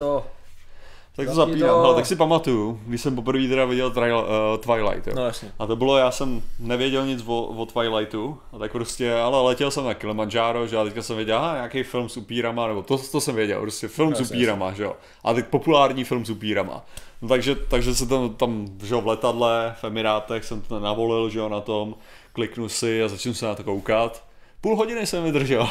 To, Tak to zapínám. to. Hele, tak si pamatuju, když jsem poprvé teda viděl trial, uh, Twilight, jo. no jasně. A to bylo, já jsem nevěděl nic o, o Twilightu, a tak prostě, ale letěl jsem na Kilimanjaro, že a teďka jsem věděl, aha, nějaký film s upírama, nebo to, to jsem věděl, prostě film s Jasně, upírama, že jo. A teď populární film s upírama. No takže, takže se tam, tam, že jo, v letadle, v Emirátech jsem to navolil, že jo, na tom, kliknu si a začnu se na to koukat. Půl hodiny jsem vydržel.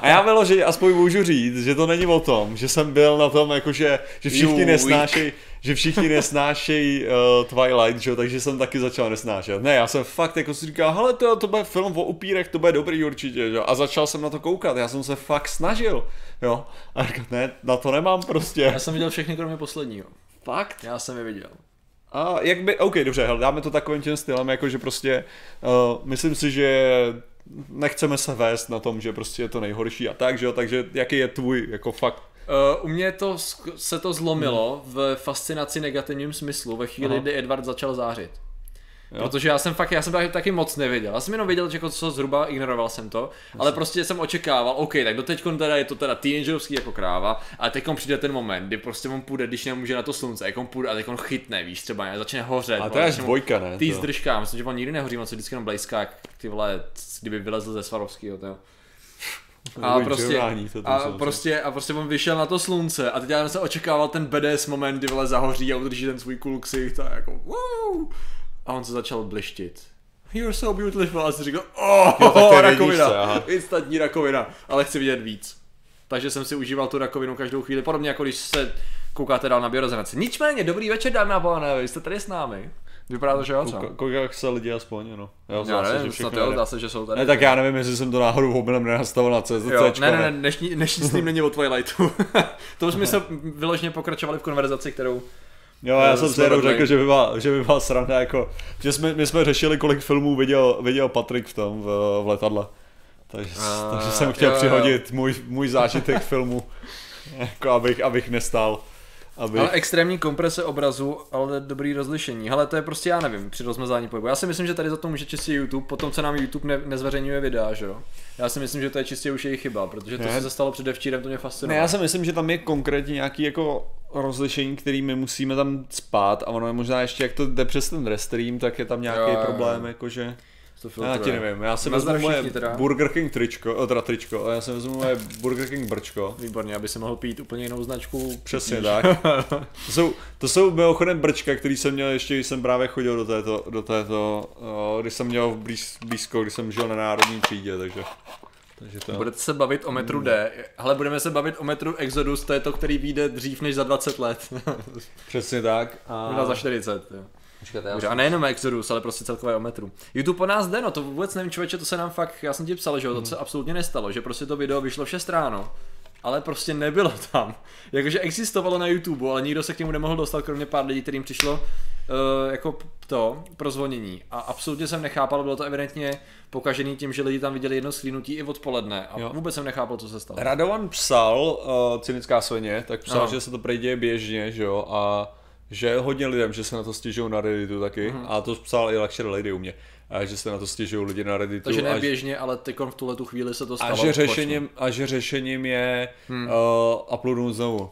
A já bylo, že aspoň můžu říct, že to není o tom, že jsem byl na tom, jakože, že všichni nesnášejí, že všichni nesnášejí uh, Twilight, že jo, takže jsem taky začal nesnášet. Ne, já jsem fakt jako si říkal, hele, to, to bude film o upírech, to bude dobrý určitě, že jo. A začal jsem na to koukat, já jsem se fakt snažil, jo. A říkal, ne, na to nemám prostě. Já jsem viděl všechny kromě posledního. Fakt? Já jsem je viděl. A jak by, OK, dobře, hele, dáme to takovým tím stylem, jako že prostě, uh, myslím si, že nechceme se vést na tom, že prostě je to nejhorší a tak, že jo, takže jaký je tvůj, jako fakt, Uh, u mě to, se to zlomilo v fascinaci negativním smyslu ve chvíli, Aha. kdy Edward začal zářit. Jo. Protože já jsem fakt, já jsem taky, taky moc nevěděl. Já jsem jenom věděl, že jako co zhruba, ignoroval jsem to, ale prostě jsem očekával, OK, tak do teď teda je to teda teenagerovský jako kráva, ale teď přijde ten moment, kdy prostě on půjde, když nemůže na to slunce, jak on půjde a teď on chytne, víš, třeba nějak začne hořet. a to je dvojka, ne? Ty to. zdržka, myslím, že on nikdy nehoří, on se vždycky jenom blejská, jak ty vole, kdyby vylezl ze Svarovského, to jo. A prostě, to a prostě, a prostě on vyšel na to slunce a teď já jsem očekával ten BDS moment, kdy vole zahoří a udrží ten svůj cool ksicht a jako wow. A on se začal blištit. You're so beautiful. A jsem říkal, oh, Jo, je rakovina, se, aha. instantní rakovina, ale chci vidět víc. Takže jsem si užíval tu rakovinu každou chvíli, podobně jako když se koukáte dál na biorozenaci. Nicméně, dobrý večer dámy a pánové, vy jste tady s námi. Vypadá to, že jo, co? Ko- Kolik se lidi aspoň, no. Jo, Já že nevím, všechno snad jo, jede. zdá se, že jsou tady. Ne, tak já nevím, jestli jsem to náhodou omylem nenastavil na CZ. Jo, ne, ne, ne, dnešní, dnešní stream není o Twilightu. to už jsme se vyloženě pokračovali v konverzaci, kterou... Jo, já Eh, jsem si jenom řekl, že by byla, že by byla sranda, jako, že jsme, my jsme řešili, kolik filmů viděl, viděl Patrik v tom, v, v letadle. Takže, A, takže jsem chtěl jo, jo. přihodit můj, můj zážitek filmu, jako abych, abych nestál. Abych... Ale extrémní komprese obrazu, ale dobrý rozlišení. Hele, to je prostě, já nevím, při rozmazání pohybu. Já si myslím, že tady za to může čistě YouTube, potom co nám YouTube ne, nezveřejňuje videa, že jo? Já si myslím, že to je čistě už jejich chyba, protože to Ne. se stalo předevčírem, to mě Ne, fascinovalo. já si myslím, že tam je konkrétně nějaký jako rozlišení, který my musíme tam spát a ono je možná ještě, jak to jde přes ten restream, tak je tam nějaký jo. problém, jakože... to Já ti filtruje. nevím, já si vezmu moje teda. Burger King tričko, o, teda tričko, a já si vezmu moje Burger King brčko. Výborně, aby se mohl pít úplně jinou značku. Přesně tak. To jsou, to jsou mimochodem brčka, který jsem měl ještě, když jsem právě chodil do této, do této o, když jsem měl blíz, blízko, když jsem žil na národní třídě, takže, takže to Budete se bavit o metru D. Ale budeme se bavit o metru Exodus, to je to, který vyjde dřív než za 20 let. přesně tak. A... Možná za 40. Jo. Počkejte, Dobře, a nejenom Exodus, ale prostě celkové o metru. YouTube po nás jde, no to vůbec nevím, člověče, to se nám fakt, já jsem ti psal, že jo, to se absolutně nestalo, že prostě to video vyšlo v 6 ráno, ale prostě nebylo tam. Jakože existovalo na YouTube, ale nikdo se k němu nemohl dostat, kromě pár lidí, kterým přišlo uh, jako to prozvonění. A absolutně jsem nechápal, bylo to evidentně pokažený tím, že lidi tam viděli jedno screenutí i odpoledne a Jo. vůbec jsem nechápal, co se stalo. Radovan psal, uh, cynická svině, tak psal, Ano. že se to prej děje běžně, že jo, a že hodně lidem, že se na to stěžují na Redditu taky, Mhm. a to psal i Luxury Lady u mě, a že se na to stěžují lidi na Redditu. Takže ne běžně, ale teď v tuhle tu chvíli se to stalo. a, že řešením, a že řešením je hmm. uh, uploadnout znovu.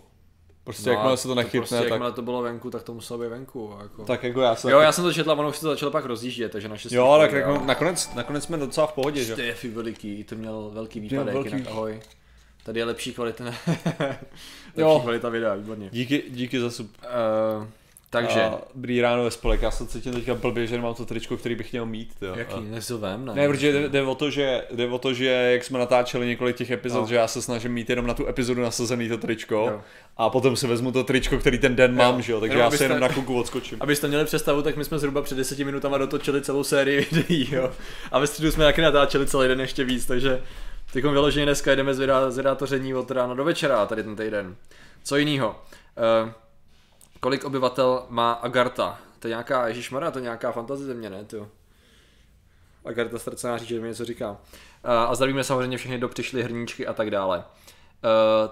Prostě No jakmile se to nechytne, prostě, tak, jakmile to bylo venku, tak to muselo být venku. Jako. tak jako já jsem... Jo, já jsem to četl a ono už se to začalo pak rozjíždět, takže naše Jo, tak jako nakonec, nakonec jsme docela v pohodě, že? Ty je fakt veliký, to měl velký výpadek, velký- jinak ahoj. Tady je lepší kvalita, ne? lepší Jo. kvalita videa, výborně. Díky, díky za sub. Uh, takže, A dobrý ráno ve spolek, já se cítím teďka blbě, že nemám to tričko, který bych měl mít. Jo. jaký, A- než to vem, ne? Ne, protože jde, jde, o to, že, jde o to, že jak jsme natáčeli několik těch epizod, No. že já se snažím mít jenom na tu epizodu nasazený to tričko Jo. a potom si vezmu to tričko, který ten den mám, Jo. že jo, takže Jenom já si jenom na kluku odskočím. Abyste měli představu, tak my jsme zhruba před deseti minutama dotočili celou sérii videí, jo. A ve středu jsme taky natáčeli celý den ještě víc, takže teď vyloženě dneska jdeme z vydátoření od rána do večera tady ten týden. Co jiného? Uh, kolik obyvatel má Agarta? To je nějaká, ježišmarja, to je nějaká fantazie země, ne? To. Agarta ztracená říč, že mi něco říká. Uh, a zdravíme samozřejmě všechny, kdo přišli, hrníčky a tak dále. Uh,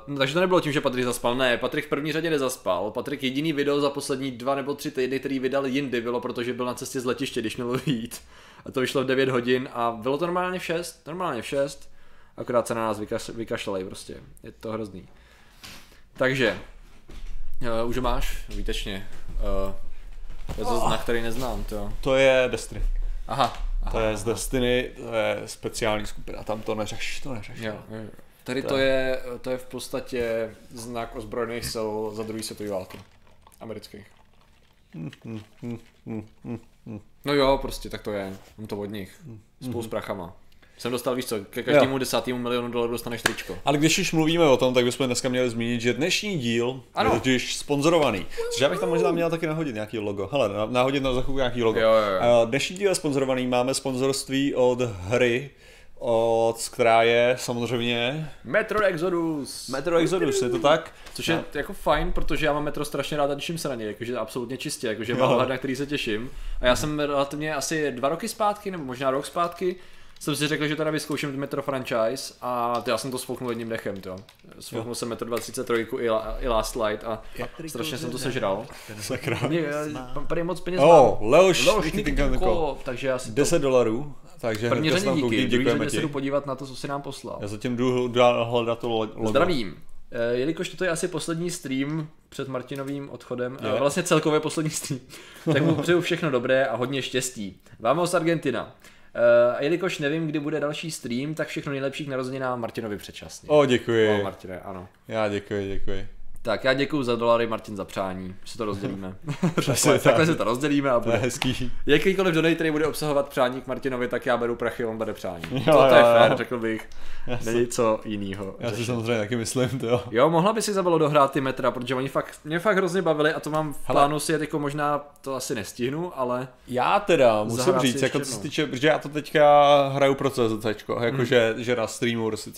no, takže to nebylo tím, že Patrik zaspal. Ne, Patrik v první řadě nezaspal. Patrik jediný video za poslední dva nebo tři týdny, který vydal jindy, bylo protože byl na cestě z letiště, když měl vyjít. A to vyšlo v 9 hodin a bylo to normálně v 6, normálně v 6. Akorát se na nás vykaš, vykašlali prostě. Je to hrozný. Takže, Uh, už máš, výtečně. Uh, je to znak, který neznám, to. To je Destiny. Aha, aha. To je z Destiny, to je speciální skupina, tam to neřeš, to neřeš. Jo, jo. jo. Tady to je, to je v podstatě znak ozbrojených sil za druhý světový války. Amerických. No jo, prostě tak to je. Mám to od nich. Spolu s prachama. Jsem dostal, víš co, ke každému desátému milionu dolarů dostaneš tričko. Ale když už mluvíme o tom, tak bychom dneska měli zmínit, že dnešní díl Ano. je totiž sponzorovaný. Což já bych tam možná měl taky nahodit nějaký logo. Hele, na- nahodit na zachu nějaký logo. Jo, jo, jo. A Dnešní díl je sponzorovaný, máme sponzorství od hry, od, která je samozřejmě Metro Exodus! Metro Exodus, je to tak? Což je jako fajn, protože já mám metro strašně rád a těším se na ně, jakože absolutně čistě, jakože mám Jo. hled, na který se těším. A já jsem relativně asi dva roky zpátky, nebo možná rok zpátky, jsem si řekl, že teda vyzkouším metro franchise a to já jsem to sfouknul jedním dechem, to. Sfouknul jsem metro 23 i, la, i Last Light a strašně jsem to sežral. Sakra. Mě, já- tady moc peněz Oh, mám. Leoš, Leoš Niky Niky Tinko. Tinko, takže já si to 10 dolarů, takže první řadě díky, druhé děkujeme řadě se jdu ti. podívat na to, co si nám poslal. Já zatím jdu hledat to logo. Zdravím. Eh, Jelikož toto je asi poslední stream před Martinovým odchodem, Je. je. vlastně celkově poslední stream, tak mu přeju všechno dobré a hodně štěstí. Vamos Argentina. A jelikož nevím, kdy bude další stream, tak všechno nejlepší k narozeninám Martinovi předčasně. O, děkuji. O, Martine, ano. Já děkuji, děkuji. Tak já děkuji za dolary, Martin za přání. Si to rozdělíme. Přesně takhle, tak. takhle si to rozdělíme a je bude. hezký. Jakýkoliv donate, který bude obsahovat přání k Martinovi, tak já beru prachy, on bere přání. Jo, to, to je jo, jo. fér, řekl bych. Není co jiného. Já si samozřejmě taky myslím, to jo. Jo, mohla by si Izabelo dohrát ty metra, protože oni fakt, mě fakt hrozně bavili a to mám v Hele. plánu si jet jako možná, to asi nestihnu, ale Já teda musím říct, jako co se týče, protože já to teďka hraju pro Hmm. jakože že na streamu prostě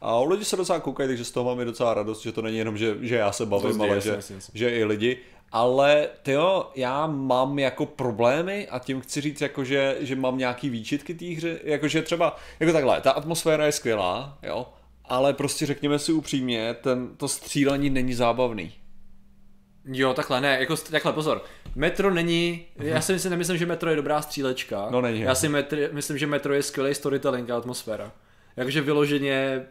A lidi se docela koukají, takže z toho mám i docela radost, že to není jenom, že, že já se bavím, Rozděj, ale že, že i lidi. Ale tyjo, já mám jako problémy a tím chci říct, jako že, že mám nějaký výčitky té hře, jakože třeba, jako takhle, ta atmosféra je skvělá, jo, ale prostě řekněme si upřímně, ten, to střílení není zábavný. jo, takhle, ne, jako takhle, pozor. Metro není, já si myslím, nemyslím, že Metro je dobrá střílečka. No, není. Já si metr, myslím, že Metro je skvělý storytelling a atmosféra. Jakože vyloženě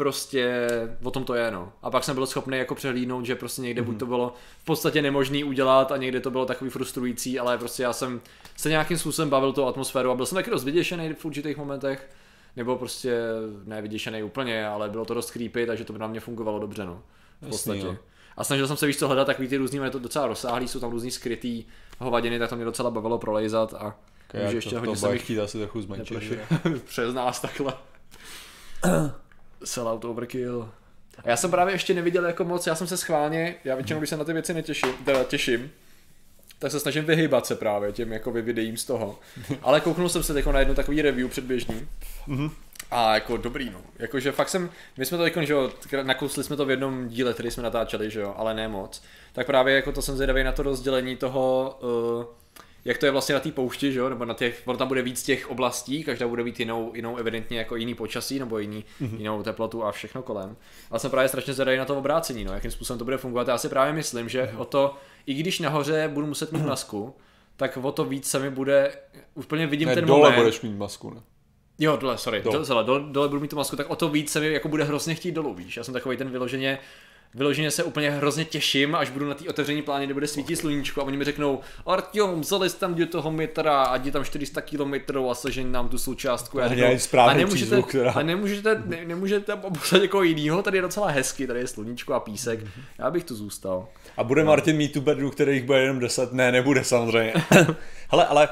prostě o tom to je, no. A pak jsem byl schopný jako přehlídnout, že prostě někde buď to bylo v podstatě nemožný udělat a někde to bylo takový frustrující, ale prostě já jsem se nějakým způsobem bavil tou atmosféru a byl jsem taky dost vyděšený v určitých momentech. Nebo prostě ne vyděšený úplně, ale bylo to dost creepy, takže to by na mě fungovalo dobře, no. V Jasný, podstatě. jo. A snažil jsem se víc co hledat takový ty různý, je to docela rozsáhlý, jsou tam různý skrytý hovadiny, tak to mě docela bavilo prolejzat a Já že ještě to, hodně to mi chtít asi trochu zmenšit. Přes nás takhle. Sellout overkill. A já jsem právě ještě neviděl jako moc, já jsem se schválně, já většinou, když se na ty věci netěším, teda těším, tak se snažím vyhýbat se právě těm jako videím z toho. Ale kouknul jsem se teď na jedno takový review předběžný. A jako dobrý, no. Jakože fakt jsem, my jsme to jako, že jo, nakousli jsme to v jednom díle, který jsme natáčeli, že jo, ale ne moc. Tak právě jako to jsem zvědavý na to rozdělení toho, uh, jak to je vlastně na té poušti, že jo, nebo na těch, ono tam bude víc těch oblastí, každá bude mít jinou, jinou evidentně jako jiný počasí, nebo jiný, mm-hmm. jinou teplotu a všechno kolem. Ale jsem právě strašně zvědavý na to obrácení, no, jakým způsobem to bude fungovat. Já si právě myslím, že mm-hmm. o to, i když nahoře budu muset mít masku, tak o to víc se mi bude, úplně vidím Ne, ten dole moment. budeš mít masku, ne? Jo, dole, sorry, dole, dole, dole budu mít tu masku, tak o to víc se mi jako bude hrozně chtít dolů, víš. Já jsem takový ten vyloženě, vyloženě se úplně hrozně těším, až budu na té otevření pláně, kde bude svítit sluníčko a oni mi řeknou, Artyom, vzali jste tam do toho metra, ať je tam 400 km a sežeň nám tu součástku. A správný a nemůžete, přízvuk, teda." a nemůžete, ne, nemůžete poslat někoho jinýho, tady je docela hezky, tady je sluníčko a písek, já bych tu zůstal. A bude Martin mít tu bednu, kterých bude jenom 10? Ne, nebude samozřejmě. Hele, ale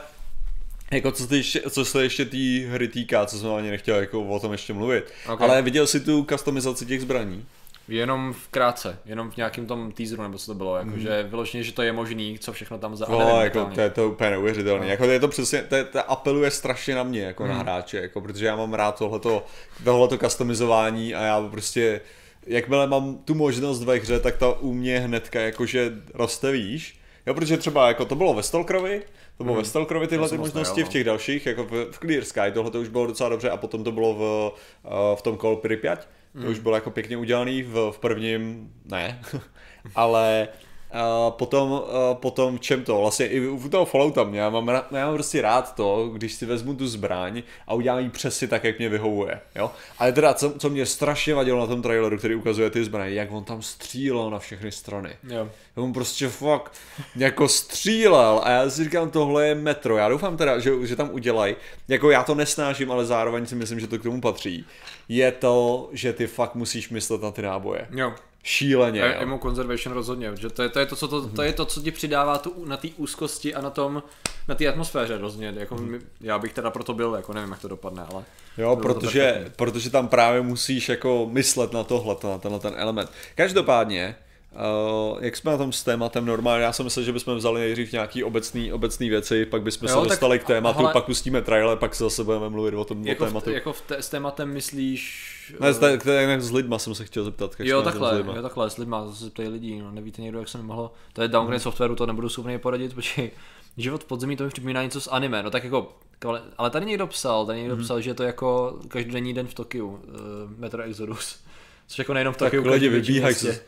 jako co, ty ještě, co se ještě té hry týká, co jsem ani nechtěl jako o tom ještě mluvit. Ok. Ale viděl jsi tu customizaci těch zbraní? Jenom v krátce, jenom v nějakém tom teaseru, nebo co to bylo, jakože vyloženě, že to je možný, co všechno tam za... No, nevím jako to je to úplně neuvěřitelné. No. Jako to je to přesně, to, je, to apeluje strašně na mě, jako Hmm. na hráče, jako, protože já mám rád tohleto, tohleto customizování a já prostě, jakmile mám tu možnost ve hře, tak ta u mě hnedka jakože roste výš. Jo, protože třeba jako to bylo ve Stalkerovi, to bylo ve Stalkerovi tyhle. To ty možnosti, v no. těch dalších, jako v, v Clear Sky, tohle to už bylo docela dobře a potom to bylo v, eh, v tom Call Pripyat, to Hmm. už bylo jako pěkně udělaný v, v prvním, ne, ale A potom, a potom v čem to? Vlastně i u toho Fallouta mě, já mám, já mám prostě rád to, když si vezmu tu zbraň a udělám ji přesně tak, jak mě vyhovuje. Jo? Ale teda, co, co mě strašně vadilo na tom traileru, který ukazuje ty zbraně, jak on tam střílel na všechny strany. Jo. On prostě fakt jako střílel a já si říkám, tohle je metro. Já doufám teda, že, že tam udělají. Jako já to nesnáším, ale zároveň si myslím, že to k tomu patří. Je to, že ty fakt musíš myslet na ty náboje. Jo. Šíleně. E- jo. Emo conservation rozhodně, že to je, to je to, co to, to je to, co ti přidává tu, na té úzkosti a na tom, na té atmosféře rozhodně, jako my, já bych teda proto byl, jako nevím, jak to dopadne, ale Jo, protože, protože tam právě musíš jako myslet na tohle, na tenhle ten element. Každopádně, Uh, jak jsme na tom s tématem normálně, já jsem myslel, že bychom vzali nejdřív nějaký obecný, obecný věci, pak bychom Jo, se tak- dostali k tématu, hele- pak pustíme trailer, pak se zase budeme mluvit o tom o jako, tématu. v, jako v te, s tématem myslíš... Ne, eh, s, t- t- s lidma jsem se chtěl zeptat. jak Jo, tom s takhle, lidma. jo, takhle, s lidma, to se zeptají lidí, no, nevíte někdo, jak se mi mohlo, to je downgrade softwaru, to nebudu schopný poradit, počkej, život v podzemí, to mi připomíná něco z anime, no tak jako, ale, tady někdo psal, tady někdo psal, že je to jako každodenní den v Tokiu, uh, Metro Exodus, což jako nejenom v Tak Tokiu, lidi každý větší vybíhají, městě.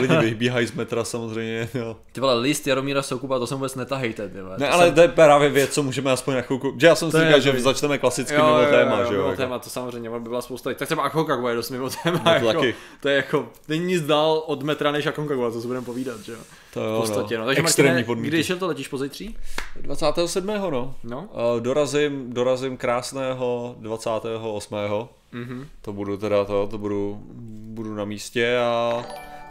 Lidi vybíhají z metra samozřejmě, jo. Ty vole, list Jaromíra Soukupa, to jsem vůbec netahejte, ty vole. Ne, to ale jsem, to je právě věc, co můžeme aspoň na chvilku, že já jsem si To je říkal, že dobrý. začneme klasicky mimo téma, že jo. mimo jako. téma, to samozřejmě, ono by byla spousta, tak třeba Aconcagua je dost mimo téma, No to jako, taky. to je jako, není nic dál od metra než Aconcagua, to si budeme povídat, že jo. To V jo, podstatě, no. no. Takže Extrémní Martine, podmínky. když je to letíš pozítří? 27. no. No. A Dorazím, dorazím krásného 28. Mhm. To budu teda to, to budu, budu na místě a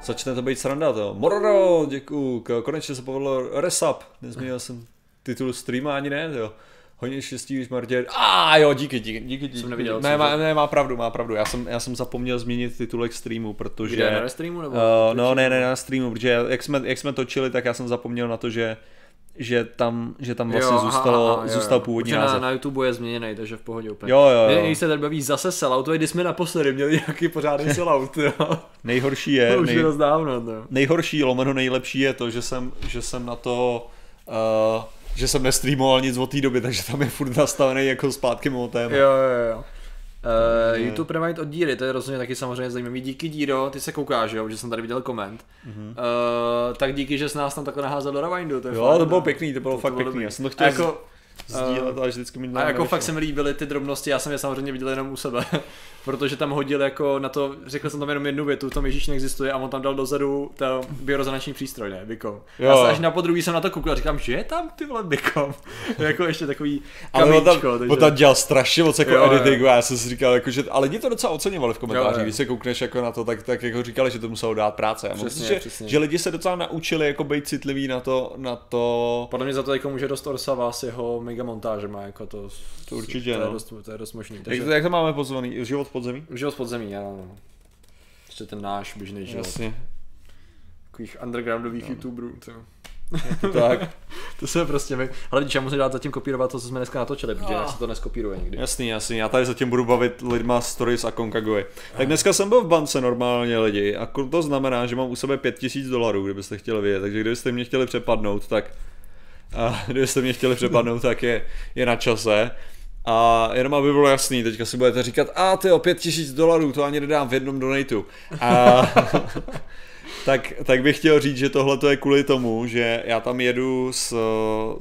začne to být sranda to. Mororo, děkuju, konečně se povedlo resap. Nezmínil jsem titul streama ani ne, jo. Hodně štěstí, když Martě... A ah, jo, díky, díky, díky, díky. neviděl, ne, má, ne, má pravdu, má pravdu. Já jsem, já jsem zapomněl zmínit titulek streamu, protože... Kde, na restreamu nebo? Uh, no ne, ne na streamu, protože jak jsme, jak jsme točili, tak já jsem zapomněl na to, že že tam, že tam vlastně Jo, aha, zůstalo, aha, jo, zůstal jo. původní Protože na, název. na YouTube je změněný, takže v pohodě úplně. Jo, jo, jo. Mě se tady baví zase sellout, to je když jsme naposledy měli nějaký pořádný sellout, jo. Nejhorší je, To už nej, je dávno, no. nejhorší, lomeno nejlepší je to, že jsem, že jsem na to, uh, že jsem nestreamoval nic od té doby, takže tam je furt nastavený jako zpátky mimo téma. Jo, jo, jo. Uh, YouTube Rewind od díry, to je rozhodně taky samozřejmě zajímavý. Díky Díro, ty se koukáš, jo, že jsem tady viděl koment. Uh, tak díky, že jsi nás tam takhle naházel do Rewindu. To je Jo, fajn, to bylo no. pěkný, to bylo To- to fakt bylo pěkný. Já jsem to A chtěl jako, sdílet, ale vždycky mi A jako fakt se mi líbily ty drobnosti, já jsem je samozřejmě viděl jenom u sebe, protože tam hodil jako na to, řekl jsem tam jenom jednu větu, tam Ježíš neexistuje a on tam dal dozadu to biorezonanční přístroj, ne, Bikom. Já Jo. se až na podruhý jsem na to koukal a říkám, že je tam ty vole Bikom. jako ještě takový Ale on tam, kamíčko, takže... on tam dělal strašně moc jako Jo, jo. editingu a já jsem si říkal, jako, že, ale lidi to docela oceňovali v komentářích, Jo, jo. když se koukneš jako na to, tak, tak jako říkali, že to muselo dát práce. A mám Přesně, že, přesně. že, lidi se docela naučili jako být citliví na to, na to Podle mě za to jako může dost Orsava s jeho megamontážema, jako to, To určitě, to je, no. dost, to je dost možný. jak, Takže to, jak to máme pozvaný? Život podzemí? život pod zemí, ano. no. Ještě ten náš běžný život. Jasně. Takových undergroundových youtuberů. To. tak. to se prostě my... Ale když já musím dát zatím kopírovat to, co jsme dneska natočili, protože jinak se to neskopíruje nikdy. Jasný, jasný. Já tady zatím budu bavit lidma stories a Konkagoy. Tak dneska jsem byl v bance normálně lidi a to znamená, že mám u sebe 5000 dolarů, kdybyste chtěli vědět. Takže kdybyste mě chtěli přepadnout, tak a kdybyste mě chtěli přepadnout, tak je, je na čase. A jenom aby bylo jasný, teďka si budete říkat, a ty o 5000 dolarů, to ani nedám v jednom donatu. A, tak, tak bych chtěl říct, že tohle je kvůli tomu, že já tam jedu s,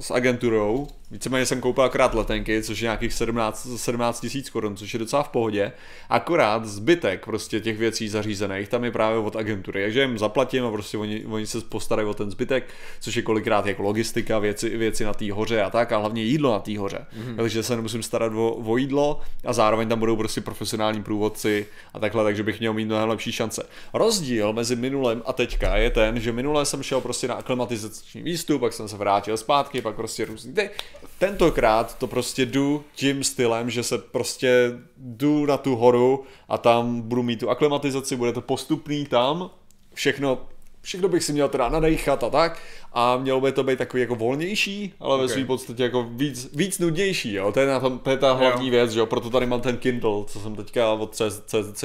s agenturou, víceméně jsem koupil akorát letenky, což je nějakých 17, 17 tisíc korun, což je docela v pohodě. Akorát zbytek prostě těch věcí zařízených tam je právě od agentury, takže jim zaplatím a prostě oni, oni se postarají o ten zbytek, což je kolikrát jako logistika, věci, věci na té hoře a tak, a hlavně jídlo na té hoře. Mm-hmm. Takže se nemusím starat o, o jídlo a zároveň tam budou prostě profesionální průvodci a takhle, takže bych měl mít mnohem lepší šance. Rozdíl mezi minulém a teďka je ten, že minule jsem šel prostě na aklimatizační výstup, pak jsem se vrátil zpátky, pak prostě různý. Ty, tentokrát to prostě jdu tím stylem, že se prostě jdu na tu horu a tam budu mít tu aklimatizaci, bude to postupný tam, všechno všechno bych si měl teda nadechat a tak. A mělo by to být takový jako volnější, ale ve Ok. své podstatě jako víc, víc nudnější, jo, to je, na tom, to je ta hlavní věc, že jo, proto tady mám ten Kindle, co jsem teďka od CZC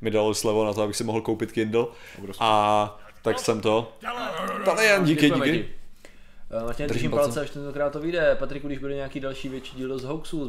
mi dalo slevo na to, abych si mohl koupit Kindle. A tak jsem to, tady jen díky, Děkujeme díky. Ti. Uh, Martin, Držím držím palce. až tentokrát to vyjde. Patriku, když bude nějaký další větší díl z hoaxů, z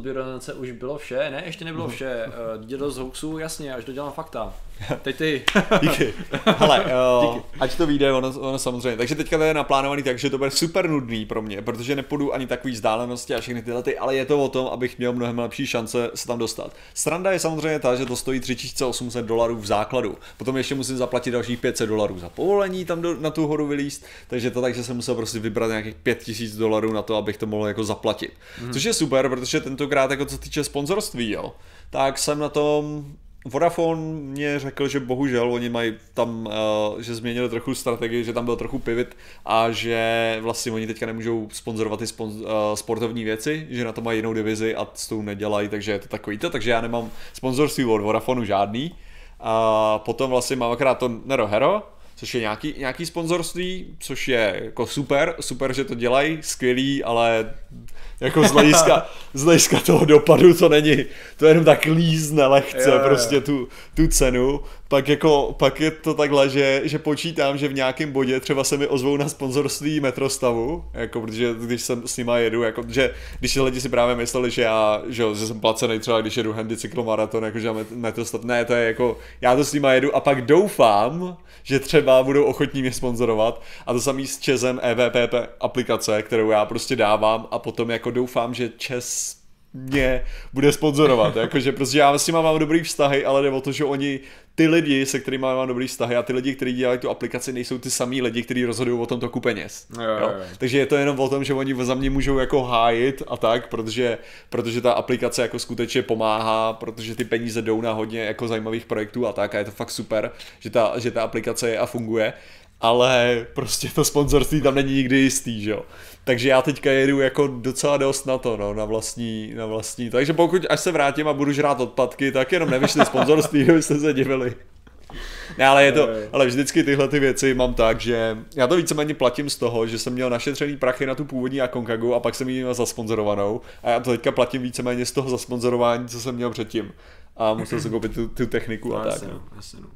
už bylo vše, ne, ještě nebylo vše. Uh, díl z hoaxů, jasně, až dodělám fakta. Teď ty. Díky. Hele, uh, ať to vyjde, ono, ono samozřejmě. Takže teďka to je naplánovaný tak, že to bude super nudný pro mě, protože nepůjdu ani takový vzdálenosti a všechny tyhle, ty, ale je to o tom, abych měl mnohem lepší šance se tam dostat. Stranda je samozřejmě ta, že to stojí 3800 dolarů v základu. Potom ještě musím zaplatit dalších 500 dolarů za povolení tam do, na tu horu vylíst, takže to tak, že jsem musel prostě vybrat nějakých 5000 dolarů na to, abych to mohl jako zaplatit. Hmm. Což je super, protože tentokrát jako co týče sponzorství, jo, tak jsem na tom Vodafone mě řekl, že bohužel oni mají tam, uh, že změnili trochu strategii, že tam byl trochu pivot a že vlastně oni teďka nemůžou sponzorovat ty spon, uh, sportovní věci, že na to mají jinou divizi a s tou nedělají, takže je to takový to, takže já nemám sponzorství od Vodafonu žádný. A potom vlastně mám akorát to Nero Hero, což je nějaký, nějaký sponzorství, což je jako super, super, že to dělají, skvělý, ale jako z hlediska, z hlediska toho dopadu to není, to jenom tak lízne lehce jo, jo. prostě tu, tu cenu. Pak, jako, pak je to takhle, že, že počítám, že v nějakém bodě třeba se mi ozvou na sponzorství metrostavu, jako protože když jsem s nima jedu, jako, že když lidi si právě mysleli, že já, že, že jsem placený třeba, když jedu handy cyklomaraton, jako že metrostav, ne, to je jako, já to s nima jedu a pak doufám, že třeba budou ochotní mě sponzorovat a to samý s Čezem EVPP aplikace, kterou já prostě dávám a potom jako doufám, že Čes mě bude sponzorovat, jakože prostě já s nimi mám dobrý vztahy, ale jde o to, že oni ty lidi, se kterými mám dobrý vztahy a ty lidi, kteří dělají tu aplikaci, nejsou ty samý lidi, kteří rozhodují o tom toku peněz. Jo, jo, jo. Takže je to jenom o tom, že oni za mě můžou jako hájit a tak, protože, protože ta aplikace jako skutečně pomáhá, protože ty peníze jdou na hodně jako zajímavých projektů a tak a je to fakt super, že ta, že ta aplikace je a funguje ale prostě to sponzorství tam není nikdy jistý, že jo. Takže já teďka jedu jako docela dost na to, no, na vlastní, na vlastní. Takže pokud až se vrátím a budu žrát odpadky, tak jenom nevyšli sponzorství, kdybyste se divili. Ne, ale je to, ale vždycky tyhle ty věci mám tak, že já to víceméně platím z toho, že jsem měl našetřený prachy na tu původní Akonkagu a pak jsem ji měl zasponzorovanou a já to teďka platím víceméně z toho zasponzorování, co jsem měl předtím. A musel jsem koupit tu, tu techniku a no, tak. Jasně, no. jasně, no.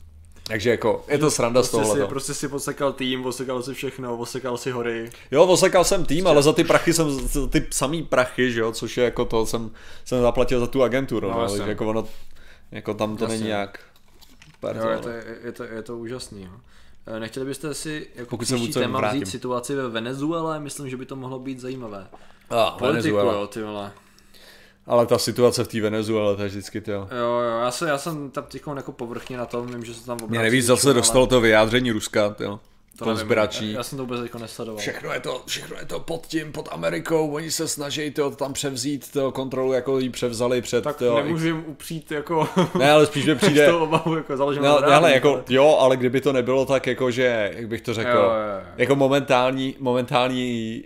Takže jako, je to sranda prostě z tohohle. Si, prostě si posekal tým, osekal si všechno, osekal si hory. Jo, osekal jsem tým, ale za ty prachy jsem, za ty samý prachy, že jo, což je jako to, jsem, jsem zaplatil za tu agenturu, no, no jako ono, jako tam to jasně. není jak. jo, je to, je, to, je to úžasný, jo. Eh, nechtěli byste si jako Pokud příští téma vrátím. vzít situaci ve Venezuele? Myslím, že by to mohlo být zajímavé. A, Politiku, Venezuela. jo, ty vole. Ale ta situace v té Venezuele, to je vždycky to. Jo, jo, já, jsem, já jsem tam těchom jako povrchně na tom, vím, že se tam obrací. Mě nevíc, zase dostalo to vyjádření Ruska, jo. To konspirační. Já, já, jsem to vůbec jako nesledoval. Všechno je to, všechno je to pod tím, pod Amerikou, oni se snaží to tam převzít, to kontrolu, jako ji převzali před... Tak to, nemůžu jim upřít jako... Ne, ale spíš mi přijde... to obavu jako založenou ne, ne, ale jako, jo, ale kdyby to nebylo tak jako, že, jak bych to řekl, jo, jo, jo. jako momentální, momentální...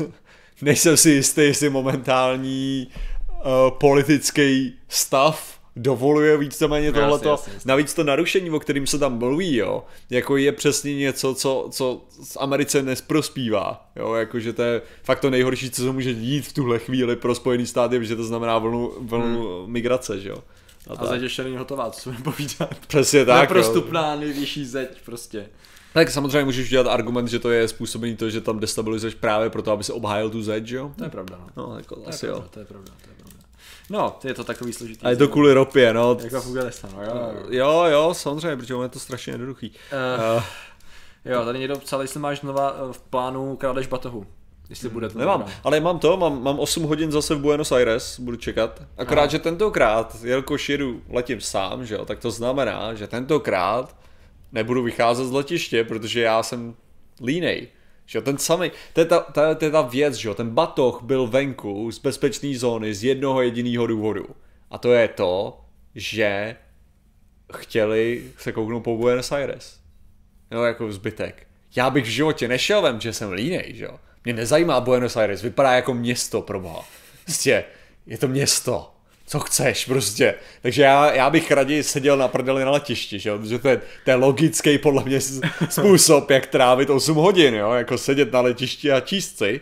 nejsem si jistý, jestli momentální uh, politický stav dovoluje víceméně tohleto. Navíc to narušení, o kterým se tam mluví, jo, jako je přesně něco, co, co z Americe nesprospívá, jo, jakože to je fakt to nejhorší, co se může dít v tuhle chvíli pro Spojený státy, protože to znamená vlnu, vlnu hmm. migrace, že jo. A, a zeď ještě není hotová, co mi povídat. Přesně tak. Neprostupná nejvyšší zeď prostě. Tak samozřejmě můžeš dělat argument, že to je způsobený to, že tam destabilizuješ právě proto, aby se obhájil tu zeď, že jo? To je pravda. No, no jako to asi je pravda, jo. To je pravda, to je pravda. No, je to takový složitý. A je to kvůli ropě, no. Jako v Afganistánu, jo, jo. Jo, jo, samozřejmě, protože je to strašně jednoduchý. Uh, uh. Jo, tady někdo psal, jestli máš znova eh, v plánu krádež batohu. Jestli bude to Nemám, dobrá. ale mám to, mám, mám 8 hodin zase v Buenos Aires, budu čekat. Akorát, Aha. že tentokrát, jelikož jedu, letím sám, že jo, tak to znamená, že tentokrát nebudu vycházet z letiště, protože já jsem línej. Že ten samý, to je, ta, to, to je ta věc, že ten batoh byl venku z bezpečné zóny z jednoho jediného důvodu. A to je to, že chtěli se kouknout po Buenos Aires. No jako zbytek. Já bych v životě nešel vem, že jsem línej, že jo. Mě nezajímá Buenos Aires, vypadá jako město, proboha. Prostě, je to město co chceš prostě. Takže já, já bych raději seděl na prdeli na letišti, že jo? protože to je, to je logický podle mě způsob, jak trávit 8 hodin, jo? jako sedět na letišti a číst si.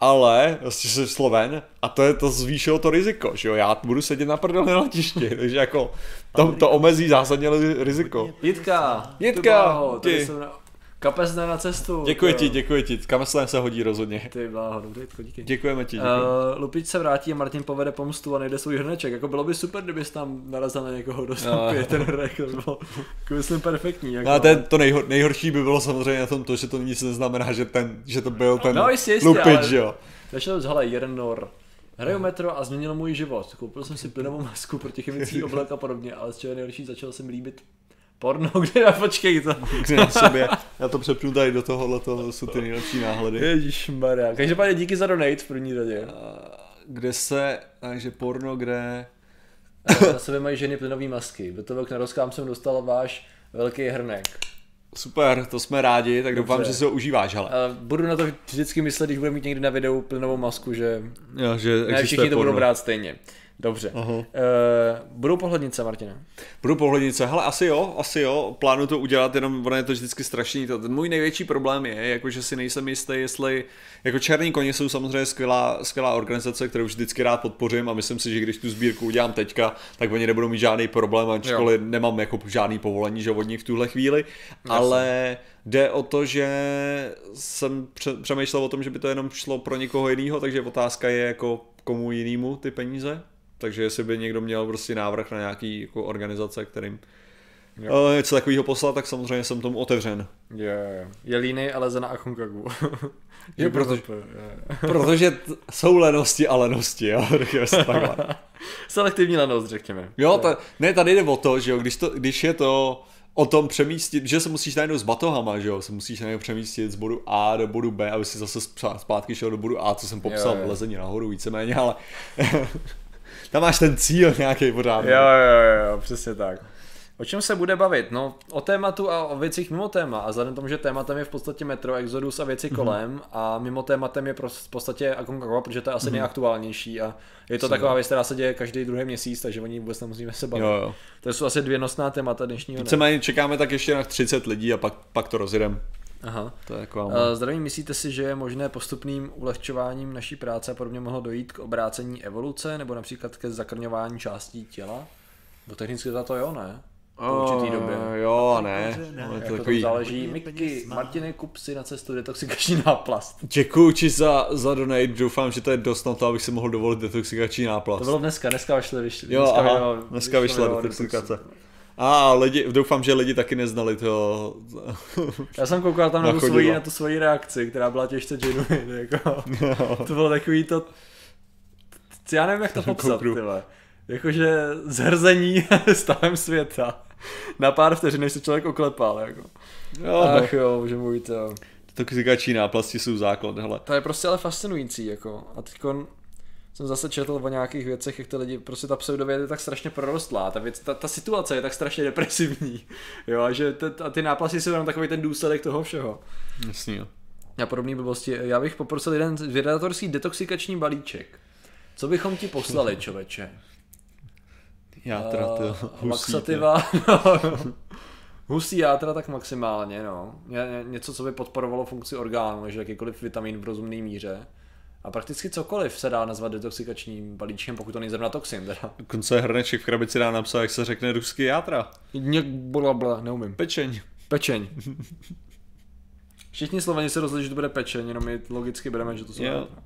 Ale prostě jsem Sloven a to je to zvýšilo to riziko, že jo, já budu sedět na prdeli na letišti, takže jako to, to omezí zásadně riziko. Jitka, Jitka, ty. Jsem na Kapesné na cestu. Děkuji ti, děkuji ti. Kameslén se hodí rozhodně. Ty bláho, dobrý, to díky. Děkujeme ti, děkuji. Uh, Lupič se vrátí a Martin povede pomstu a najde svůj hrneček. Jako bylo by super, kdybys tam narazil na někoho, kdo No. ten hrnek. To by bylo jako myslím perfektní. Jako. No a ten, to nejhor, nejhorší by bylo samozřejmě na tom to, že to nic neznamená, že, ten, že to byl ten No, jistě, jistě, lupič, ale- jo. Začal z hele, jeden nor. Hraju metro a změnilo můj život. Koupil jsem si plynovou masku proti chemický oblek a podobně, ale z čeho nejhorší začal jsem líbit porno, kde já počkej to. Kde na sobě. Já to přepnu tady do tohohle, to jsou ty nejlepší náhledy. Ježíš Maria. Každopádně díky za donate v první řadě. Kde se, takže porno, kde... Na sebe mají ženy plynové masky. Do toho k narozkám jsem dostal váš velký hrnek. Super, to jsme rádi, tak doufám, Dobře. že si ho užíváš, hele. A budu na to vždycky myslet, když budu mít někdy na videu plynovou masku, že Jo, že ne všichni to porno. budou brát stejně. Dobře. Aha. Uh, budou pohlednice, Martina. Budu pohlednice, hele asi jo, asi jo, plánuju to udělat, jenom ono je to vždycky strašný. To, ten můj největší problém je, jako že si nejsem jistý, jestli, jako Černý koně jsou samozřejmě skvělá, skvělá organizace, kterou vždycky rád podpořím a myslím si, že když tu sbírku udělám teďka, tak oni nebudou mít žádný problém, ačkoliv nemám jako žádný povolení, že od nich v tuhle chvíli, ale jde o to, že jsem pře- přemýšlel o tom, že by to jenom šlo pro někoho jiného, takže otázka je jako komu jinému ty peníze. Takže jestli by někdo měl prostě návrh na nějaký jako organizace, kterým jo. něco takového poslat, tak samozřejmě jsem tomu otevřen. Je, je líny, ale zena a Konkagu. Jo, protože- Protože t- jsou lenosti a lenosti, jo, řekněme si takhle. Selektivní lenost, řekněme. Jo, ta, ne, tady jde o to, že jo, když, to, když je to o tom přemístit, že se musíš najednou s batohama, že jo, se musíš najednou přemístit z bodu A do bodu B, aby si zase zpá- zpátky šel do bodu A, co jsem popsal, Jo, jo. lezení nahoru víceméně, ale tam máš ten cíl nějaký pořád. Jo, jo, jo, jo, přesně tak. O čem se bude bavit? No, o tématu a o věcích mimo téma. A vzhledem tomu, že tématem je v podstatě Metro, Exodus a věci kolem a mimo tématem je pros- v podstatě Aconcagua, protože to je asi nejaktuálnější a je to taková věc, která se děje každý druhý měsíc, takže o ní vůbec nemusíme se bavit. Jo, jo. To jsou asi dvě nosná témata dnešního dne. Víceméně čekáme tak ještě na 30 lidí a pak, pak to rozjedem. Aha. To je jako... Uh, Zdravím, myslíte si, že je možné postupným ulehčováním naší práce a podobně mohlo dojít k obrácení evoluce nebo například ke zakrňování částí těla? Bo technicky za to jo, ne? Po určitý době. Jo a ne. Ale Jak to to takový... záleží. Miky, Martine, kup si na cestu detoxikační náplast. Děkuji ti za, za donate, doufám, že to je dost na to, abych si mohl dovolit detoxikační náplast. To bylo dneska, dneska vyšlo, vyšlo. Jo, dneska aha, vyšlo- dneska vyšla vyšlo detoxikace. detoxu. A lidi, doufám, že lidi taky neznali to. Já jsem koukal tam na tu, svoji, na tu svoji reakci, která byla těžce genuine, jako. To bylo takový to... Já nevím, jak to popsat, tyhle. Jakože zhrzení stavem světa. Na pár vteřin, než se člověk oklepal, jako. Jo, Ach jo, že můj to. Detoxikační náplasti jsou základ, hele. To je prostě ale fascinující, jako. A teď jsem zase četl o nějakých věcech, jak ty lidi, prostě ta pseudověda je tak strašně prorostlá, ta, věc, ta, ta situace je tak strašně depresivní, jo, a že t, a ty náplasty jsou jenom takový ten důsledek toho všeho. Jasný, jo. A podobné blbosti. Já bych poprosil jeden vědatorský detoxikační balíček. Co bychom ti poslali, čověče? Játra, to Eh, husí, Laxativa. Husí játra tak maximálně, no. Ně, ně- něco, co by podporovalo funkci orgánů, než jakýkoliv vitamin v rozumné míře. A prakticky cokoliv se dá nazvat detoxikačním balíčkem, pokud to není zrovna toxin, teda. Dokonce hrneček v krabici dá napsat, jak se řekne rusky játra. Něk blabla, neumím. Pečeň. Pečeň. Všichni Sloveni se rozhodli, že to bude pečeň, jenom my logicky bereme, že to jsou játra.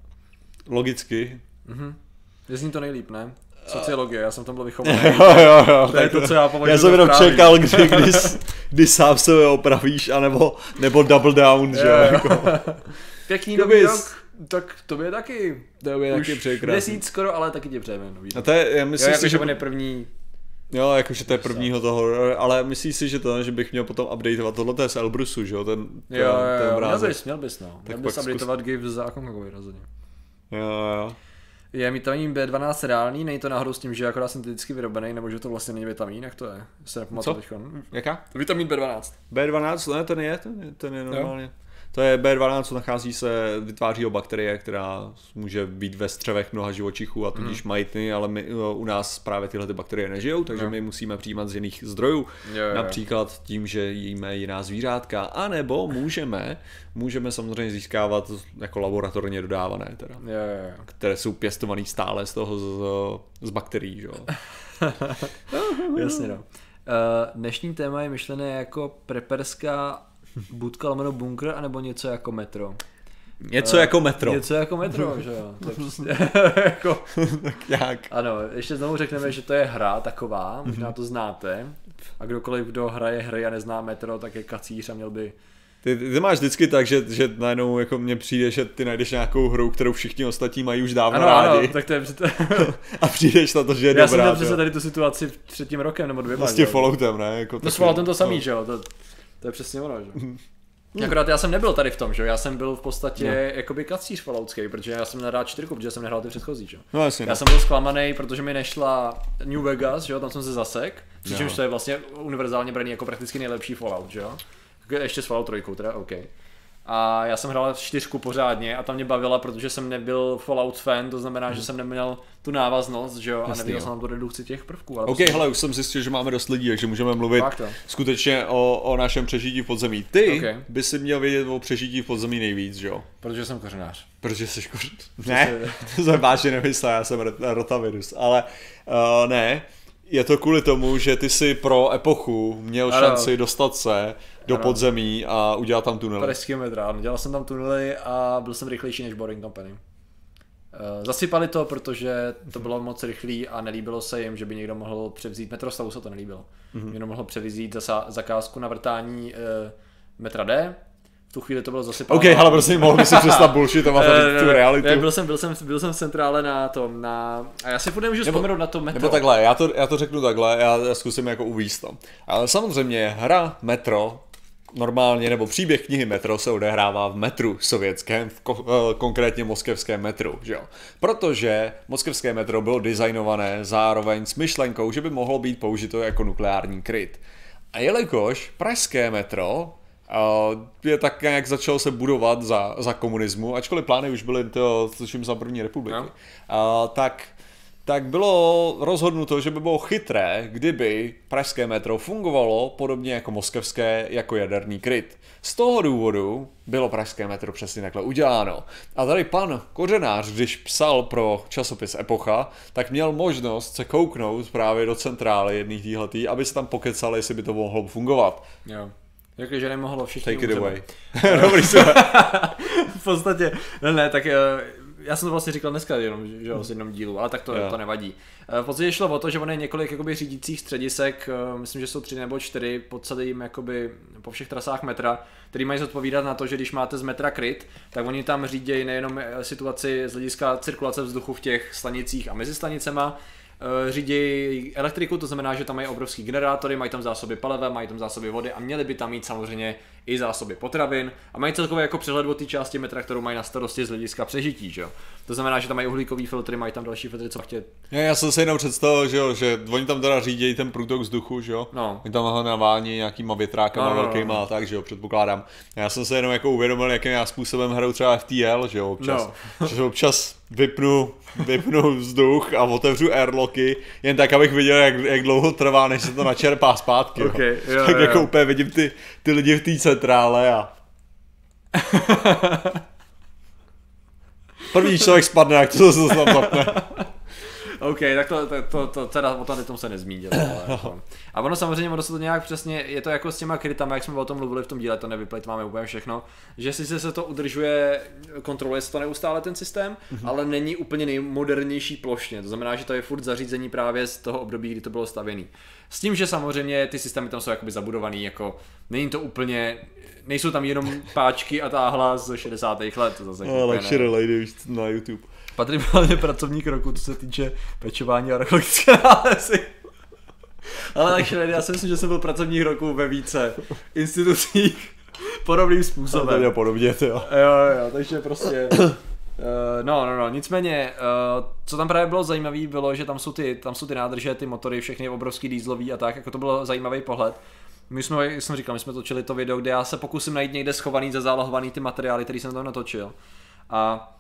Logicky. Mhm. Zní to nejlíp, ne? Sociologie, já jsem tam byl vychovaný. Jo, jo, jo. To je to, co já považuji Já jsem jenom čekal, kdy, kdy, kdy sám sebe opravíš, anebo, nebo double down, že jo. Jako. Pěkný bys- rok, tak to by taky. To by taky Už přeji krásný. měsíc skoro, ale taky tě přejeme nový A to je, já Jo, myslím jako, si, že on je první. Jo, jakože to je prvního toho, ale myslíš si, že to, že bych měl potom updateovat, tohle to je z Elbrusu, že jo, ten, ten, Jo, jo, ten jo, měl bys, měl bys, no. Měl Tak bys pak zkus- updateovat GIF za Akonkovi rozhodně. Jo, jo. Je vitamin B12 reálný, není to náhodou s tím, že akorát synteticky vyrobený, nebo že to vlastně není vitamin, jak to je? Se nepamatuju Co? teďka. Jaká? Vitamin B12. B12, ne, ten je, ten je, ten je normálně. To je B12, nachází se, vytváří ho bakterie, která může být ve střevech mnoha živočichů a tudíž majitny, ale my, u nás právě tyhle ty bakterie nežijou, takže Jo. my musíme přijímat z jiných zdrojů. Jo, jo. Například tím, že jíme jiná zvířátka, anebo můžeme, můžeme samozřejmě získávat jako laboratorně dodávané, teda, Jo, jo, jo. které jsou pěstované stále z toho z, z bakterií, že jo. Jasně no. Uh, dnešní téma je myšlené jako preperská budka lomeno bunkr, anebo něco jako metro. Něco jako metro. Něco jako metro, že jo. To je prostě jako... tak jak? Ano, ještě znovu řekneme, že to je hra taková, možná to znáte. A kdokoliv, kdo hraje hry a nezná metro, tak je kacíř a měl by Ty, ty, ty máš vždycky tak, že, že najednou jako mně přijde, že ty najdeš nějakou hru, kterou všichni ostatní mají už dávno Ano, rádi. ano, tak to je před... a přijdeš na to, že je Já jsem dobrá. měl jo. přesně tady tu situaci před tím rokem nebo dvěma. S tím že jo. Falloutem, ne? Jako No s Falloutem to samý, že jo, to, to je přesně ono, že jo. Akorát já jsem nebyl tady v tom, že jo, já jsem byl v podstatě no. jakoby kacíř Falloutský, protože já jsem nehrál čtyřku, protože jsem nehrál ty předchozí, že jo. No jasně, Já no. jsem byl zklamaný, protože mi nešla New Vegas, že jo, tam jsem se zasek, přičemž Jo. to je vlastně univerzálně braný jako prakticky nejlepší Fallout, že jo. Ještě s Fallout 3, teda, OK. A já jsem hrál čtyřku pořádně a tam mě bavila, protože jsem nebyl Fallout fan, to znamená, že jsem neměl tu návaznost, že jo, a neviděl jsem tam tu redukci těch prvků. Ale OK, prostě- hele, už jsem zjistil, že máme dost lidí, takže můžeme mluvit Fakt jo. skutečně o, o našem přežití v podzemí. Ty OK. by si měl vědět o přežití v podzemí nejvíc, že jo? Protože jsem kořenář. Protože jsi koř... Ne, to jsem vážně nemyslel, já jsem ro- rotavirus, ale uh, ne, je to kvůli tomu, že ty si pro epochu měl Ano. šanci dostat se do Ano. podzemí a udělat tam tunel. 50 km, ano, dělal jsem tam tunely a byl jsem rychlejší než Boring Company. Eh, Zasypali to, protože to bylo moc rychlý a nelíbilo se jim, že by někdo mohl převzít, Metrostavu se to nelíbilo, mm-hmm. někdo mohl převzít zasa, zakázku na vrtání eh, metra D, tu chvíli to bylo zasypáno. OK, ale prosím, mohl by si přestat tady ne, tu realitu. ne, byl, jsem, byl, jsem, byl jsem v centrále na tom, na... A já si furt nemůžu Nebo- vzpomenout na to metro. Nebo takhle, já to, já to řeknu takhle, já, já zkusím jako uvíct to. Ale samozřejmě hra Metro, normálně, nebo příběh knihy Metro se odehrává v metru sovětském, v ko, eh, konkrétně moskevském metru, že jo. Protože moskevské metro bylo designované zároveň s myšlenkou, že by mohlo být použito jako nukleární kryt. A jelikož pražské metro je tak nějak začalo se budovat za, za komunismu, ačkoliv plány už byly to, tuším, za první republiky. No. Tak, tak bylo rozhodnuto, že by bylo chytré, kdyby pražské metro fungovalo podobně jako moskevské, jako jaderný kryt. Z toho důvodu bylo pražské metro přesně takhle uděláno. A tady pan Kořenář, když psal pro časopis Epocha, tak měl možnost se kouknout právě do centrály jedných týhletý, aby se tam pokecali, jestli by to mohlo fungovat. Jo. Řekli, že nemohlo všichni Take it umřeme. away. Dobrý, super. v podstatě, ne, ne, tak eh, já jsem to vlastně říkal dneska jenom, že jo, z jednom dílu, ale tak to, Jo. to nevadí. Eh, V podstatě šlo o to, že on je několik jakoby řídících středisek, eh, myslím, že jsou tři nebo čtyři po celým jakoby po všech trasách metra, který mají zodpovídat na to, že když máte z metra kryt, tak oni tam řídějí nejenom situaci z hlediska cirkulace vzduchu v těch stanicích a mezi stanicema, řídí elektriku, to znamená, že tam mají obrovský generátory, mají tam zásoby paliva, mají tam zásoby vody a měli by tam mít samozřejmě i zásoby potravin a mají celkově jako přehled o té části metra, kterou mají na starosti z hlediska přežití, že jo. To znamená, že tam mají uhlíkový filtry, mají tam další filtry, co chtějí. Já, já jsem se jenom představil, že, jo, že oni tam teda řídějí ten průtok vzduchu, že jo? No. Oni tam ho navání nějakýma větrákama No, no, no, velkýma no. a tak, že jo, předpokládám. Já jsem se jenom jako uvědomil, jakým já způsobem hraju třeba FTL, že jo, občas. No. Že občas vypnu, vypnu vzduch a otevřu airlocky, jen tak, abych viděl, jak, jak dlouho trvá, než se to načerpá zpátky. jo. Ok, jo, tak jo, jako jo. úplně vidím ty, ty lidi v té centrále a První člověk spadne, jak to se tam zapne. OK, tak to, to, to, to teda o tom tom se nezmínil. Ale jako. A ono samozřejmě, ono se to nějak přesně, je to jako s těma krytama, jak jsme o tom mluvili v tom díle, to nevyplejtváme úplně všechno, že sice se to udržuje, kontroluje se to neustále ten systém, mm-hmm. ale není úplně nejmodernější plošně, to znamená, že to je furt zařízení právě z toho období, kdy to bylo stavěné. S tím, že samozřejmě ty systémy tam jsou jakoby zabudovaný, jako není to úplně, nejsou tam jenom páčky a táhla z 60. let, to zase No, ne. lady už na YouTube. Patří hlavně pracovník roku, co se týče pečování a archeologické nálezy. Ale tak Shreddy, já si myslím, že jsem byl pracovník roku ve více institucích podobným To způsobem. je podobně, ty jo. Jo, jo, takže prostě... Uh, no, no, no, nicméně, uh, co tam právě bylo zajímavé, bylo, že tam jsou ty, tam jsou ty nádrže, ty motory, všechny obrovský dýzlový a tak, jako to bylo zajímavý pohled. My jsme, jak jsem říkal, my jsme točili to video, kde já se pokusím najít někde schovaný, zazálohovaný ty materiály, který jsem tam natočil. A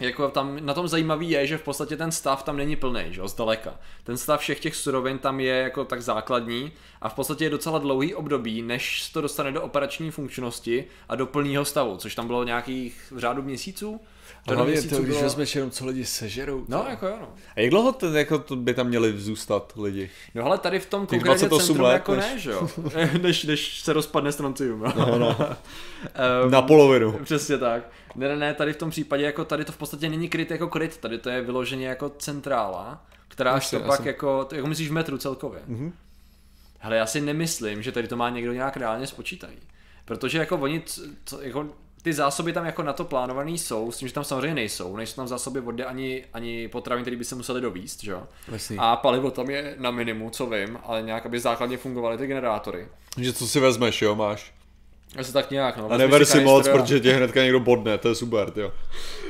jako tam na tom zajímavý je, že v podstatě ten stav tam není plný, že jo, zdaleka. Ten stav všech těch surovin tam je jako tak základní a v podstatě je docela dlouhý období, než se to dostane do operační funkčnosti a do plného stavu, což tam bylo nějakých v řádu měsíců. A hlavně to, když bylo- vezmeš jenom, co lidi sežerou. No, to- jako jo, no. A jak dlouho ten, jako to by tam měli zůstat lidi? No ale tady v tom konkrétně 28 centru let, jako než- ne, že jo? než, než se rozpadne stroncium. No, no. um, Na polovinu. Přesně tak. Ne, ne, ne, tady v tom případě, jako tady to v podstatě není kryt jako kryt, tady to je vyloženě jako centrála, která až to pak jsem- jako, to jako myslíš v metru celkově. Mhm. Hele, já si nemyslím, že tady to má někdo nějak reálně spočítají. Protože jako oni, co, jako ty zásoby tam jako na to plánovaný jsou, s tím, že tam samozřejmě nejsou, nejsou tam zásoby vody ani, ani potravin, které by se museli dovíst, že jo. A palivo tam je na minimu, co vím, ale nějak, aby základně fungovaly ty generátory. Že co si vezmeš, jo, máš. Asi tak nějak, no. A neber si moc, a- protože tě hnedka někdo bodne, to je super, jo.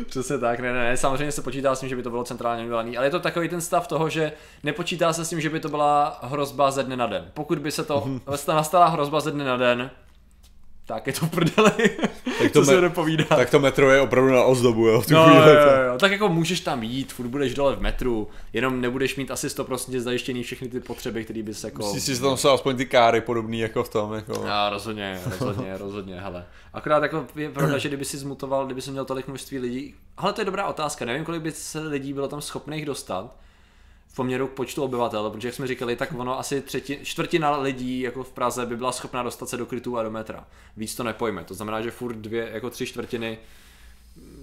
Přesně tak, ne, ne, ne, samozřejmě se počítá s tím, že by to bylo centrálně udělané, ale je to takový ten stav toho, že nepočítá se s tím, že by to byla hrozba ze dne na den. Pokud by se to, nastala hrozba ze dne na den, tak je to v prdeli, Tak co to se me- nepovídá. Tak to metro je opravdu na ozdobu, jo. v tu No, chvíli, jo, jo, jo, tak jako můžeš tam jít, furt budeš dole v metru, jenom nebudeš mít asi 100% zajištěný všechny ty potřeby, které bys jako... Myslíš si, že tam jsou aspoň ty káry podobný jako v tom, jako. Já rozhodně, rozhodně, rozhodně, hele. Akorát jako je pravda, že kdyby si zmutoval, kdyby si měl tolik množství lidí, ale to je dobrá otázka, nevím, kolik by se lidí bylo tam schopných dostat v poměru k počtu obyvatel, protože jak jsme říkali, tak ono asi třetí, čtvrtina lidí jako v Praze by byla schopná dostat se do krytů a do metra. Víc to nepojme, to znamená, že furt dvě, jako tři čtvrtiny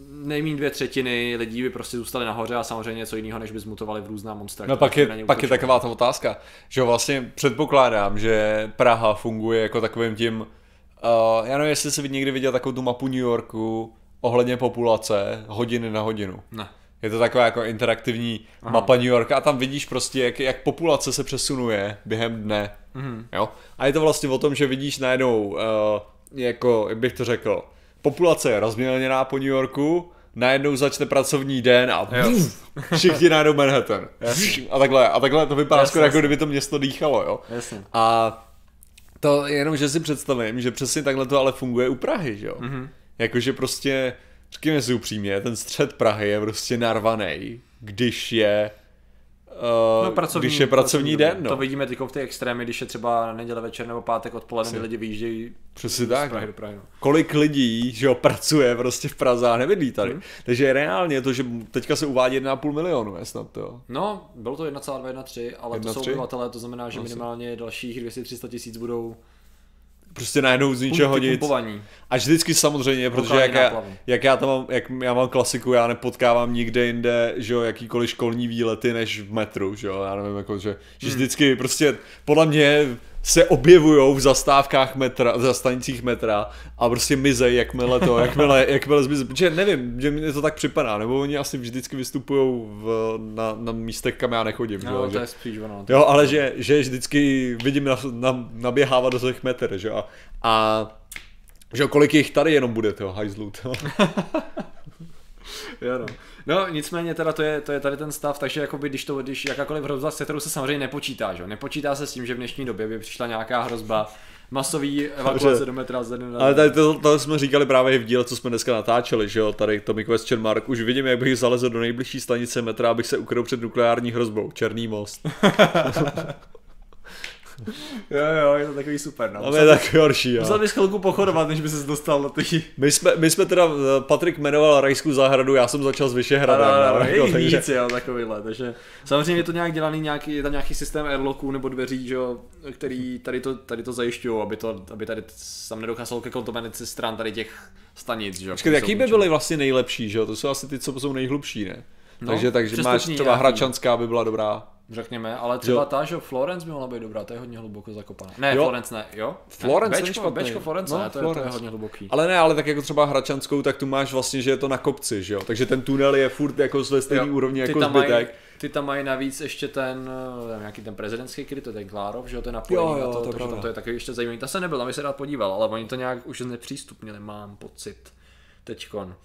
nejmín dvě třetiny lidí by prostě zůstaly nahoře a samozřejmě něco jiného, než by zmutovali v různá monstra. No pak je, pak je taková ta otázka, že vlastně předpokládám, že Praha funguje jako takovým tím, uh, já nevím, jestli jsi někdy viděl takovou tu mapu New Yorku ohledně populace hodiny na hodinu. Ne. Je to taková jako interaktivní Aha. mapa New Yorka a tam vidíš prostě, jak, jak populace se přesunuje během dne. Mm-hmm. Jo? A je to vlastně o tom, že vidíš najednou, uh, jako, jak bych to řekl, populace je rozmělněná po New Yorku, najednou začne pracovní den a všichni najednou Manhattan. A takhle, a takhle to vypadá Jasně, skoro jako kdyby to město dýchalo, jo. Jasně. A to je jenom, že si představím, že přesně takhle to ale funguje u Prahy, že jo. Mhm. Mm-hmm. Jakože prostě, řekněme si upřímně, ten střed Prahy je prostě narvaný, když je uh, když je pracovní den, no. To vidíme teď v ty extrémy, když je třeba neděle večer nebo pátek odpoledne, kdy lidi vyjíždějí Přesně z tak. Prahy do Prahy. No. Kolik lidí, že jo, pracuje prostě v Praze a nebydlí tady. Mhm. Takže reálně to, že teďka se uvádí 1,5 milionu, je snad to. no, bylo to 1,213, ale to jsou 1,3? obyvatelé, to znamená, že minimálně dalších 200-300 tisíc budou Prostě najednou z ničeho nic. pumpovaní. A vždycky samozřejmě, protože Lokální jak já, jak já tam mám, jak já mám klasiku, já nepotkávám nikde jinde, že jo, jakýkoliv školní výlety než v metru, že jo, já nevím, jako, že, že vždycky prostě, podle mě se objevují v zastávkách metra, v zastanicích metra a prostě mizej, jakmile to, jakmile, jakmile zmizí, protože nevím, že mi to tak připadá, nebo oni asi vždycky vystupují v, na, na místech, kam já nechodím, No, jo, to je spíš ono. Jo, ale že, že vždycky vidím na, na, naběhávat do těch metr, že jo. A, a že kolik jich tady jenom bude, toho hajzlů. Jo, no. No, nicméně teda to je, to je tady ten stav, takže jakoby, když, to, když jakákoliv hrozba, se kterou se samozřejmě nepočítá, že? jo? nepočítá se s tím, že v dnešní době by přišla nějaká hrozba masový evakuace Dobře. do metra ze dne na Ale den. tady to, to, jsme říkali právě i v díle, co jsme dneska natáčeli, že jo, tady Tommy Question Mark, už vidím, jak bych zalezl do nejbližší stanice metra, abych se ukryl před nukleární hrozbou, Černý most. Jo, jo, je to takový super, no. Tam je tak horší, jo. Musel bys chvilku pochodovat, než by ses dostal do těch... My jsme, my jsme teda, eh, Patrik jmenoval rajskou zahradu, já jsem začal s Vyšehradem. Ano, ano, no, je jako, takže- víc, jo, takovýhle, takže samozřejmě je to nějak dělaný, nějaký, je tam nějaký systém airlocků nebo dveří, že jo, který tady to, tady to zajišťují, aby, to, aby tady tam nedocházelo ke kontaminaci stran tady těch stanic, že jo. Počkej, jaký by byly vlastně nejlepší, že jo? To jsou asi ty, co jsou nejhlubší, ne? No, takže takže máš třeba nějaký. Hračanská by byla dobrá. Řekněme, ale třeba Jo. ta, že Florence by mohla být dobrá, to je hodně hluboko zakopaná. Ne, Jo. Florence ne, jo? Florence ne, není Bčko, špatný. Bčko Florence, No, ne, to, je, to je Florence. hodně hluboký. Ale ne, ale tak jako třeba Hračanskou, tak tu máš vlastně, že je to na kopci, že jo? Takže ten tunel je furt jako ze stejné úrovni jako tam mají- zbytek. Ty tam mají navíc ještě ten, eh, nějaký ten prezidentský kryt, to je ten Klárov, že jo, to je napojený Jo, jo, na to, to je takže tam to je takový ještě zajímavý. Ta se nebyl, tam bych se rád podíval, ale oni to nějak už znepřístupnili, mám pocit, teďkon.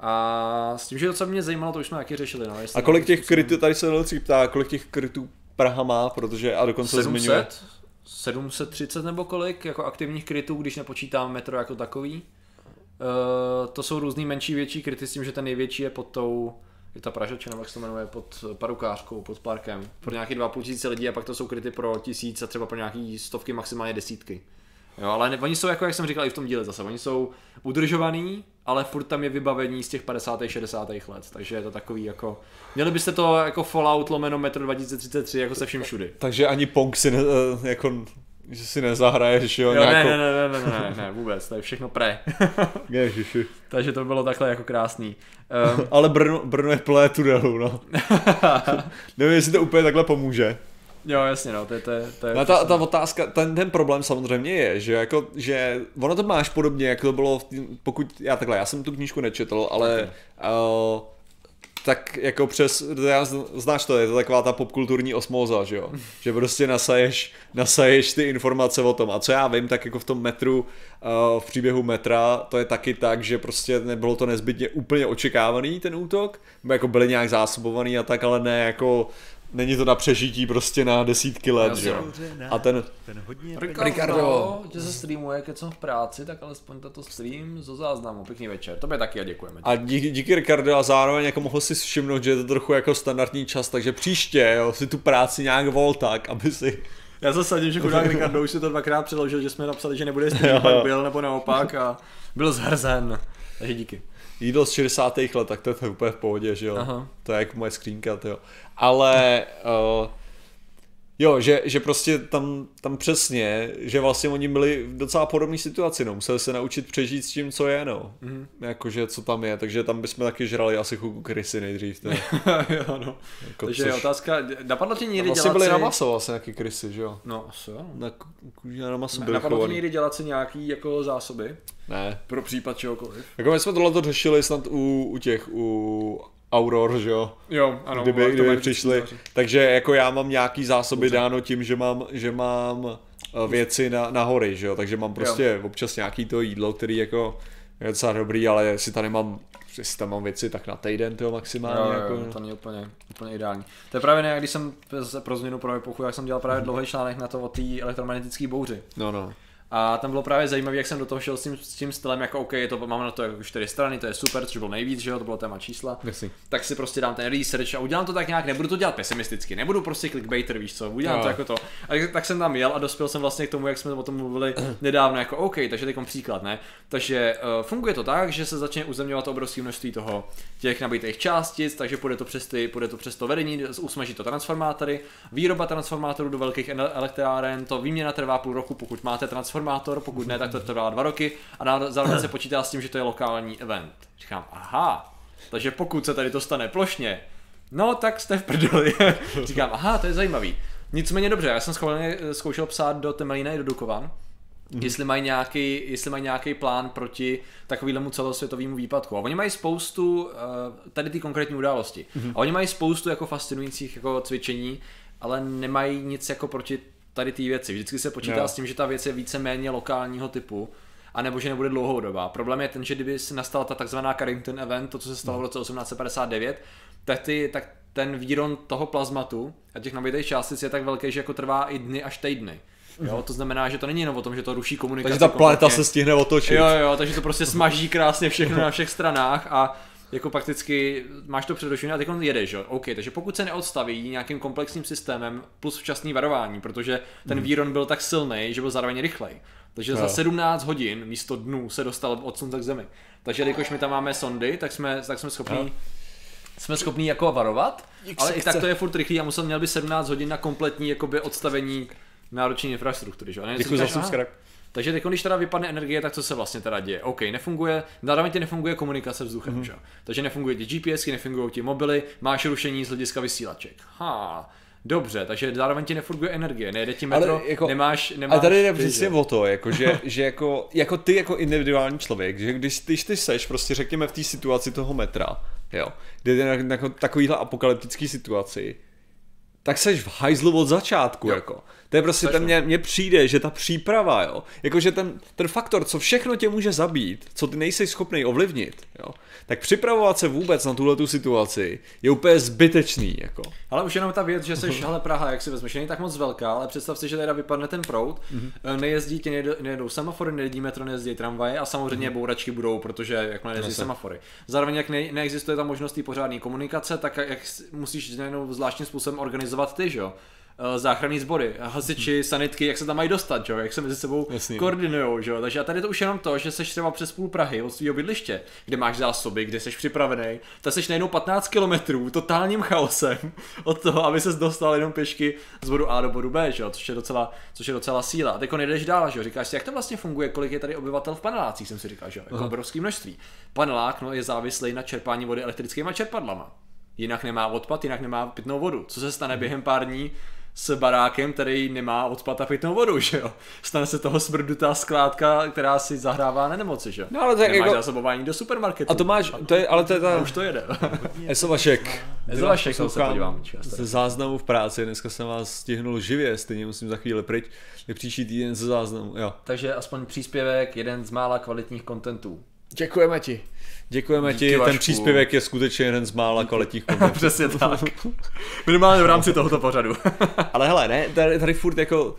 A s tím, že to, co mě zajímalo, to už jsme taky řešili. No, A kolik těch krytů, tady se Lelci ptá, kolik těch krytů Praha má, protože a dokonce zmiňuje. 700? 730 nebo kolik jako aktivních krytů, když nepočítám metro jako takový. Uh, to jsou různý menší, větší kryty s tím, že ten největší je pod tou, je ta Pražače, nebo jak se to jmenuje, pod parukářkou, pod parkem. Pro nějaký 2,5 tisíce lidí a pak to jsou kryty pro tisíc a třeba pro nějaký stovky, maximálně desítky. Jo, ale ne, oni jsou jako, jak jsem říkal i v tom díle zase, oni jsou udržovaný ale furt tam je vybavení z těch 50. 60. let, takže je to takový jako, měli byste to jako Fallout lomeno Metro 2033 jako se vším všudy. Takže ani Pong si ne, eh, jako že si nezahraješ, jo, Jo, ne, nějakou... ne, ne, ne, ne, ne, ne, vůbec, to je všechno pre. Ježiši. takže to bylo takhle jako krásný. Um, Ale Brno, Brno je plné tunelů, no. Nevím, jestli to úplně takhle pomůže. Jo, jasně, no, to je, to je, to je No ta, ta otázka, ten, ten problém samozřejmě je, že jako, že ono to máš podobně, jak to bylo, v tý, pokud, já takhle, já jsem tu knížku nečetl, ale uh, tak jako přes, já, zn- znáš to, je to taková ta popkulturní osmóza, že jo, že prostě nasaješ, nasaješ ty informace o tom. A co já vím, tak jako v tom metru, uh, v příběhu metra, to je taky tak, že prostě nebylo to nezbytně úplně očekávaný ten útok, jako byli nějak zásobovaný a tak, ale ne jako, není to na přežití prostě na desítky let, že jo. A ten, Ten hodně Ricardo, Ricardo. že se streamuje, keď jsem v práci, tak alespoň tato stream zo záznamu. Pěkný večer. Tobě taky a děkujeme. A díky, díky Ricardo a zároveň jako mohl si všimnout, že je to trochu jako standardní čas, takže příště jo, si tu práci nějak vol tak, aby si... Já se sadím, že chudák Ricardo už si to dvakrát přeložil, že jsme napsali, že nebude stream, pak byl nebo naopak a byl zhrzen. Takže díky. Jídlo z 60. let, tak to je úplně v pohodě, že jo. Aha. To je jako moje skřínka, jo. Ale... Uh, Jo, že, že prostě tam, tam přesně, že vlastně oni byli v docela podobné situaci, no, museli se naučit přežít s tím, co je, no, mm. jakože co tam je, takže tam bychom taky žrali asi chvilku krysy nejdřív, teda. jo, no. Jako, Takže je otázka, napadlo tě někdy vlastně dělat byli si... na maso vlastně nějaký krysy, že jo. No, asi jo. Na na maso Ne, byly napadlo chovaný. někdy dělat si nějaký jako zásoby? Ne. Pro případ čehokoliv. Jako my jsme tohle řešili snad u, u těch, u Auror, že jo? Jo, ano. kdyby, to kdyby přišli. Takže jako já mám nějaký zásoby dáno tím, že mám, že mám eh, věci na, na hory, že jo? Takže mám prostě občas nějaký to jídlo, který jako je docela dobrý, ale jestli tam nemám, jestli tam mám věci, tak na týden to maximálně. Jo, jako, jo, to není úplně, úplně ideální. To je právě ne, když jsem pro změnu pro epochu, jak jsem dělal právě dlouhý článek na to o té elektromagnetické bouři. No, no. A tam bylo právě zajímavé, jak jsem do toho šel s tím, s tím stylem, jako OK, to, máme na to jako čtyři strany, to je super, což bylo nejvíc, že jo, to bylo téma čísla. Jasný. Tak si prostě dám ten research a udělám to tak nějak, nebudu to dělat pesimisticky, nebudu prostě clickbaiter, víš co, udělám Jo. to jako to. A tak, tak jsem tam jel a dospěl jsem vlastně k tomu, jak jsme o tom mluvili nedávno, jako OK, takže teď příklad, ne? Takže uh, funguje to tak, že se začne uzemňovat obrovské množství toho těch nabitých částic, takže půjde to přes, ty, půjde to přes to vedení, usmaží to transformátory, výroba transformátorů do velkých ele- elektráren, to výměna trvá půl roku, pokud máte transformátor, pokud ne, tak to trvá dva roky a zároveň se počítá s tím, že to je lokální event. Říkám, aha, takže pokud se tady to stane plošně, no tak jste v prdeli. Říkám, aha, to je zajímavý. Nicméně dobře, já jsem schválně eh, zkoušel psát do Temelína i do Dukovan, Mm. Jestli mají, nějaký, jestli mají nějaký plán proti takovému celosvětovému výpadku. A oni mají spoustu uh, tady ty konkrétní události. Mm. A oni mají spoustu jako fascinujících jako cvičení, ale nemají nic jako proti tady ty věci. Vždycky se počítá Jo. s tím, že ta věc je víceméně lokálního typu, a nebo že nebude dlouhodobá. Problém je ten, že kdyby se nastala ta takzvaná Carrington event, to, co se stalo v roce 1859, tak, ty, tak ten výron toho plazmatu a těch nabitých částic je tak velký, že jako trvá i dny až týdny. Jo, to znamená, že to není jenom o tom, že to ruší komunikaci. Takže ta planeta kompletně. se stihne otočit. Jo, jo, takže to prostě smaží krásně všechno na všech stranách a jako prakticky máš to předošené a teď on jedeš, jo. OK, takže pokud se neodstaví nějakým komplexním systémem plus včasný varování, protože ten výron byl tak silný, že byl zároveň rychlej. Takže za Jo. 17 hodin místo dnů se dostal od slunce k zemi. Takže jakož my tam máme sondy, tak jsme, tak jsme schopní Jo. jsme schopní jako varovat, Jak ale i tak to je furt rychlý a musel měl by 17 hodin na kompletní jakoby odstavení nároční infrastruktury, že? Děkuji za subscribe. Takže teď, když teda vypadne energie, tak co se vlastně teda děje? OK, nefunguje, zároveň ti nefunguje komunikace vzduchem, mm-hmm. že? Takže nefunguje ti GPSky, nefungují ti mobily, máš rušení z hlediska vysílaček. Ha, dobře, takže zároveň ti nefunguje energie, nejde ti metro, jako- nemáš, nemáš... A tady jde přesně o to, jako, že, že jako, jako ty jako individuální člověk, že když, když ty seš prostě řekněme v té situaci toho metra, jo, kde jde na, na takovýhle apokalyptický situaci, tak seš v hajzlu od začátku, Jo. jako. To je prostě, ten mně, mně přijde, že ta příprava, jo, jakože ten, ten faktor, co všechno tě může zabít, co ty nejsi schopný ovlivnit, jo, tak připravovat se vůbec na tuhle tu situaci je úplně zbytečný, jako. Ale už jenom ta věc, že seš, hele Praha, jak si vezmeš, není tak moc velká, ale představ si, že teda vypadne ten proud, Mhm. mm-hmm. nejezdí ti, nejedou, nejedou semafory, nejezdí metro, nejezdí tramvaje a samozřejmě mm-hmm. bouračky budou, protože jak nejezdí Jasně. semafory. Zároveň jak ne, neexistuje ta možnost pořádné komunikace, tak jak musíš najednou zvláštním způsobem organizovat ty, že jo? Uh, záchranní sbory, hasiči, sanitky, jak se tam mají dostat, jo? jak se mezi sebou koordinují. Takže a tady je to už jenom to, že seš třeba přes půl Prahy od svého bydliště, kde máš zásoby, kde jsi připravený, tak seš najednou 15 kilometrů totálním chaosem od toho, aby ses dostal jenom pěšky z bodu A do bodu B, že? Což, je docela, což je docela síla. A teď nejdeš dál, že? říkáš si, jak to vlastně funguje, kolik je tady obyvatel v panelácích, jsem si říkal, že? jo? jako obrovské množství. Panelák no, je závislý na čerpání vody elektrickými čerpadlama. Jinak nemá odpad, jinak nemá pitnou vodu. Co se stane během pár dní s barákem, který nemá odpad a pitnou vodu, že jo? Stane se toho smrdutá skládka, která si zahrává na nemoci, že jo? No, ale tak Nemáš jako- zásobování do supermarketu. A to máš, to je, ale to je A ta... už to jede. Eso Vašek. Eso Vašek, se podívám. Ze záznamu v práci, dneska jsem vás stihnul živě, stejně musím za chvíli pryč. Je příští týden ze záznamu, jo. Takže aspoň příspěvek, jeden z mála kvalitních kontentů. Děkujeme ti. Děkujeme Díky, ti, ten Vašku. příspěvek je skutečně jeden z mála kvalitních. Přesně tak. Minimálně v rámci tohoto pořadu. Ale hele, ne, tady, tady furt jako,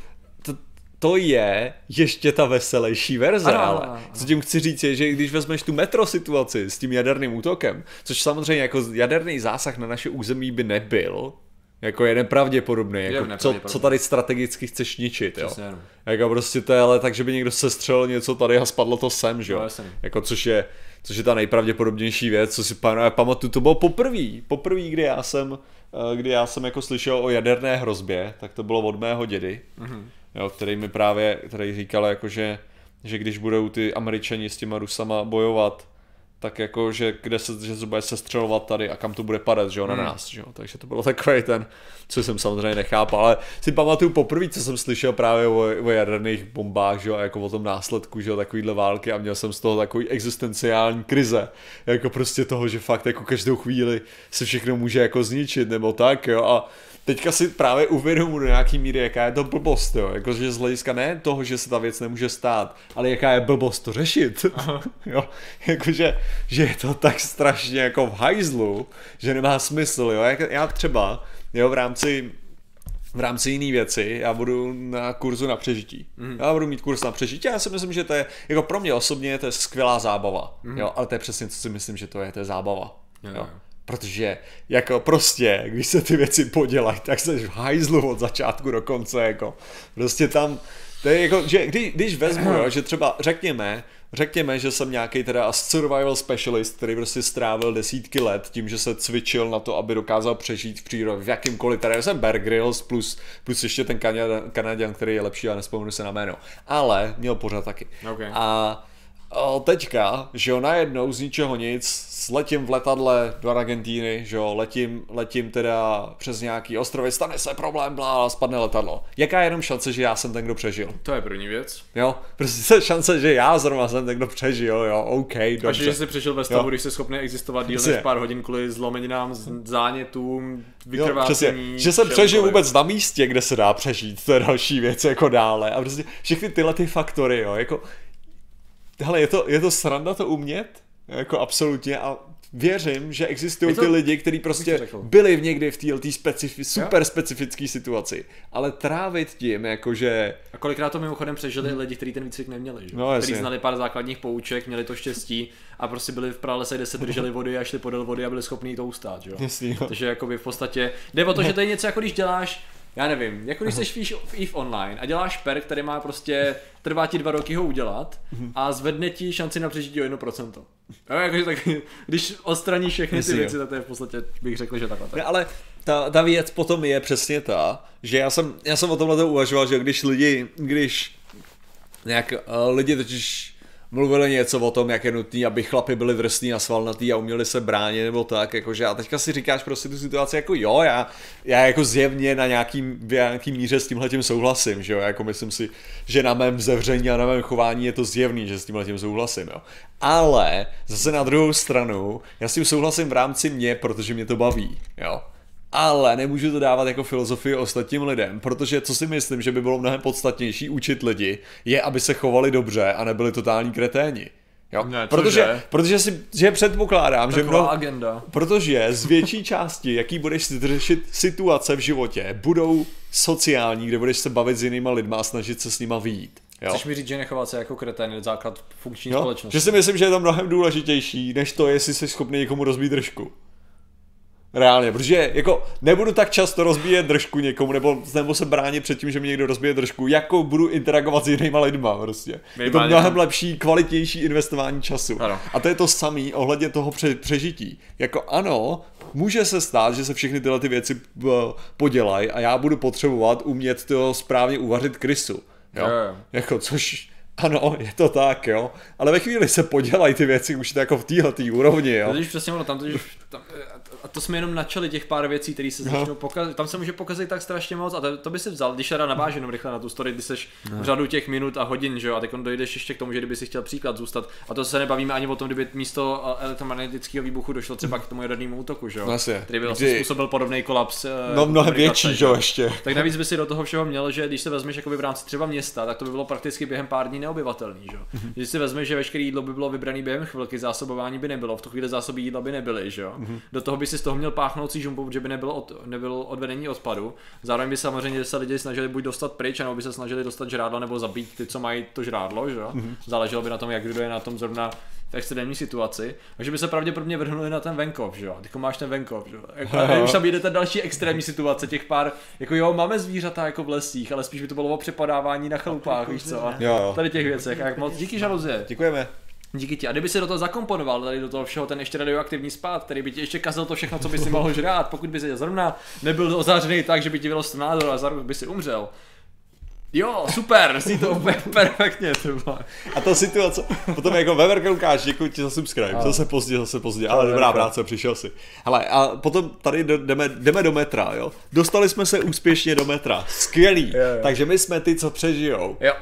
to, je ještě ta veselější verze, Ano, ale ano. co tím chci říct je, že když vezmeš tu metro situaci s tím jaderným útokem, což samozřejmě jako jaderný zásah na naše území by nebyl, jako je nepravděpodobný, jako co, nepravděpodobný. co tady strategicky chceš ničit, jo. Přesně, ano. Jako prostě to je ale tak, že by někdo sestřelil něco tady a spadlo to sem, že jo. No, jasně. Jako což je, což je ta nejpravděpodobnější věc, co si panu, já pamatuju, to bylo poprvé, poprvé, kdy já jsem, eh, kdy já jsem jako slyšel o jaderné hrozbě, tak to bylo od mého dědy, mm-hmm. jo, který mi právě, který říkal jako, že, že když budou ty američani s těma Rusama bojovat, tak jako, že kde se, že se bude sestřelovat tady a kam to bude padat, že jo, na nás, že jo, takže to bylo takový ten, co jsem samozřejmě nechápal, ale si pamatuju poprvé, co jsem slyšel právě o, o jaderných bombách, že jo, a jako o tom následku, že jo, takovýhle války a měl jsem z toho takový existenciální krize, jako prostě toho, že fakt jako každou chvíli se všechno může jako zničit nebo tak, jo, a teďka si právě uvědomuji do nějaký míry, jaká je to blbost, jo. Jakože z hlediska ne toho, že se ta věc nemůže stát, ale jaká je blbost to řešit. jo. Jakože, že je to tak strašně jako v hajzlu, že nemá smysl, jo. Jak, já třeba, jo, v rámci v rámci jiné věci, já budu na kurzu na přežití. Mm. Já budu mít kurz na přežití a já si myslím, že to je, jako pro mě osobně, to je skvělá zábava. Mm. Jo, ale to je přesně, co si myslím, že to je, to je zábava. Jo, Jo. Protože jako prostě, když se ty věci podělají, tak jsi v hajzlu od začátku do konce, jako. Prostě tam, to je jako, že když, když vezmu, jo, že třeba řekněme, řekněme, že jsem nějaký teda survival specialist, který prostě strávil desítky let tím, že se cvičil na to, aby dokázal přežít v přírodě, v jakýmkoliv, tady jsem Bear Grylls plus, plus ještě ten Kanaděn, který je lepší a nespomenu se na jméno. Ale měl pořád taky. Ok. A teďka, že jo, najednou z ničeho nic, letím v letadle do Argentíny, že jo, letím, letím teda přes nějaký ostrovy, stane se problém, blá, spadne letadlo. Jaká je jenom šance, že já jsem ten, kdo přežil? To je první věc. Jo, prostě šance, že já zrovna jsem ten, kdo přežil, jo, OK, A že, dobře. jsi přežil ve stavu, Jo. když jsi schopný existovat díl než pár hodin kvůli zlomeninám, zánětům, Jo, přesně, vykrvácení. že jsem přežil vůbec na místě, kde se dá přežít, to je další věc jako dále. A prostě všechny tyhle ty faktory, jo, jako, hele, je to, je to sranda to umět, jako absolutně a věřím, že existují to- ty lidi, kteří prostě byli v někdy v této specifi, super specifické situaci, ale trávit tím, jakože A kolikrát to mimochodem přežili lidi, kteří ten výcvik neměli, že? No, jasně. kteří znali pár základních pouček, měli to štěstí a prostě byli v pralese, kde se drželi vody a šli podél vody a byli schopní to ustát, že jo? Jasný, jo. Takže jakoby v podstatě jde o to, že to je něco jako když děláš já nevím, jako když jsi v EVE online a děláš perk, který má prostě, trvá ti dva roky ho udělat a zvedne ti šanci na přežití o 1%. Jo, jakože tak, když odstraníš všechny ty věci, tak to je v podstatě, bych řekl, že takhle. Ne, ale ta, ta věc potom je přesně ta, že já jsem, já jsem o tomhle to uvažoval, že když lidi, když nějak uh, lidi totiž mluvili něco o tom, jak je nutný, aby chlapi byli drsní a svalnatý a uměli se bránit nebo tak, jakože a teďka si říkáš prostě tu situaci jako jo, já, já jako zjevně na nějakým, v nějakým míře s tímhle tím souhlasím, že jo, jako myslím si, že na mém zevření a na mém chování je to zjevný, že s tímhle tím souhlasím, jo. Ale zase na druhou stranu, já s tím souhlasím v rámci mě, protože mě to baví, jo ale nemůžu to dávat jako filozofii ostatním lidem, protože co si myslím, že by bylo mnohem podstatnější učit lidi, je, aby se chovali dobře a nebyli totální kreténi. Jo? Ne, protože, protože si že předpokládám, že Taková mnoho, agenda. protože z větší části, jaký budeš řešit situace v životě, budou sociální, kde budeš se bavit s jinýma lidma a snažit se s nima vyjít. Jo? Chceš mi říct, že nechovat se jako kretén je základ funkční Jo? společnosti. Že si myslím, že je to mnohem důležitější, než to, jestli jsi schopný někomu rozbít držku. Reálně, protože jako nebudu tak často rozbíjet držku někomu, nebo, nebo se bránit před tím, že mi někdo rozbije držku, jako budu interagovat s jinýma lidma prostě. Je to mnohem lepší, kvalitnější investování času. Ano. A to je to samé ohledně toho pře- přežití. Jako ano, může se stát, že se všechny tyhle ty věci eh, podělají a já budu potřebovat umět to správně uvařit krysu. Jo? Jo. Jako, což ano, je to tak, jo. Ale ve chvíli se podělají ty věci už jako v téhle úrovni, jo. To je přesně ono, tam, totiž, tam, a to jsme jenom načali těch pár věcí, které se začnou pokazit, tam se může pokazit tak strašně moc a to, to by si vzal, když teda navážu jenom rychle na tu story, když seš v řadu těch minut a hodin, že jo, a teď dojdeš ještě k tomu, že kdyby si chtěl příklad zůstat, a to se nebavíme ani o tom, kdyby místo eh, elektromagnetického výbuchu došlo třeba k tomu jadernému útoku, že jo, No jasně. který by vlastně Kdy- způsobil podobný kolaps. eh, No mnohem větší, že jo, ještě. tak navíc by si do toho všeho měl, že když se vezmeš jakoby v rámci třeba města, tak to by bylo prakticky během pár dní neobyvatelný. Že? Mhm. Když si vezmeš, že veškeré jídlo by bylo vybrané během chvilky, zásobování by nebylo, v tu chvíli zásoby jídla by nebyly. Že? Mhm. Do toho by si z toho měl páchnoucí žumpu, že by nebylo, od, nebylo odvedení odpadu. Zároveň by samozřejmě se lidi snažili buď dostat pryč, nebo by se snažili dostat žrádla nebo zabít ty, co mají to žrádlo. Že? Mhm. Záleželo by na tom, jak kdo je na tom zrovna v extrémní situaci, takže by se pravděpodobně vrhnuli na ten venkov, že jo? Teď máš ten venkov, že jo? Jako, a už tam jde ta další extrémní situace, těch pár, jako jo, máme zvířata jako v lesích, ale spíš by to bylo o přepadávání na chalupách, víš co? A Jo, jo. Tady těch věcech, a jak moc, díky žaluzie. Děkujeme. Díky ti. A kdyby si do toho zakomponoval tady do toho všeho ten ještě radioaktivní spát, který by ti ještě kazil to všechno, co by si mohl žrát, pokud by si zrovna nebyl ozářený tak, že by ti vyrost nádor a za rok by si umřel. Jo, super, si to úplně perfektně, vole. A ta situace, potom jako Weber Lukáš, děkuji ti za subscribe, zase pozdě, zase pozdě, ale dobrá práce, přišel si. Hele, a potom tady jdeme, jdeme do metra, jo. Dostali jsme se úspěšně do metra, skvělý, Jo, jo. takže my jsme ty, co přežijou. Jo,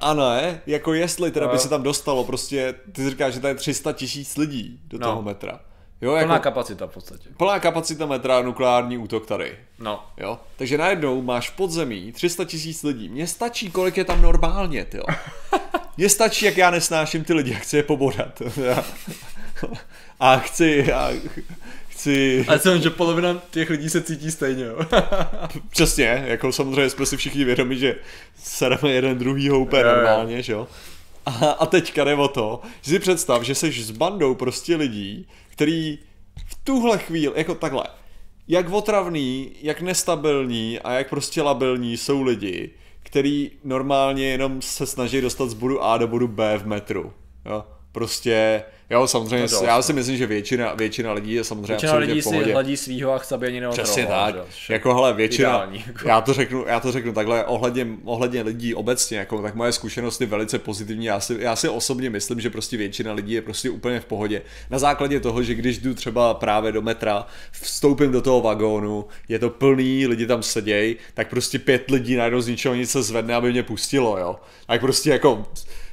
A ne, jako jestli teda by se tam dostalo, prostě, ty říkáš, že tady je 300 tisíc lidí do No. toho metra. Jo, plná jako kapacita v podstatě. plná kapacita metra, nukleární útok tady. No, Jo? Takže najednou máš v podzemí 300 tisíc lidí. Mně stačí, kolik je tam normálně, ty. Mně stačí, jak já nesnáším ty lidi, jak chci je pobodat. A chci, já chci, ale jsem, že polovina těch lidí se cítí stejně, jo. přesně, jako samozřejmě jsme si všichni vědomi, že sereme jeden druhýho úplně Jo, jo. normálně, že jo. A, a teďka jde o to, že si představ, že jsi s bandou prostě lidí, který v tuhle chvíli, jako takhle, jak otravný, jak nestabilní a jak prostě labilní jsou lidi, který normálně jenom se snaží dostat z bodu A do bodu B v metru. Jo? Prostě, jo, samozřejmě, To já no. si myslím, že většina, většina lidí je samozřejmě Většina absolutně lidí v si pohodě. hladí svýho a chce, aby ani Přesně tak. že. Jako hele, většina, Ideální, jako. já to řeknu, já to řeknu takhle, ohledně, ohledně lidí obecně, jako, tak moje zkušenost je velice pozitivní. Já si, já si osobně myslím, že prostě většina lidí je prostě úplně v pohodě. Na základě toho, že když jdu třeba právě do metra, vstoupím do toho vagónu, je to plný, lidi tam sedějí, tak prostě pět lidí najednou z ničeho nic se zvedne, aby mě pustilo, jo. Tak prostě jako,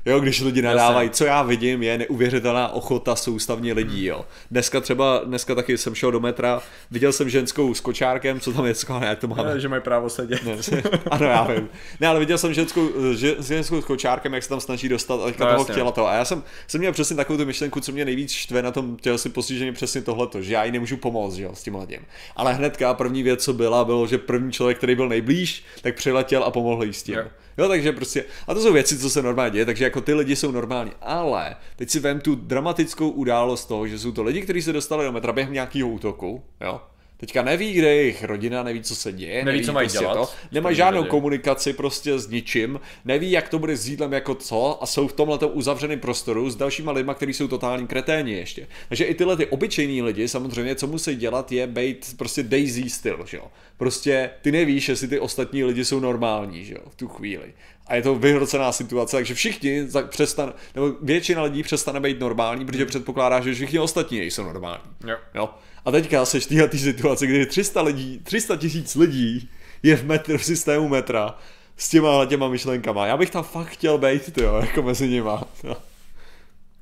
jo, když lidi nadávají, co já vidím, je neuvěřitelná ochota soustavně lidí, jo. Dneska třeba, dneska taky jsem šel do metra, viděl jsem ženskou s kočárkem, co tam je, skoro, jak to máme. Ne, Že mají právo sedět. Ne, ano, já vím. Ne, ale viděl jsem ženskou, že, ženskou s kočárkem, jak se tam snaží dostat a No, toho jasně. chtěla to. A já jsem, jsem měl přesně takovou tu myšlenku, co mě nejvíc štve na tom tělesném postižení, přesně tohleto, že já jí nemůžu pomoct, že jo, s tím lidem. Ale hnedka první věc, co byla, bylo, že první člověk, který byl nejblíž, tak přiletěl a pomohl jí s tím. Jo. Jo, takže prostě, a to jsou věci, co se normálně děje, takže jako ty lidi jsou normální, ale teď si vem tu dramatickou událost toho, že jsou to lidi, kteří se dostali do metra během nějakého útoku, jo. Teďka neví, kde je jejich rodina, neví, co se děje, Neví, co mají prostě dělat. To, nemají žádnou řadě. komunikaci prostě s ničím, neví, jak to bude s jídlem jako co a jsou v tomhle uzavřeném prostoru s dalšíma lidma, kteří jsou totální kreténi ještě. Takže i tyhle ty obyčejní lidi samozřejmě, co musí dělat, je být prostě Daisy styl, že jo. Prostě ty nevíš, jestli ty ostatní lidi jsou normální, že jo, v tu chvíli. A je to vyhrocená situace, takže všichni přestan, nebo většina lidí přestane být normální, protože předpokládá, že všichni ostatní jsou normální. Jo. Jo. A teďka seš v téhle situaci, kdy 300 lidí, 300 tisíc lidí je v, metr, v systému metra s těma těma myšlenkama. Já bych tam fakt chtěl být, jo, jako mezi nima. No.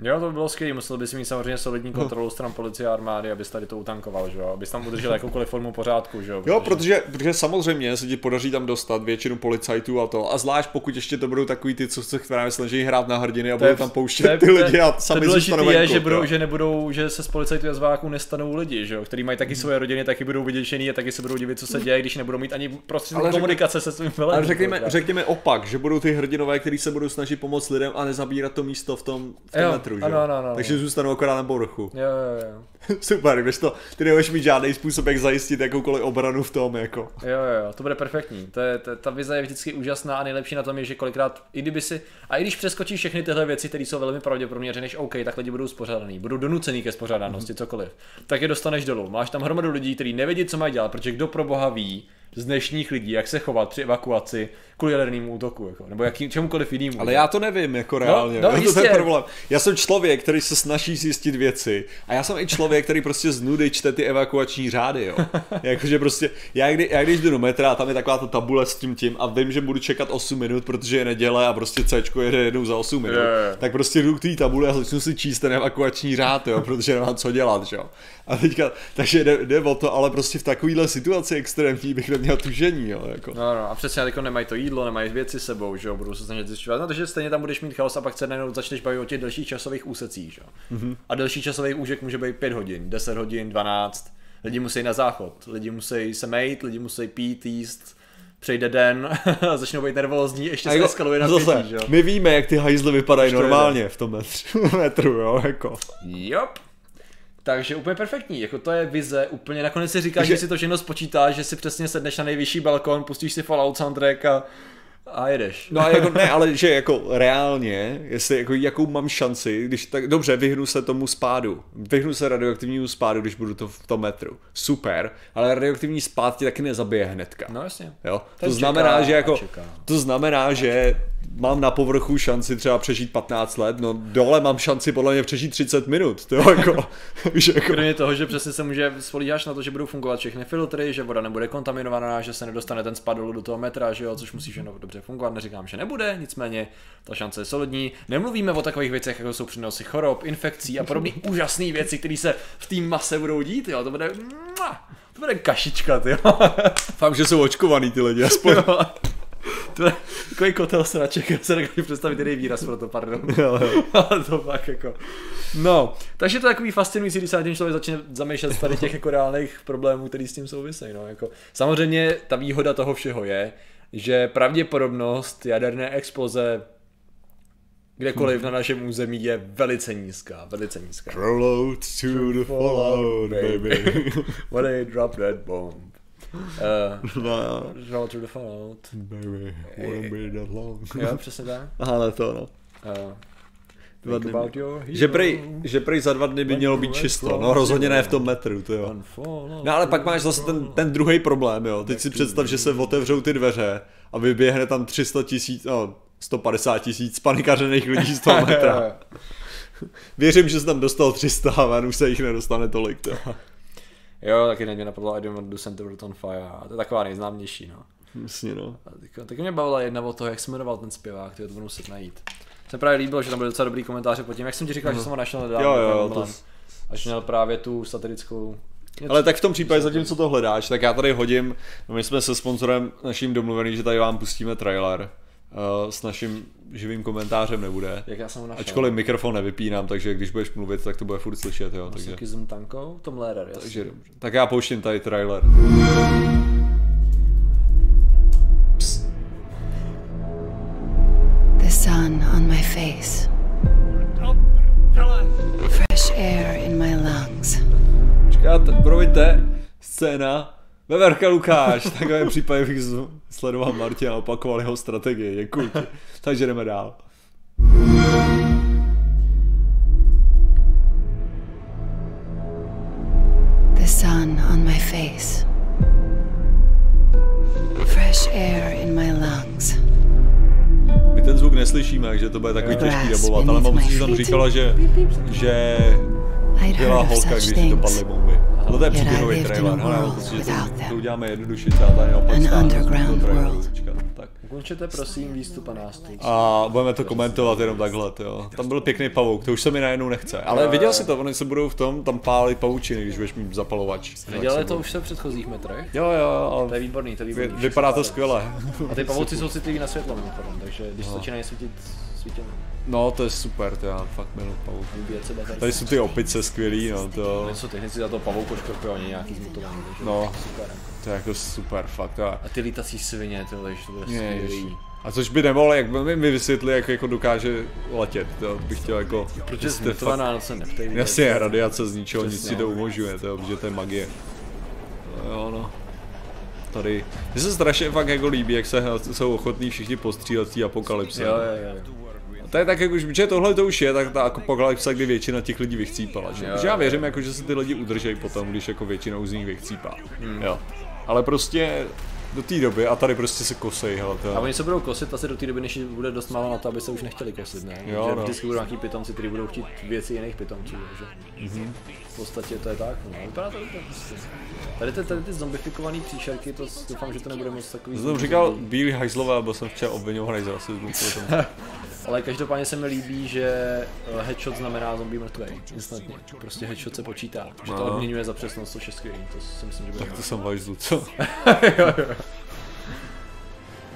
Jo, to by bylo skvělé, musel bys mít samozřejmě solidní kontrolu stran policie a armády, abys tady to utankoval, že jo, abys tam udržel jakoukoliv formu pořádku, že jo. Jo, protože, protože samozřejmě se ti podaří tam dostat většinu policajtů a to. A zvlášť pokud ještě to budou takový ty, co se právě snaží hrát na hrdiny a budou tam pouštět je- ty lidi a sami zůstanou je, že, budou, že nebudou, že se z policajtů a zváků nestanou lidi, že jo, který mají taky svoje rodiny, taky budou vyděšený a taky se budou divit, co se děje, když nebudou mít ani řekne- komunikace se svým velem. Ale řekněme, řekněme opak, že budou ty hrdinové, kteří se budou snažit pomoct lidem a nezabírat to místo v tom, v tom metru. Metru, že? Ano, ano, ano. Takže zůstanou akorát na povrchu. Jo, jo, jo. Super, když to, ty nebudeš mít žádný způsob, jak zajistit jakoukoliv obranu v tom, jako. Jo, jo, jo, to bude perfektní. To je, to, ta vize je vždycky úžasná a nejlepší na tom je, že kolikrát, i kdyby si, a i když přeskočíš všechny tyhle věci, které jsou velmi pravděpodobně, řekneš OK, tak lidi budou spořádaný, budou donucený ke spořádanosti, mm-hmm. cokoliv, tak je dostaneš dolů. Máš tam hromadu lidí, kteří nevědí, co mají dělat, protože kdo pro boha ví, z dnešních lidí, jak se chovat při evakuaci kvůli jadernému útoku, jako, nebo jakým, čemukoliv jinému. Ale já to nevím, jako reálně. no, to jistě. je problém. Já jsem člověk, který se snaží zjistit věci a já jsem i člověk, který prostě z nudy čte ty evakuační řády, jo. Jakože prostě, já, kdy, já když jdu do metra a tam je taková ta tabule s tím tím a vím, že budu čekat 8 minut, protože je neděle a prostě C jede jednou za 8 minut, jo. tak prostě jdu k té tabule a začnu si číst ten evakuační řád, jo, protože nemám co dělat, že jo. A teďka, takže jde, jde o to, ale prostě v takovéhle situaci extrémní bych neměl tužení, jo, jako. No, no, a přesně jako nemají to jídlo, nemají věci sebou, že jo, budou se snažit zjišťovat, no, takže stejně tam budeš mít chaos a pak se najednou začneš bavit o těch delších časových úsecích, že jo. Mm-hmm. A delší časový úžek může být 5 hodin, 10 hodin, 12. Lidi musí na záchod, lidi musí se mejt, lidi musí pít, jíst, přejde den a začnou být nervózní, ještě se eskaluje na zase, pětí, že jo. my víme, jak ty hajzly vypadají normálně v tom metru, metru, jo, jako. Jop. Takže úplně perfektní, jako to je vize, úplně nakonec si říkáš, Takže- že si to všechno spočítáš, že si přesně sedneš na nejvyšší balkon, pustíš si Fallout soundtrack a, a jedeš. No a jako ne, ale že jako reálně, jestli jako jakou mám šanci, když tak dobře, vyhnu se tomu spádu. Vyhnu se radioaktivnímu spádu, když budu to v tom metru. Super, ale radioaktivní spád ti taky nezabije hnedka. No jasně. Jo? Ten To znamená, čeká že jako, čeká. to znamená, že mám na povrchu šanci třeba přežít 15 let, no dole mám šanci podle mě přežít 30 minut, to jako, že jako, Kromě toho, že přesně se může spolíháš na to, že budou fungovat všechny filtry, že voda nebude kontaminovaná, že se nedostane ten spad dolů do toho metra, že jo, což musí všechno dobře fungovat. Neříkám, že nebude, nicméně ta šance je solidní. Nemluvíme o takových věcech, jako jsou přenosy chorob, infekcí a podobné úžasné věci, které se v té mase budou dít, jo. To bude, to bude kašička, ty fakt, že jsou očkovaný ty lidi, aspoň. To je takový kotel sraček, já se dokážu představit jiný výraz pro to, pardon. Jo, jo. Ale to fakt jako. No, takže to je takový fascinující, když se nad tím člověk začne zamýšlet z tady těch jako reálných problémů, který s tím souvisejí. No, jako. Samozřejmě ta výhoda toho všeho je, že pravděpodobnost jaderné exploze kdekoliv na našem území je velice nízká, velice nízká. Roll to the fallout, baby. When they drop that bomb. Uh, No, to the fallout. baby, won't be that long. Jo, přesně tak. Ale to no. Uh, Dva dny. about your hero. Že prej, že prej za dva dny by mělo být čisto, no rozhodně ne v tom metru, to jo. No ale pak máš zase ten, ten druhý problém, jo. Teď si představ, že se otevřou ty dveře a vyběhne tam 300 tisíc, no 150 tisíc panikařených lidí z toho metra. Věřím, že se tam dostal 300 a už se jich nedostane tolik, to. Jo, taky mě napadlo I don't want to world on fire. A to je taková nejznámější, no. Jasně, no. Taky, mě bavila jedna o toho, jak se jmenoval ten zpěvák, ty to budu muset najít. Se právě líbilo, že tam byly docela dobrý komentáře pod tím, jak jsem ti říkal, že jsem ho našel nedávno. Jo, jo, to- Až měl právě tu satirickou... Ale tak v tom případě, zatímco to hledáš, tak já tady hodím, no my jsme se sponzorem naším domluvený, že tady vám pustíme trailer. Uh, s naším živým komentářem nebude. Jak já jsem ho našel? Ačkoliv mikrofon nevypínám, takže když budeš mluvit, tak to bude furt slyšet, jo. Takže, Masochism tankou? Tom Lehrer, takže. Tak já pouštím tady trailer. The sun on my face. Fresh air in my lungs. Počkáte, promiňte, scéna. Veverka Lukáš, v takovém případě bych sledoval Martina a opakoval jeho strategii, děkuji ti. Takže jdeme dál. The sun on my face. Fresh air in my lungs. Ten zvuk neslyšíme, takže to bude takový těžký dabovat, ale mám si tam říkala, že, že of holka, když jí dopadly bomby. No to je příběhový a trailer, ale myslím, že to, to uděláme jednoduše, třeba tady underground toho traileru, world. počkat, tak. Ukončete prosím výstup a nástup. A budeme to komentovat jenom takhle, jo. Tam byl pěkný pavouk, to už se mi najednou nechce. Ale viděl jsi to, oni se budou v tom tam pálit pavučiny, když budeš mít zapalovač. Nedělali to už se v předchozích metrech? Jo, jo, To je a výborný, to je vy, výborný. vypadá to skvěle. A ty pavouci jsou citliví na světlo mimochodem, takže když No. začínají svítit svítilnou, No, to je super, to já fakt miluji pavouk. Tady jsou ty opice skvělý, no, to, Oni jsou technici za to pavouko škorpioni nějaký zmutovaný, takže No. super. To je jako super, fakt. A A ty lítací svině, to Ježiš. skvělý. A což by nemohlo, jak by mi vysvětli, jak jako dokáže letět, to bych chtěl jako... Protože zmutovaná fakt- se neptej. Jasně, radiace z ničeho, nic si to no. umožňuje, to, protože to je magie. No Jo, no. Tady, mně se strašně fakt jako líbí, jak se jsou ochotní všichni postřílet té apokalypse. Jo, jo, jo. A to je tak, jako, že tohle to už je, tak ta apokalypsa, kdy většina těch lidí vychcípala. Že, Jo, že já jo, věřím, jako, že se ty lidi udržejí potom, když jako většinou z nich vychcípá. Hmm. Jo. Ale prostě do té doby a tady prostě se kosej, hele, to A oni se budou kosit asi do té doby, než bude dost málo na to, aby se už nechtěli kosit, ne? Jo, že no. vždycky budou nějaký pitomci, kteří budou chtít věci jiných pitomců, že? Mhm. V podstatě to je tak, no. Vypadá to prostě. Tady ty, tady ty zombifikované příšerky, to doufám, že to nebude moc takový... Já jsem říkal bílý hajzlové, byl jsem včera obvinovaný z rasismu. Ale každopádně se mi líbí, že eh, headshot znamená zombie mrtvej, instantně. Prostě headshot se počítá, že to No. odměňuje za přesnost, což je skvělý, to si myslím, že bude Tak to jsem hajzlu, co? jo, jo.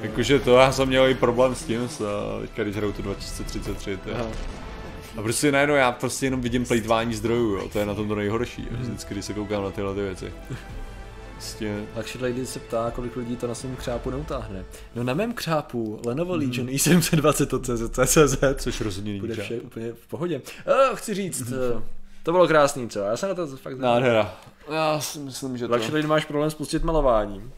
Jakože to já jsem měl i problém s tím, s, eh, teďka když hraju tu 2033, to. A prostě najednou já prostě jenom vidím plejtvání zdrojů, jo, to je na tom to nejhorší, jo, vždycky, když se koukám na tyhle ty věci. Prostě, Luxury Lady se ptá, kolik lidí to na svém křápu neutáhne. No na mém křápu Lenovo Legion i720 od CZ, což rozhodně není bude vše úplně v pohodě. Uh, chci říct, uh, to bylo krásný, co? Já jsem na to fakt... Nádhera. Já si myslím, že to... Luxury Lady máš problém spustit malováním.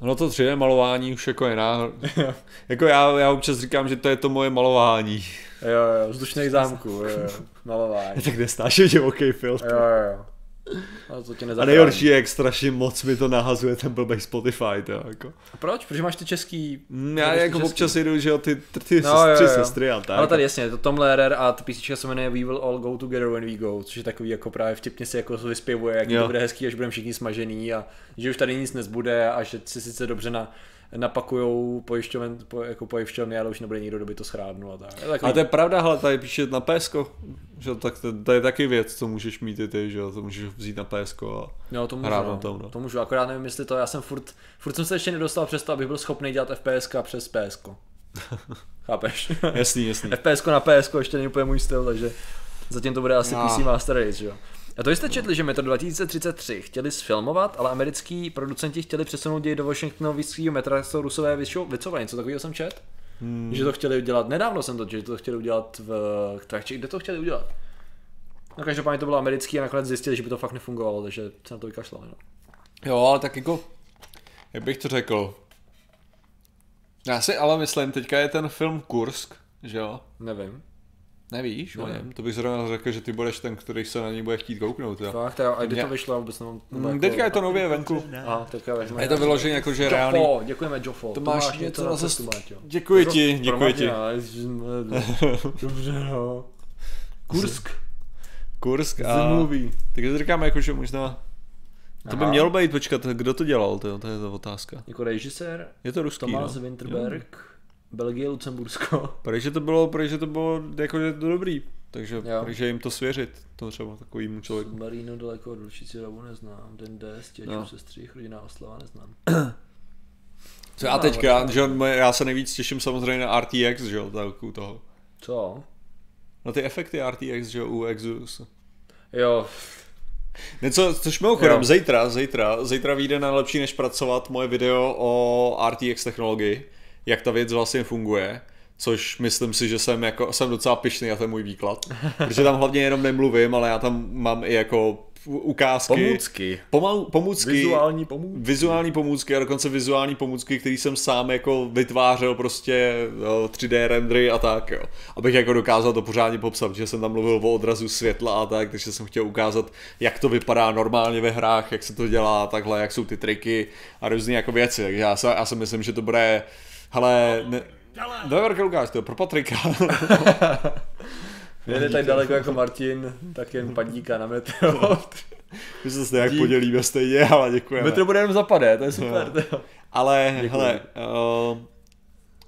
No to 3D malování už jako je ná... jako já, já občas říkám, že to je to moje malování. Jo, jo, vzdušných zámků, jo, jo, malování. tak nesnáším divoký film. Jo, jo, jo. A to tě A nejhorší je, jak strašně moc mi to nahazuje ten blbej Spotify, to jako. A Proč? Protože máš ty český... Mm, Já ty jako český. občas jedu, že jo, ty, ty, No, no, jo, jo. sestry a tak. Ale tady jasně, to Tom Lehrer a ta písnička se jmenuje We Will All Go Together When We Go, což je takový jako právě vtipně si jako vyspěvuje, jak Jo. to bude hezký, až budeme všichni smažený a že už tady nic nezbude a že si sice dobře na, napakujou pojišťoven, po, jako pojišťovny, ale už nebude nikdo, kdo by to schrádnul a tak. Je takový, Ale to je pravda, hele, tady píše na PSK, že tak to, to, je taky věc, co můžeš mít i ty, že jo, to můžeš vzít na PSK a no, to můžu, hrát no. na tom, no. to můžu, akorát nevím, jestli to, já jsem furt, furt jsem se ještě nedostal přes to, abych byl schopný dělat FPSK přes PSK. Chápeš? jasný, jasný. FPS na PS ještě není úplně můj styl, takže zatím to bude asi No. PC Master Race, že jo. A to jste četli, že Metro 2033 chtěli sfilmovat, ale americký producenti chtěli přesunout děj do Washingtonovského metra, jsou rusové vycouvali, něco takového jsem čet? Hmm. Že to chtěli udělat, nedávno jsem to, že to chtěli udělat v Trachči, kde to chtěli udělat? No každopádně to bylo americký a nakonec zjistili, že by to fakt nefungovalo, takže se na to vykašlali. No. Jo, ale tak jako, jak bych to řekl, já si ale myslím, teďka je ten film Kursk, že jo? Nevím. Nevíš, Nevím. nevím. To bych zrovna řekl, že ty budeš ten, který se na něj bude chtít kouknout, jo. Fakt, a kdy to Já- vyšlo, vůbec nemám. Mm, Teďka je to nově venku. Aha, teďka vezme. A je to vyloženě jako, že reálný. Jofo, děkujeme Jofo. To máš něco na cestu. Děkuji ti, děkuji ti. Dobře, no. Kursk. Kursk The a... movie. Takže říkáme jako, že možná... To by mělo být, počkat, kdo to dělal, to, to je ta otázka. Jako režisér Je to ruský, Thomas no. Winterberg, Belgie, Lucembursko. Protože to bylo, protože to bylo jako, že to dobrý. Takže, Jo. takže jim to svěřit, to třeba takovýmu člověku. Marino daleko od Vlčici Rabu neznám. Den D, stěčů, No. no. sestřích, rodinná oslava neznám. Co já teďka, že já se nejvíc těším samozřejmě na RTX, že jo, tak u toho. Co? Na ty efekty RTX, že jo, u Exodus. Jo, Něco, což mimochodem, zítra, zítra, zítra vyjde na lepší než pracovat moje video o RTX technologii, jak ta věc vlastně funguje, což myslím si, že jsem, jako, jsem docela pišný na ten můj výklad, protože tam hlavně jenom nemluvím, ale já tam mám i jako ukázky. pomůcky. Pomal, pomůcky. Vizuální pomůcky. Vizuální pomůcky a dokonce vizuální pomůcky, který jsem sám jako vytvářel prostě jo, 3D rendery a tak, jo. Abych jako dokázal to pořádně popsat, že jsem tam mluvil o odrazu světla a tak, takže jsem chtěl ukázat, jak to vypadá normálně ve hrách, jak se to dělá, takhle, jak jsou ty triky a různé jako věci, takže já, se, já si myslím, že to bude, hele, ne, Dobrý Lukáš, to je pro Patrika. Jede tak daleko jako Martin, tak jen padíka na metro. My se stejně jak Dík. podělíme stejně, ale děkujeme. metro bude jenom zapade, to je super. to jo. Ale, Děkuji. hele, uh,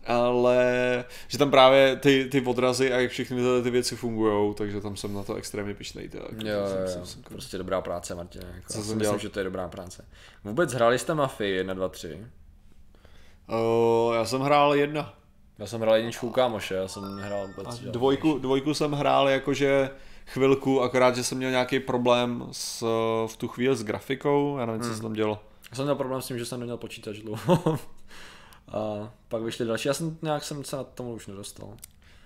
ale, že tam právě ty, ty odrazy a jak všechny tyhle ty věci fungují, takže tam jsem na to extrémně pišnej. Tak. Jo, jo, Jsem- jo. jsem- jsem- prostě dobrá práce, Martin. Jako, Co já jsem si dělal? myslím, že to je dobrá práce. Vůbec hráli jste Mafii 1, 2, 3? Uh, já jsem hrál jedna. Já jsem hrál jedničku u kámoše, já jsem nehrál vůbec. A dvojku, dvojku jsem hrál jakože chvilku, akorát, že jsem měl nějaký problém s, v tu chvíli s grafikou, já nevím, co se tam dělo. Já jsem měl problém s tím, že jsem neměl počítač dlouho. A pak vyšly další, já jsem nějak jsem se na tomu už nedostal.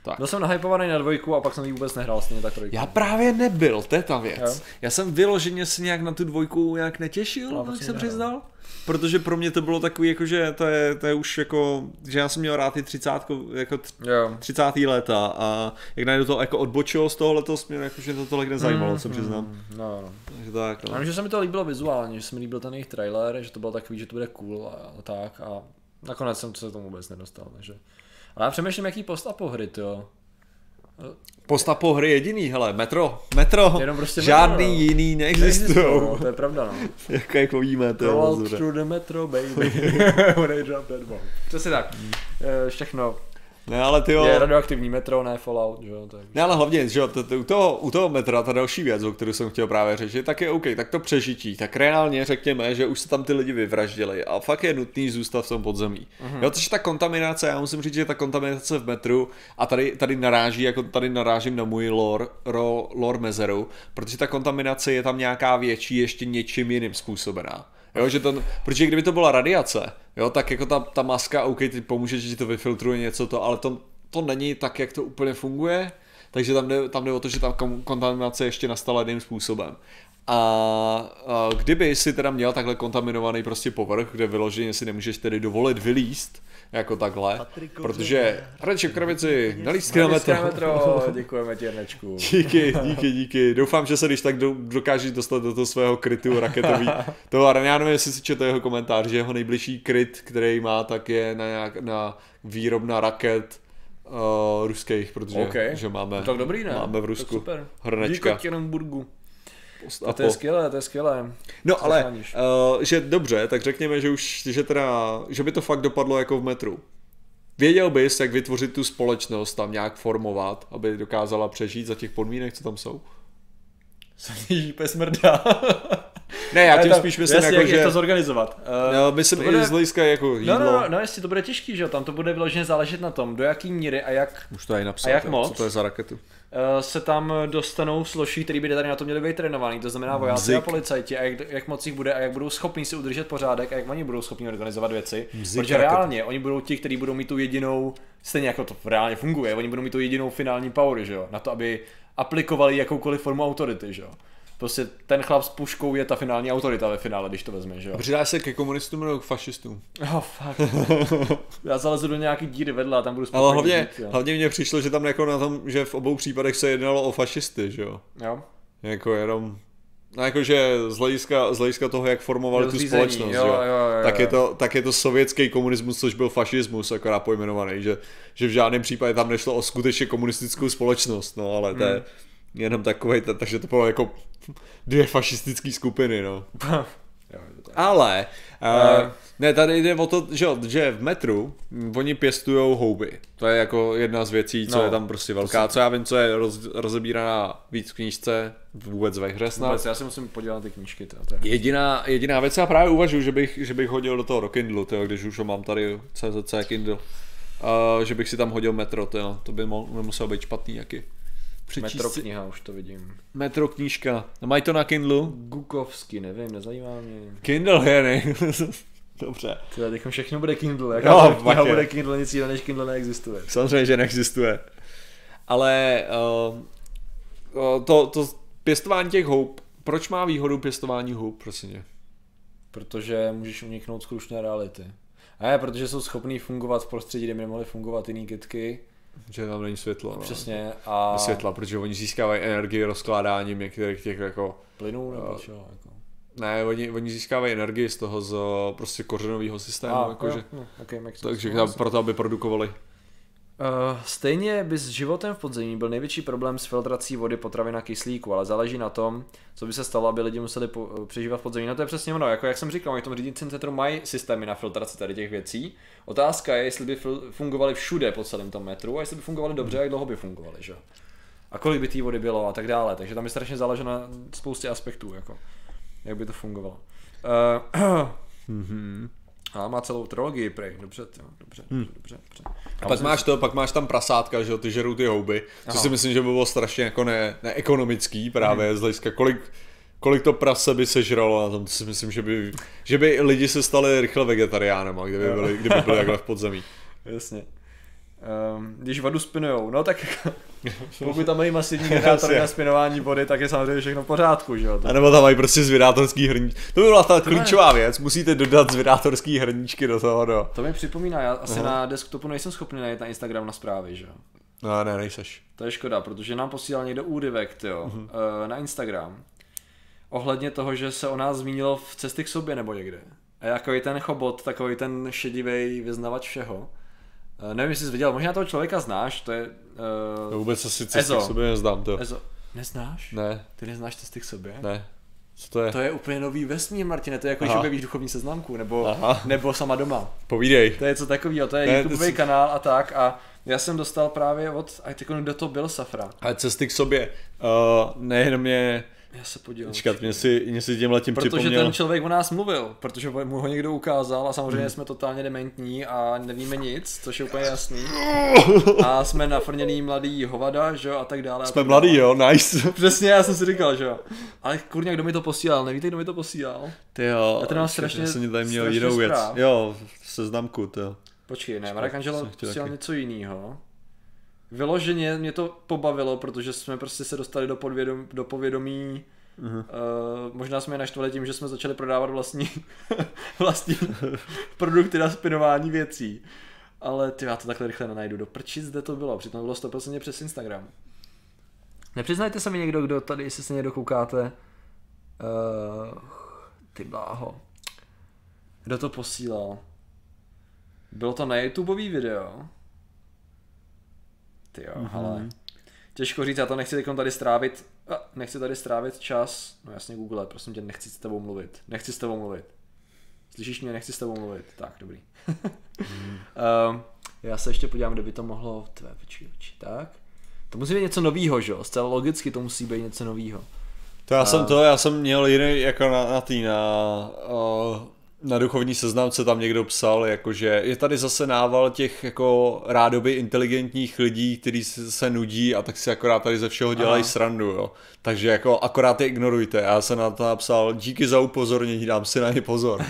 Tak. Byl jsem nahypovaný na dvojku a pak jsem ji vůbec nehrál, stejně tak trojku. Já právě nebyl, to je ta věc. Jo. Já jsem vyloženě se nějak na tu dvojku nějak netěšil, No, jak jsem nehrál. přiznal. Protože pro mě to bylo takový, jako, že to je, to je už jako, že já jsem měl rád ty 30, jako Jo. 30. léta a jak najednou to jako odbočilo z toho letos, mě jako, že to tolik nezajímalo, se přiznám. No, no. Takže tak, Já no. vím, že se mi to líbilo vizuálně, že se mi líbil ten jejich trailer, že to bylo takový, že to bude cool a, a tak a nakonec jsem se tomu vůbec nedostal, takže. Ale já přemýšlím, jaký post-apo hry, jo. Postapo hry jediný, hele, metro, metro, Jenom prostě žádný metro, no. jiný No, neexistují. to je pravda, no. Jak, jak víme, to je Roll dobře. through the metro, baby. When I drop that bomb. Přesně tak. Eh, Všechno. Ne, ale ty jo, Je radioaktivní metro, ne Fallout, že jo. Je... Ne, ale hlavně, že jo, to, to, u, toho, u toho metra, ta další věc, o kterou jsem chtěl právě řešit, tak je OK, tak to přežití, tak reálně řekněme, že už se tam ty lidi vyvraždili a fakt je nutný zůstat v tom podzemí. Mm-hmm. Jo, což ta kontaminace, já musím říct, že ta kontaminace v metru, a tady, tady naráží, jako tady narážím na můj lore, ro, lore mezeru, protože ta kontaminace je tam nějaká větší ještě něčím jiným způsobená. Jo, že to, protože kdyby to byla radiace, jo, tak jako ta, ta maska, OK, ty pomůže, že ti to vyfiltruje něco to, ale to, to není tak, jak to úplně funguje, takže tam jde, tam jde o to, že ta kontaminace ještě nastala jiným způsobem. A, a kdyby si teda měl takhle kontaminovaný prostě povrch, kde vyloženě si nemůžeš tedy dovolit vylíst, jako takhle, protože Radeček v krabici na lístky na metro. metro, děkujeme ti, Jernečku. Díky, díky, díky. Doufám, že se když tak do, dokážeš dostat do toho svého krytu raketový. To, a já nevím, jestli si četl jeho komentář, že jeho nejbližší kryt, který má, tak je na, nějak, na výrobna raket uh, ruských, protože OK. že máme, No tak dobrý, ne? máme v Tak Rusku super. hrnečka. Díky Burgu. Post- A to je skvělé, to je skvělé. No ale, Zachráníš. uh, že dobře, tak řekněme, že už, že teda, že by to fakt dopadlo jako v metru. Věděl bys, jak vytvořit tu společnost, tam nějak formovat, aby dokázala přežít za těch podmínek, co tam jsou? Se mi smrdá. Ne, já tím spíš myslím, jasně, jako, jak, že... jak to zorganizovat. Uh, No, myslím to i bude- z hlediska jako jídlo. No, no, no, no, jestli to bude těžký, že jo, tam to bude vyloženě záležet na tom, do jaký míry a jak Už to je napsat, A jak moc? co to je za raketu. uh, se tam dostanou složky, který by tady na to měli být trénovaný, to znamená vojáci Mzik. a policajti, a jak, jak moc jich bude a jak budou schopni si udržet pořádek a jak oni budou schopni organizovat věci. Mzik Protože reálně oni budou ti, kteří budou mít tu jedinou, stejně jako to reálně funguje, oni budou mít tu jedinou finální power, že jo, na to, aby aplikovali jakoukoliv formu autority, že jo. Prostě ten chlap s puškou je ta finální autorita ve finále, když to vezme, že jo. Přidáš se ke komunistům nebo k fašistům. Oh, fuck. Já zalezu do nějaký díry vedle a tam budu Ale hlavně, žít, hlavně mně přišlo, že tam jako na tom, že v obou případech se jednalo o fašisty, že jo. Jo. Jako jenom, no jakože z hlediska, z hlediska toho, jak formovali tu společnost, jo, jo, jo, jo, tak, je to, tak je to sovětský komunismus, což byl fašismus, akorát pojmenovaný, že, že v žádném případě tam nešlo o skutečně komunistickou společnost, no ale to je Hmm. Jenom takovej, takže to bylo jako dvě fašistické skupiny, no. Ale, uh, ne, tady jde o to, že, jo, že v metru mm, oni pěstujou houby. To je jako jedna z věcí, co No, je tam prostě velká. Co já vím, co je roz, rozebíraná víc v knížce, vůbec ve hře snad. Vůbec, já si musím podívat na ty knížky. To je. Jediná, jediná věc, já právě uvažuji, že bych, že bych hodil do toho do Kindlu, tyjo, když už ho mám tady CZC Kindle. Uh, že bych si tam hodil metro, tyjo, to by mo- nemuselo být špatný jaký. Přečíst Metro kniha, už to vidím. metro knížka. No, mají to na Kindlu? Gukovsky, nevím, nezajímá mě. Kindle je, ne? Dobře. Tyhle, teď všechno bude Kindle, jak No, kniha bude Kindle, nic jiného než Kindle neexistuje. Samozřejmě, že neexistuje. Ale uh, to, to pěstování těch houb, proč má výhodu pěstování houb, prosím tě? Protože můžeš uniknout z krušné reality. A je, protože jsou schopný fungovat v prostředí, kde by nemohly fungovat jiný kytky. Že tam není světlo. No. Přesně. A Světla, protože oni získávají energii rozkládáním některých těch jako... plynů nebo čo, jako. Ne, oni, oni získávají energii z toho z prostě kořenového systému, A, jakože, jo, no, okay, takže No, tam proto, aby produkovali. Uh, stejně by s životem v podzemí byl největší problém s filtrací vody, potravin a kyslíku, ale záleží na tom, co by se stalo, aby lidi museli po, přežívat v podzemí. No to je přesně ono, jako jak jsem říkal, v tom řídícím centru mají systémy na filtraci tady těch věcí. Otázka je, jestli by fungovaly všude po celém tom metru a jestli by fungovaly dobře, jak dlouho by fungovaly, že? A kolik by té vody bylo a tak dále, takže tam je strašně záleží na spoustě aspektů, jako, jak by to fungovalo. Uh, A má celou trilogii, prej, dobře, jo, dobře, Hmm. dobře, dobře, dobře. A pak máš to, pak máš tam prasátka, že jo, ty žerou ty houby, co Aha. si myslím, že by bylo strašně jako ne, neekonomický právě z hlediska kolik, kolik to prase by sežralo na tom, to si myslím, že by, že by lidi se stali rychle vegetariánem, kdyby byli, kdyby byli takhle v podzemí. Jasně. Um, když vodu spinujou, no tak jako, pokud tam mají masivní generátory Jasně. na spinování vody, tak je samozřejmě všechno v pořádku, že jo? To- A nebo tam mají prostě zvědátorský hrníčky. To by byla ta klíčová věc, musíte dodat zvědátorský hrníčky do toho, do. To mi připomíná, já asi na desktopu nejsem schopný najít na Instagram na zprávy, že jo? No ne, nejseš. To je škoda, protože nám posílal někdo úryvek, tyjo, Mhm. uh, na Instagram. Ohledně toho, že se o nás zmínilo v cesty k sobě nebo někde. A jako ten chobot, takový ten šedivý vyznavač všeho. Uh, nevím, jestli jsi viděl, možná toho člověka znáš, to je... To Uh, vůbec asi cesty k sobě neznám to. Ezo. Neznáš? Ne, Ty neznáš cesty k sobě? ne. Co to je? To je úplně nový vesmír, Martine, to je jako, Aha. že objevíš duchovní seznamku, nebo, Aha. nebo sama doma. Povídej. To je co takového, to je Ne, YouTubeový to si- kanál a tak a já jsem dostal právě od, a teď kdo to byl, Safra. Ale cesty k sobě. Uh, nejenom mě, Já se podívám. čekat, mě si, mě si tímhle tím Protože připomněl. ten člověk o nás mluvil, protože mu ho někdo ukázal a samozřejmě jsme totálně dementní a nevíme nic, což je úplně jasný. A jsme nafrněný mladý hovada, že jo, a tak dále. Jsme tak mladý, jo, nice. Přesně, já jsem si říkal, že jo. Ale kurňa, kdo mi to posílal? Nevíte, kdo mi to posílal? Ty jo, Já tady mám strašně- já jsem tady měl jinou věc. Jo, seznamku, to jo. Počkej, ne, Marek Angelo posílal něco jiného. Vyloženě mě to pobavilo, protože jsme prostě se dostali do, podvědom, do povědomí Mhm. Uh, možná jsme je naštvali tím, že jsme začali prodávat vlastní, vlastní produkty na spinování věcí. Ale ty já to takhle rychle nenajdu. Do prčic, kde to bylo? Přitom to bylo 100% přes Instagram. Nepřiznajte se mi někdo, kdo tady, jestli se někdo koukáte. Uh, ty bláho. Kdo to posílal? Bylo to na YouTubeový video? Ty jo, mm-hmm. ale těžko říct, já to nechci tady strávit, a, nechci tady strávit čas, no jasně Google, prosím tě, nechci s tebou mluvit, nechci s tebou mluvit. Slyšíš mě, nechci s tebou mluvit, tak, dobrý. Mhm. um, já se ještě podívám, kde by to mohlo, tvé počkej, počkej, tak. To musí být něco novýho, že jo, zcela logicky to musí být něco novýho. To já jsem to, já jsem měl jiný, jako na, na tý, na, uh, na duchovní seznamce tam někdo psal, jakože je tady zase nával těch jako rádoby inteligentních lidí, kteří se, nudí a tak si akorát tady ze všeho dělají Aha. srandu, jo. Takže jako akorát je ignorujte. Já jsem na to napsal, díky za upozornění, dám si na ně pozor.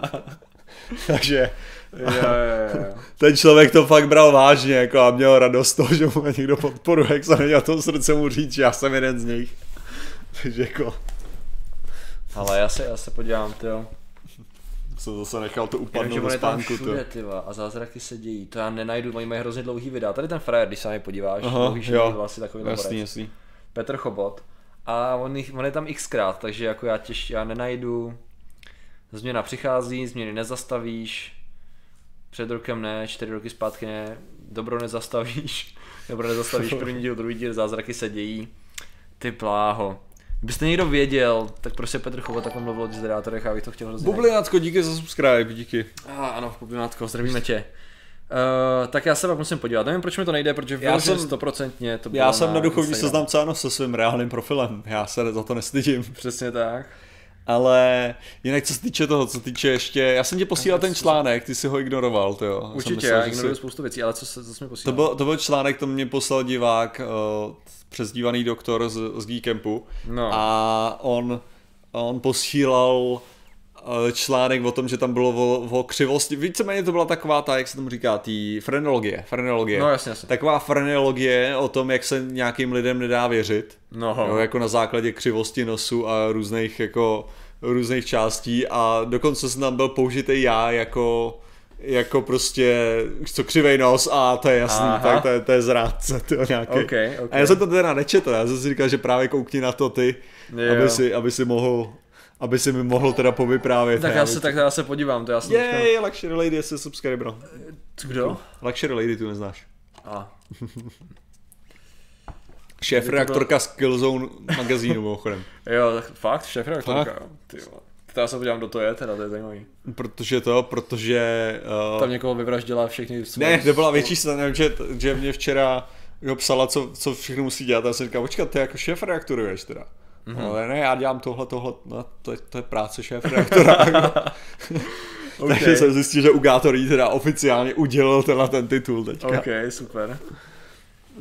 Takže Jo, jo, jo. ten člověk to fakt bral vážně jako a měl radost toho, že mu někdo podporuje, jak se neměl to srdce mu říct, že já jsem jeden z nich. Takže jako Ale já se, já se podívám, ty jo. Jsem zase nechal to upadnout on do je tam spánku. To. všude, ty a zázraky se dějí. To já nenajdu, oni mají hrozně dlouhý videa. Tady ten frajer, když se na podíváš, Aha, dlouhý šedý vlasy, takový jasný, jasný. Petr Chobot. A on, jich, on je tam xkrát, takže jako já těž, já nenajdu. Změna přichází, změny nezastavíš. Před rokem ne, čtyři roky zpátky ne. Dobro nezastavíš. Dobro nezastavíš, první díl, druhý díl, zázraky se dějí. Ty bláho. Kdybyste někdo věděl, tak prostě Petr Chobot takhle mluvil o dizderátorech a já bych to chtěl hrozně. Bublinátko, díky za subscribe, díky. Ah, ano, Bublinátko, zdravíme tě. Uh, tak já se pak musím podívat. Nevím, proč mi to nejde, protože Já jsem stoprocentně to bylo Já jsem na duchovní Instagramu. seznamce ano se svým reálným profilem, já se za to nestydím. Přesně tak. Ale jinak co se týče toho, co týče ještě, já jsem ti posílal ten článek, ty si ho ignoroval, to jo. Já Určitě, myslel, já že ignoruju si- spoustu věcí, ale co, se, co jsi mi To posílal? byl, to byl článek, to mě poslal divák, uh, přezdívaný doktor z, z Geekampu. No. A on, on posílal eh, článek o tom, že tam bylo o, o křivosti. Víceméně to byla taková ta, jak se tomu říká, tý frenologie. frenologie. No, jasně, jasně. Taková frenologie o tom, jak se nějakým lidem nedá věřit. No. Jo, jako na základě křivosti nosu a různých jako různých částí a dokonce jsem tam byl použitý já jako jako prostě, co křivej nos a to je jasný, Aha. tak to je, to je zrádce, to nějaký. Ok, ok. A já jsem to teda nečetl, já jsem si říkal, že právě koukni na to ty, Jo. aby si, aby si mohl, aby si mi mohl teda povyprávět. tak já se, tak já se podívám, to já jsem teďka- Jej, Luxury Lady je subscriber. Kdo? Luxury Lady tu neznáš. A. Šéf reaktorka z Killzone magazínu mimochodem. Jo, tak fakt, šéf vole. Tak já se podívám, kdo to je, teda, to je zajímavý. Protože to, protože... Uh, Tam někoho vyvraždila všechny svoje... Ne, to byla větší strana, že, že mě včera jo, psala, co, co všechno musí dělat. A já jsem říkal, počkat, ty jako šéf reaktoruješ teda. Mhm. Mm-hmm. Ale ne, já dělám tohle, tohle, no, to, je, to je práce šéf reaktora. okay. Takže jsem zjistil, že u Gátor jí teda oficiálně udělil tenhle ten titul teďka. OK, super.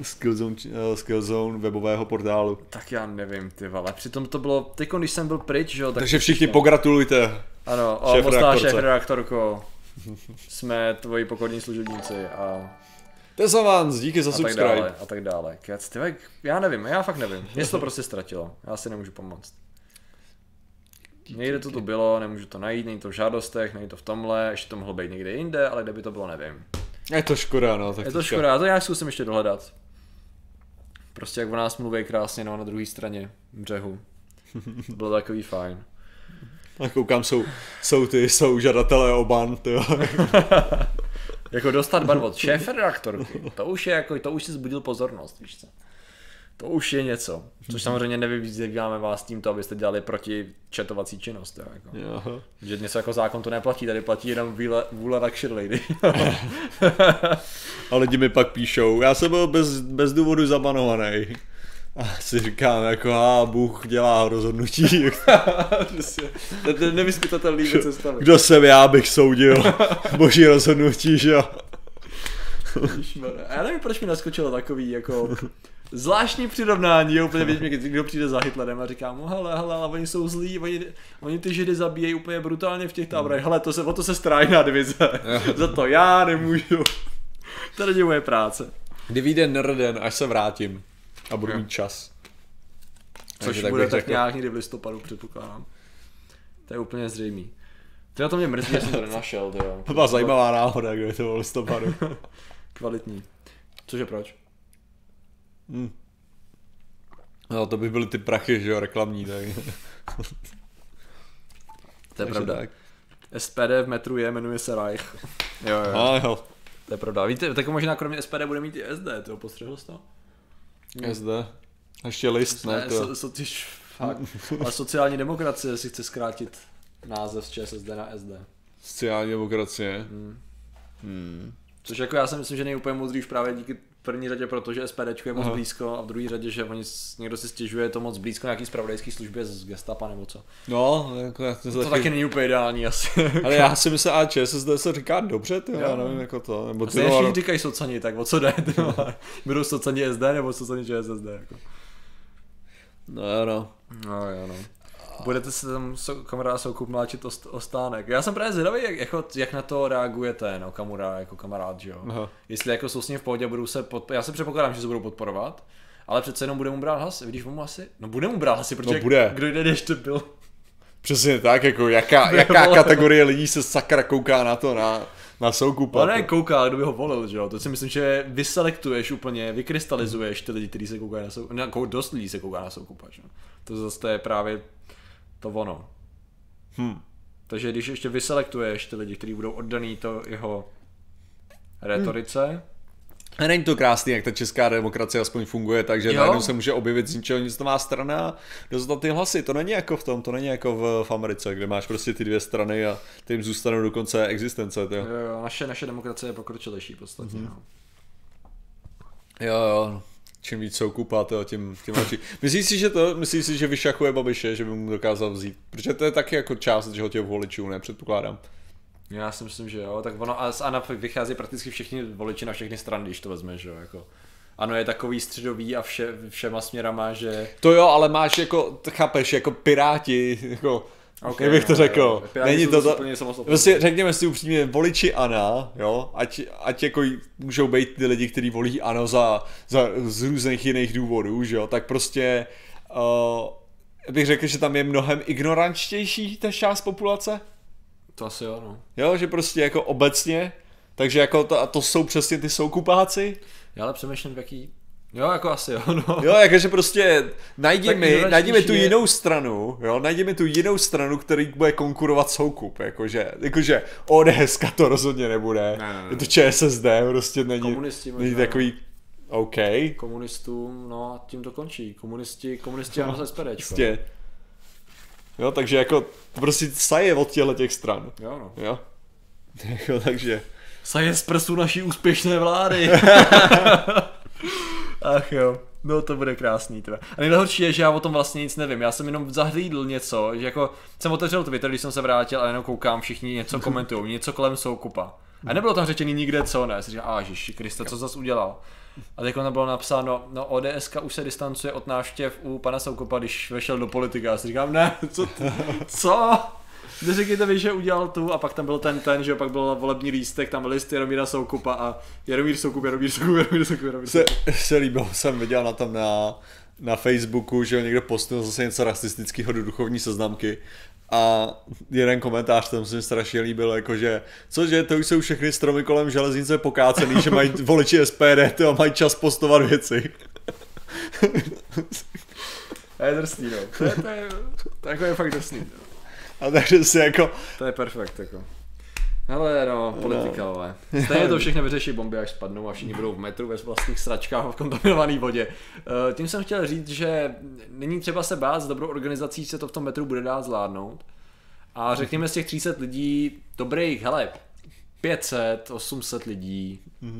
Skillzone, eh, Skillzone webového portálu. Tak já nevím, ty vole. Přitom to bylo, teď když jsem byl pryč, že jo, tak Takže všichni pogratulujte. Ano, o, šéf šéf redaktorko. Jsme tvoji pokorní služebníci a, Tezavans, díky za a tak subscribe. dále, a tak dále. Kec, ty vole, já nevím, já fakt nevím. Mě to prostě ztratilo, já si nemůžu pomoct. Někde to tu bylo, nemůžu to najít, není to v žádostech, není to v tomhle, ještě to mohlo být někde jinde, ale kde by to bylo, nevím. Je to škoda, no. Tak Je to škoda, já to nějak zkusím ještě dohledat. Prostě jak o nás mluví krásně, no, na druhé straně břehu. To bylo takový fajn. A koukám, jsou, jsou ty, jsou žadatelé o ban, ty jo. Jako dostat ban od šéf redaktorky, to už je jako, to už si zbudil pozornost, víš co. To už je něco. Což samozřejmě nevyzýváme vás tímto, abyste dělali proti četovací činnost. Jo, jako. jo. Že něco jako zákon to neplatí, tady platí jenom vůle, vůle Luxury Lady. A lidi mi pak píšou, já jsem byl bez, bez důvodu zabanovaný. A si říkám, jako, a Bůh dělá rozhodnutí. to je nevyspytatelný cesta. Kdo jsem já, abych soudil boží rozhodnutí, že jo. A já nevím, proč mi naskočilo takový jako zvláštní přirovnání, jo, úplně víš, kdo přijde za Hitlerem a říká mu, hele, hele, ale oni jsou zlí, oni, oni ty židy zabíjejí úplně brutálně v těch táborech, hele, to se, o to se stará jiná divize, za to já nemůžu. To není moje práce. Kdy vyjde Nerden, až se vrátím. A budu mít čas. Což Takže tak bude tak řekl. nějak někdy v listopadu, předpokládám. To je úplně zřejmý. To to mě mrzí, že jsem to nenašel, to jo. To byla zajímavá náhoda, kdy to bylo v listopadu. Kvalitní. Cože proč? No, to by byly ty prachy, že jo, reklamní, tak. To je Takže pravda. tak. SPD v metru je, jmenuje se Reich. Jo, jo. A jo, To je pravda. Víte, tak možná kromě SPD bude mít i SD, to postřehl jsi to? SD. A ještě list, ne, Ne, to. so, so, tyž, fakt. Ale sociální demokracie si chce zkrátit název z ČSSD na SD. Sociální demokracie. Což jako já si myslím, že není úplně moudrý už právě díky v první řadě, protože SPD je moc Aha. blízko a v druhé řadě, že oni, někdo si stěžuje je to moc blízko nějaký spravodajský službě z gestapa nebo co. No, jako, to, To taky není úplně ideální asi. Ale já si myslím, a ČSSD se říká dobře, ty, já nevím, jako to. Nebo ty, vole, všichni říkají socani, tak o co jde? ty? Budou socani SD nebo socani ČSSD? Jako. no, jo, no. No jo, no. Budete se tam so, kamarád Soukup mláčit o, st- o stánek. Já jsem právě zvědavý, jak, jako, jak na to reaguje ten Okamura jako kamarád, že jo. Aha. Jestli jako jsou s ním v pohodě, budou se pod... Já se předpokládám, že se budou podporovat, ale přece jenom bude mu brát hlasy. Vidíš, mu asi... No bude mu brát hlasy, protože No, bude. kdo jde, ještě byl. Přesně tak, jako jaká, jaká kategorie lidí se sakra kouká na to, na, na soukupa. Ale ne kouká, kdo by ho volil, že jo. To si myslím, že vyselektuješ úplně, vykrystalizuješ ty lidi, kteří se koukají na soukupa. Dost lidí se kouká na soukupa, že jo. To zase to je právě to ono. Hm. Takže když ještě vyselektuješ ty lidi, kteří budou oddaný to jeho retorice, A není to krásný, jak ta česká demokracie aspoň funguje, takže Jo. najednou se může objevit z ničeho nic nová strana a dostat ty hlasy. To není jako v tom, to není jako v, v Americe, kde máš prostě ty dvě strany a ty jim zůstanou do konce existence. Tyjo. jo, jo, naše, naše demokracie je pokročilejší v podstatě. Mhm. No. Jo, jo. Čím víc soukupa, tyjo, tím, tím lepší. Myslíš si, že to, myslíš si, že vyšachuje Babiše, že by mu dokázal vzít? Protože to je taky jako část že ho těch voličů, ne? Předpokládám. Já si myslím, že jo, tak ono a z ANA vychází prakticky všichni voliči na všechny strany, když to vezmeš, že jo, jako. Ano, je takový středový a vše, všema směrama, že To jo, ale máš jako, chápeš, jako piráti, jako, okay, jak bych to no, řekl. jo. Není to samostatní. prostě řekněme si upřímně, voliči Ana, jo, ať, ať jako můžou být ty lidi, kteří volí Ano za, za, z různých jiných důvodů, že jo, tak prostě uh, bych řekl, že tam je mnohem ignorančtější ta část populace, to asi jo, no. jo, že prostě jako obecně, takže jako to, a to jsou přesně ty soukupáci, Já ale přemýšlím, v jaký... Jo, jako asi jo, no. Jo, jakože prostě najdi Tak mi, najdi mi tu je- jinou stranu, jo, najdi mi tu jinou stranu, který bude konkurovat Soukup, jakože, jakože ODS to rozhodně nebude, Ne, ne, ne. je to ČSSD, prostě není, Komunisti není možná. takový, OK, Komunistům, no a tím to končí. Komunisti, komunisti ano, se SPD. prostě, jo, takže jako, prostě saje od těchto těch stran, Jo, no. jo, jako, takže, Saje z prsů naší úspěšné vlády. Ach jo. No to bude krásný teda. A nejhorší je, že já o tom vlastně nic nevím. Já jsem jenom zahlídl něco, že jako jsem otevřel Twitter, když jsem se vrátil a jenom koukám, všichni něco komentují, něco kolem soukupa. A nebylo tam řečený nikde co, ne? Já si říkám, a Kriste, co zas udělal? A teď tam bylo napsáno, no ODS už se distancuje od návštěv u pana Soukopa, když vešel do politiky. Já si říkám, ne, co, ty, co? Neřekněte mi, že udělal tu a pak tam byl ten ten, že pak byl volební lístek, tam byl list Jaromíra Soukupa a Jaromír Soukup, Jaromír Soukup, Jaromír Soukup, Jaromír se, Soukup. se líbilo, jsem viděl na tam na, na Facebooku, že někdo postil zase něco rasistického do duchovní seznamky a jeden komentář tam se mi strašně líbil, jakože, cože, to už jsou všechny stromy kolem železnice pokácený, že mají voliči SPD, to mají čas postovat věci. To je drsný, no. To je, to je, to je, jako je fakt drsný. No. A takže si jako, To je perfekt, jako. Hele, no, politika, ale. Stejně to všechno vyřeší bomby, až spadnou a všichni budou v metru ve vlastních sračkách a v kontaminované vodě. Eh, Tím jsem chtěl říct, že není třeba se bát, s dobrou organizací se to v tom metru bude dát zvládnout. A řekněme z těch 300 lidí, dobrých, hele, 500, 800 lidí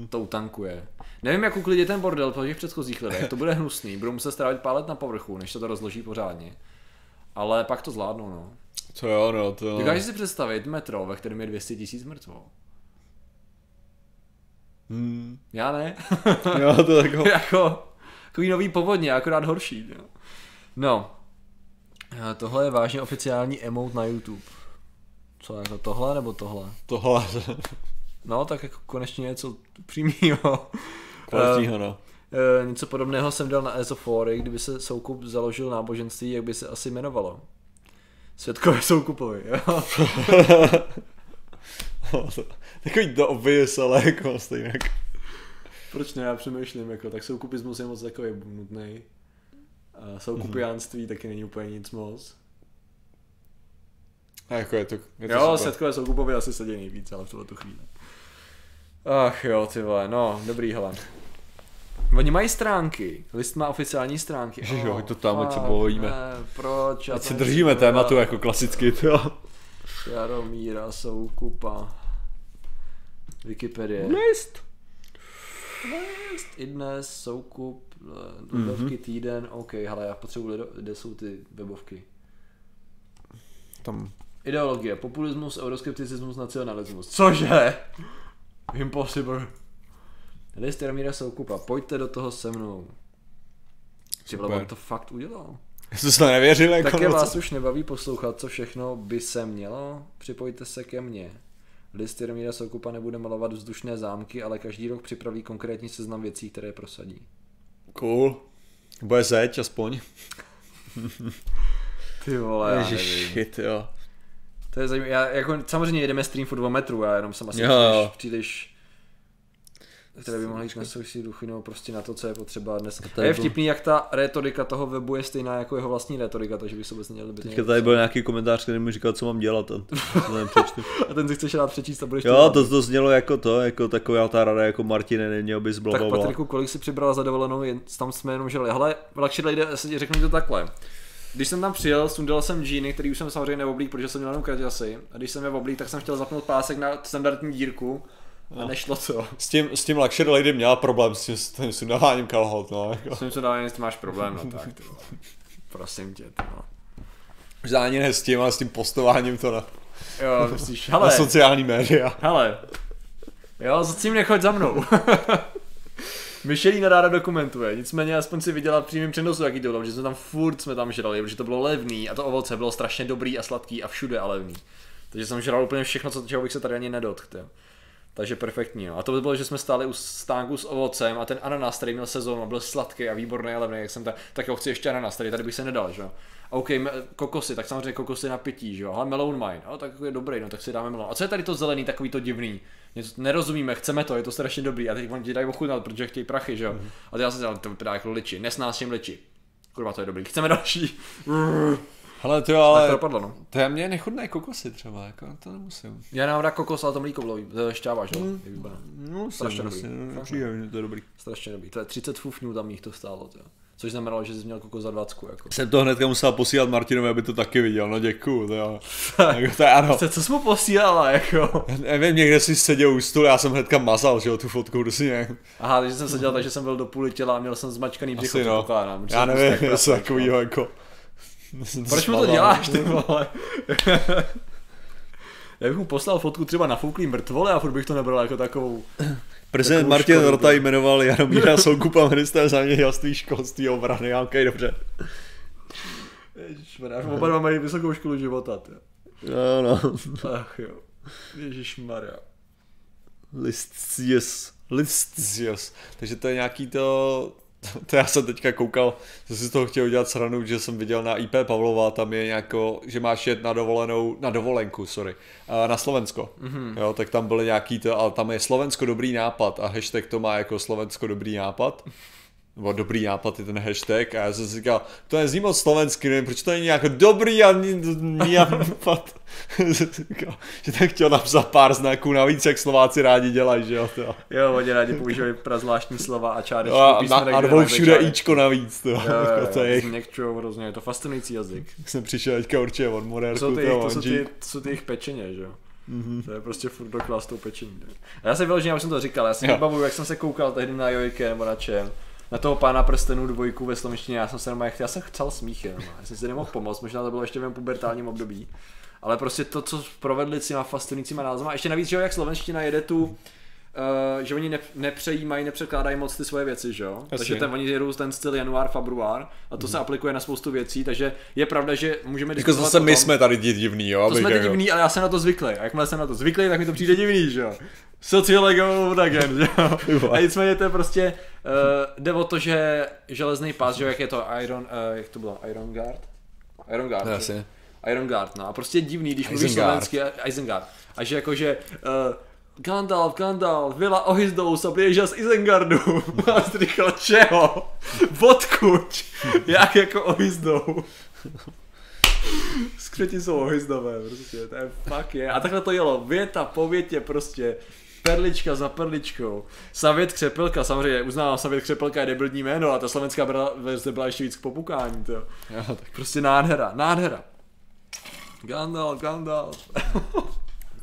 to utankuje. Nevím, jak uklidit ten bordel po těch předchozích lidech, to bude hnusný, budou muset strávit pár let na povrchu, než se to rozloží pořádně. Ale pak to zvládnou, no. To jo, no, to Dokážeš si představit metro, ve kterém je 200 tisíc mrtvol? Hmm. Já ne. Jo, to jako, jako takový nový povodně, akorát horší. Jo. No. A Tohle je vážně oficiální emote na YouTube. Co jako tohle nebo tohle? tohle, No, tak jako konečně něco přímýho. kvalitního, no. E, něco podobného jsem dal na Ezofory, kdyby se Soukup založil náboženství, jak by se asi jmenovalo. Světkové Soukupovi, jo. Takový to obvious, ale jako stejně. Proč ne, já přemýšlím, jako, tak soukupismus je moc takový nutný. A soukupiánství taky není úplně nic moc. A jako je to, je to Jo, super. setkové soukupovi asi sedí nejvíc, ale v tuhle tu chvíli. Ach jo, ty vole, no, dobrý, hele. Oni mají stránky, list má oficiální stránky. Ježiš, jo, Oh, to tam, ať se bojíme. Ne, proč? Ať se držíme tématu jako klasicky, jo. Jaromíra Soukupa. Wikipedie. List. List. I dnes, Soukup, Mhm. eh, webovky týden, OK, hele, já potřebuji, lido- kde jsou ty webovky. Tam, Ideologie, populismus, euroskepticismus, nacionalismus. Cože? Impossible. List Jaromíra Soukupa, pojďte do toho se mnou. Ty vole, on to fakt udělal. já jsem to nevěřil, jako Také no, vás už nebaví poslouchat, co všechno by se mělo? Připojte se ke mně. List Jaromíra Soukupa nebude malovat vzdušné zámky, ale každý rok připraví konkrétní seznam věcí, které prosadí. Cool. Bude zeď aspoň. Ty vole, já nevím. shit, jo. To je zajímavé. Já, jako, samozřejmě jedeme stream furt 2 metrů, já jenom jsem asi Jo, příliš, jo. příliš které by mohly jít na souvisí duchy, nebo prostě na to, co je potřeba dnes. A je vtipný, jak ta retorika toho webu je stejná jako jeho vlastní retorika, takže by se vůbec neměli být. Teďka tady byl nějaký komentář, který mi říkal, co mám dělat. A to. A ten si chceš rád přečíst a budeš Jo, to, to znělo jako to, jako taková ta rada, jako Martine, neměl bys Tak blablabla. Patriku, kolik si přibrala za dovolenou, jen, tam jsme jenom žili. Hele, já si řeknu to takhle. Když jsem tam přijel, sundal jsem džíny, který už jsem samozřejmě neoblík, protože jsem měl jenom kraťasy. A když jsem je oblík, tak jsem chtěl zapnout pásek na standardní dírku. A nešlo to. S tím, s tím Luxury Lady měla problém s tím, s tím sundáváním kalhot, no. Jako. Myslím, že dál máš problém, no tak. Vole. Prosím tě, to no. Možná ani ne s tím, ale s tím postováním to na, Jo, myslíš, na hele, sociální média. hele. Jo, za tím nechoď za mnou. Michelina ráda dokumentuje, nicméně aspoň si viděla v přímém přenosu, jaký to bylo, že jsme tam furt jsme tam žrali, protože to bylo levný a to ovoce bylo strašně dobrý a sladký a všude a levný. Takže jsem žral úplně všechno, co, čeho bych se tady ani nedotkl. jo. Takže perfektní. No. A to by bylo, že jsme stáli u stánku s ovocem a ten ananas, který měl sezónu a byl sladký a výborný a levný, jak jsem tak, tak jo, chci ještě ananas, tady, tady bych se nedal, že jo. A OK, kokosy, tak samozřejmě kokosy na pití, že jo. Ale melon mine, no, tak je dobrý, no, tak si dáme melon. A co je tady to zelený, takový to divný? Něco nerozumíme, chceme to, je to strašně dobrý. A teď oni ti dají ochutnat, protože chtějí prachy, že jo. Mhm. A já jsem si dal, to vypadá jako liči, nesnáším liči. Kurva, to je dobrý. Chceme další. Hele, ty jo, Ale... To ale dopadlo, no. to je mě nechutné kokosy třeba, jako to nemusím. Já nám dá kokos, ale to mlíko bylo to že jo. Mm. Je výborné. No, Strašně vlastně, dobrý. no, že to je dobrý. Strašně dobrý. To je 30 fufňů tam jich to stálo, to. Což znamenalo, že jsi měl kokos za 20, jako. Jsem to hnedka musel posílat Martinovi, aby to taky viděl, no děkuju, to jo. jako to je ano. Co, co jsi mu posílala, jako? Nevím, někde si seděl u stolu, já jsem hnedka mazal, že jo, tu fotku, kdo si nějak. Aha, takže jsem seděl tak, že jsem byl do půli těla a měl jsem zmačkaný břicho, no. Já jsem nevím, něco prasák, takového no. jako. Proč mu to děláš, ty vole? Já bych mu poslal fotku třeba na fouklý mrtvole a furt bych to nebral jako takovou. Prezident Martin škodu, Rota jmenoval Jaromíra Soukupa ministrem zemědělství školství a obrany. Ok, dobře. Ježišmarja, oba dva mají vysokou školu života. Tě. No, no. Ach jo. Ježišmarja. Listzius. Listzius. Takže to je nějaký to... To já jsem teďka koukal, že si z toho chtěl udělat sranu, že jsem viděl na IP Pavlova, tam je nějako, že máš jet na dovolenou, na dovolenku, sorry, na Slovensko. Mm-hmm. Jo, tak tam byly nějaký to, ale tam je Slovensko dobrý nápad a hashtag to má jako Slovensko dobrý nápad. Nebo dobrý nápad je ten hashtag a já jsem si říkal, to nezní moc slovensky, nevím, proč to není jako dobrý a nápad. Že tak chtěl napsat pár znaků navíc, jak Slováci rádi dělají, že jo. To. Jo, oni rádi používají prazvláštní slova a čáry. A, na, a dvou všude ičko navíc, to, Jo, jo, jako to je, změkčujou hrozně, je to fascinující jazyk. jsem přišel teďka určitě od Morérku, jsou ty, to, to jsou ty, to jsou ty jejich pečeně, že jo. Mm-hmm. To je prostě furt doklad s tou pečení. A já se vyloženě, já už jsem to říkal, já si vybavuju, jak jsem se koukal tehdy na Jojke nebo na čem, na toho pána prstenů dvojku ve slovenštině, já jsem se normálně, já jsem chcel smích jenom, já jsem si nemohl pomoct, možná to bylo ještě v mém pubertálním období. Ale prostě to, co provedli s těma fascinujícíma názvama, a ještě navíc, že jo, jak slovenština jede tu, uh, že oni ne, nepřejímají, nepřekládají moc ty svoje věci, že jo? Takže ten, oni jedou ten styl január, február a to se aplikuje na spoustu věcí, takže je pravda, že můžeme Jako diskutovat zase o my jsme tady di- divný, jo. to jsme jako- divný, ale já jsem na to zvyklý. A jakmile jsem na to zvyklý, tak mi to přijde divný, že jo. Sociolego again, že jo. A nicméně to je prostě, uh, jde o to, že železný pás, že jo, jak je to Iron, uh, jak to bylo, Iron Guard? Iron Guard. Jasně. Iron Guard, no. A prostě je divný, když mluvíš slovensky, a- Isengard. A že jakože, uh, Gandalf, Gandalf, Vila Ohyzdous a přijížděl z Isengardu. A říkal, čeho? Odkud? Jak jako Ohyzdou? Skřeti jsou ohyzdové, prostě, to je fakt je. A takhle to jelo, věta po větě prostě, perlička za perličkou. Savět Křepelka, samozřejmě uznávám, Savět Křepelka je debilní jméno a ta slovenská verze byla ještě víc k popukání, to. Jo, tak Prostě nádhera, nádhera. Gandalf, Gandalf.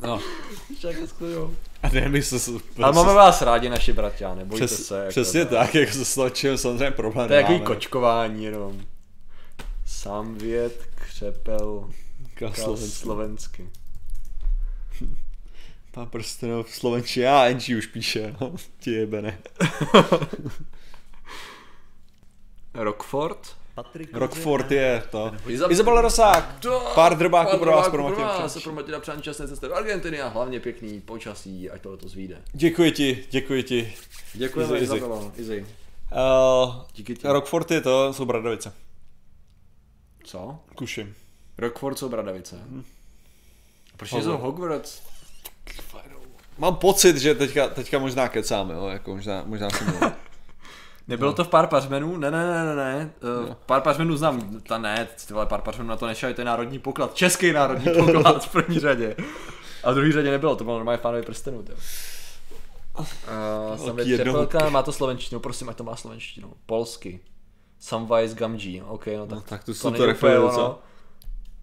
No. Však skvělou. A ne, my se... Ale máme vás rádi, naši bratia, nebojte Přes, se. Jako, přesně tak, jako se sločil samozřejmě problém To je takový nemáme. kočkování jenom. Samvět, křepel, Ka- slovensky. slovensky. Pán prstenov v slovenčině, a NG už píše, no, ti jebene. Rockford? Rockford je to. Izab- Izabela Rosák, To- pár drbáků pro vás, pro pro Matěje vás, pro Matěja Přání časné cesty do Argentiny a hlavně pěkný počasí, ať to letos vyjde. Děkuji ti, děkuji ti. Děkujeme. Izabelo, Izzy. Uh, Díky ti. Rockford je to, jsou Bradavice. Co? Kuším. Rockford jsou Bradavice. Mhm. Proč jsou Hogwarts? Mám pocit, že teďka, teďka možná kecáme, jo, jako možná, možná si Nebylo to v pár pařmenů? Ne, ne, ne, ne, ne. Uh, pár pařmenů znám, ta ne, ty vole, pár pařmenů na to nešel, to je národní poklad, český národní poklad v první řadě. A v druhé řadě nebylo, to bylo normálně fánovi prstenů, to. Uh. Čepelka, má to slovenštinu, prosím, ať to má slovenštinu. Polsky. Samwise Gamgee, ok, no tak, No, tak tu to jsi to není trefil,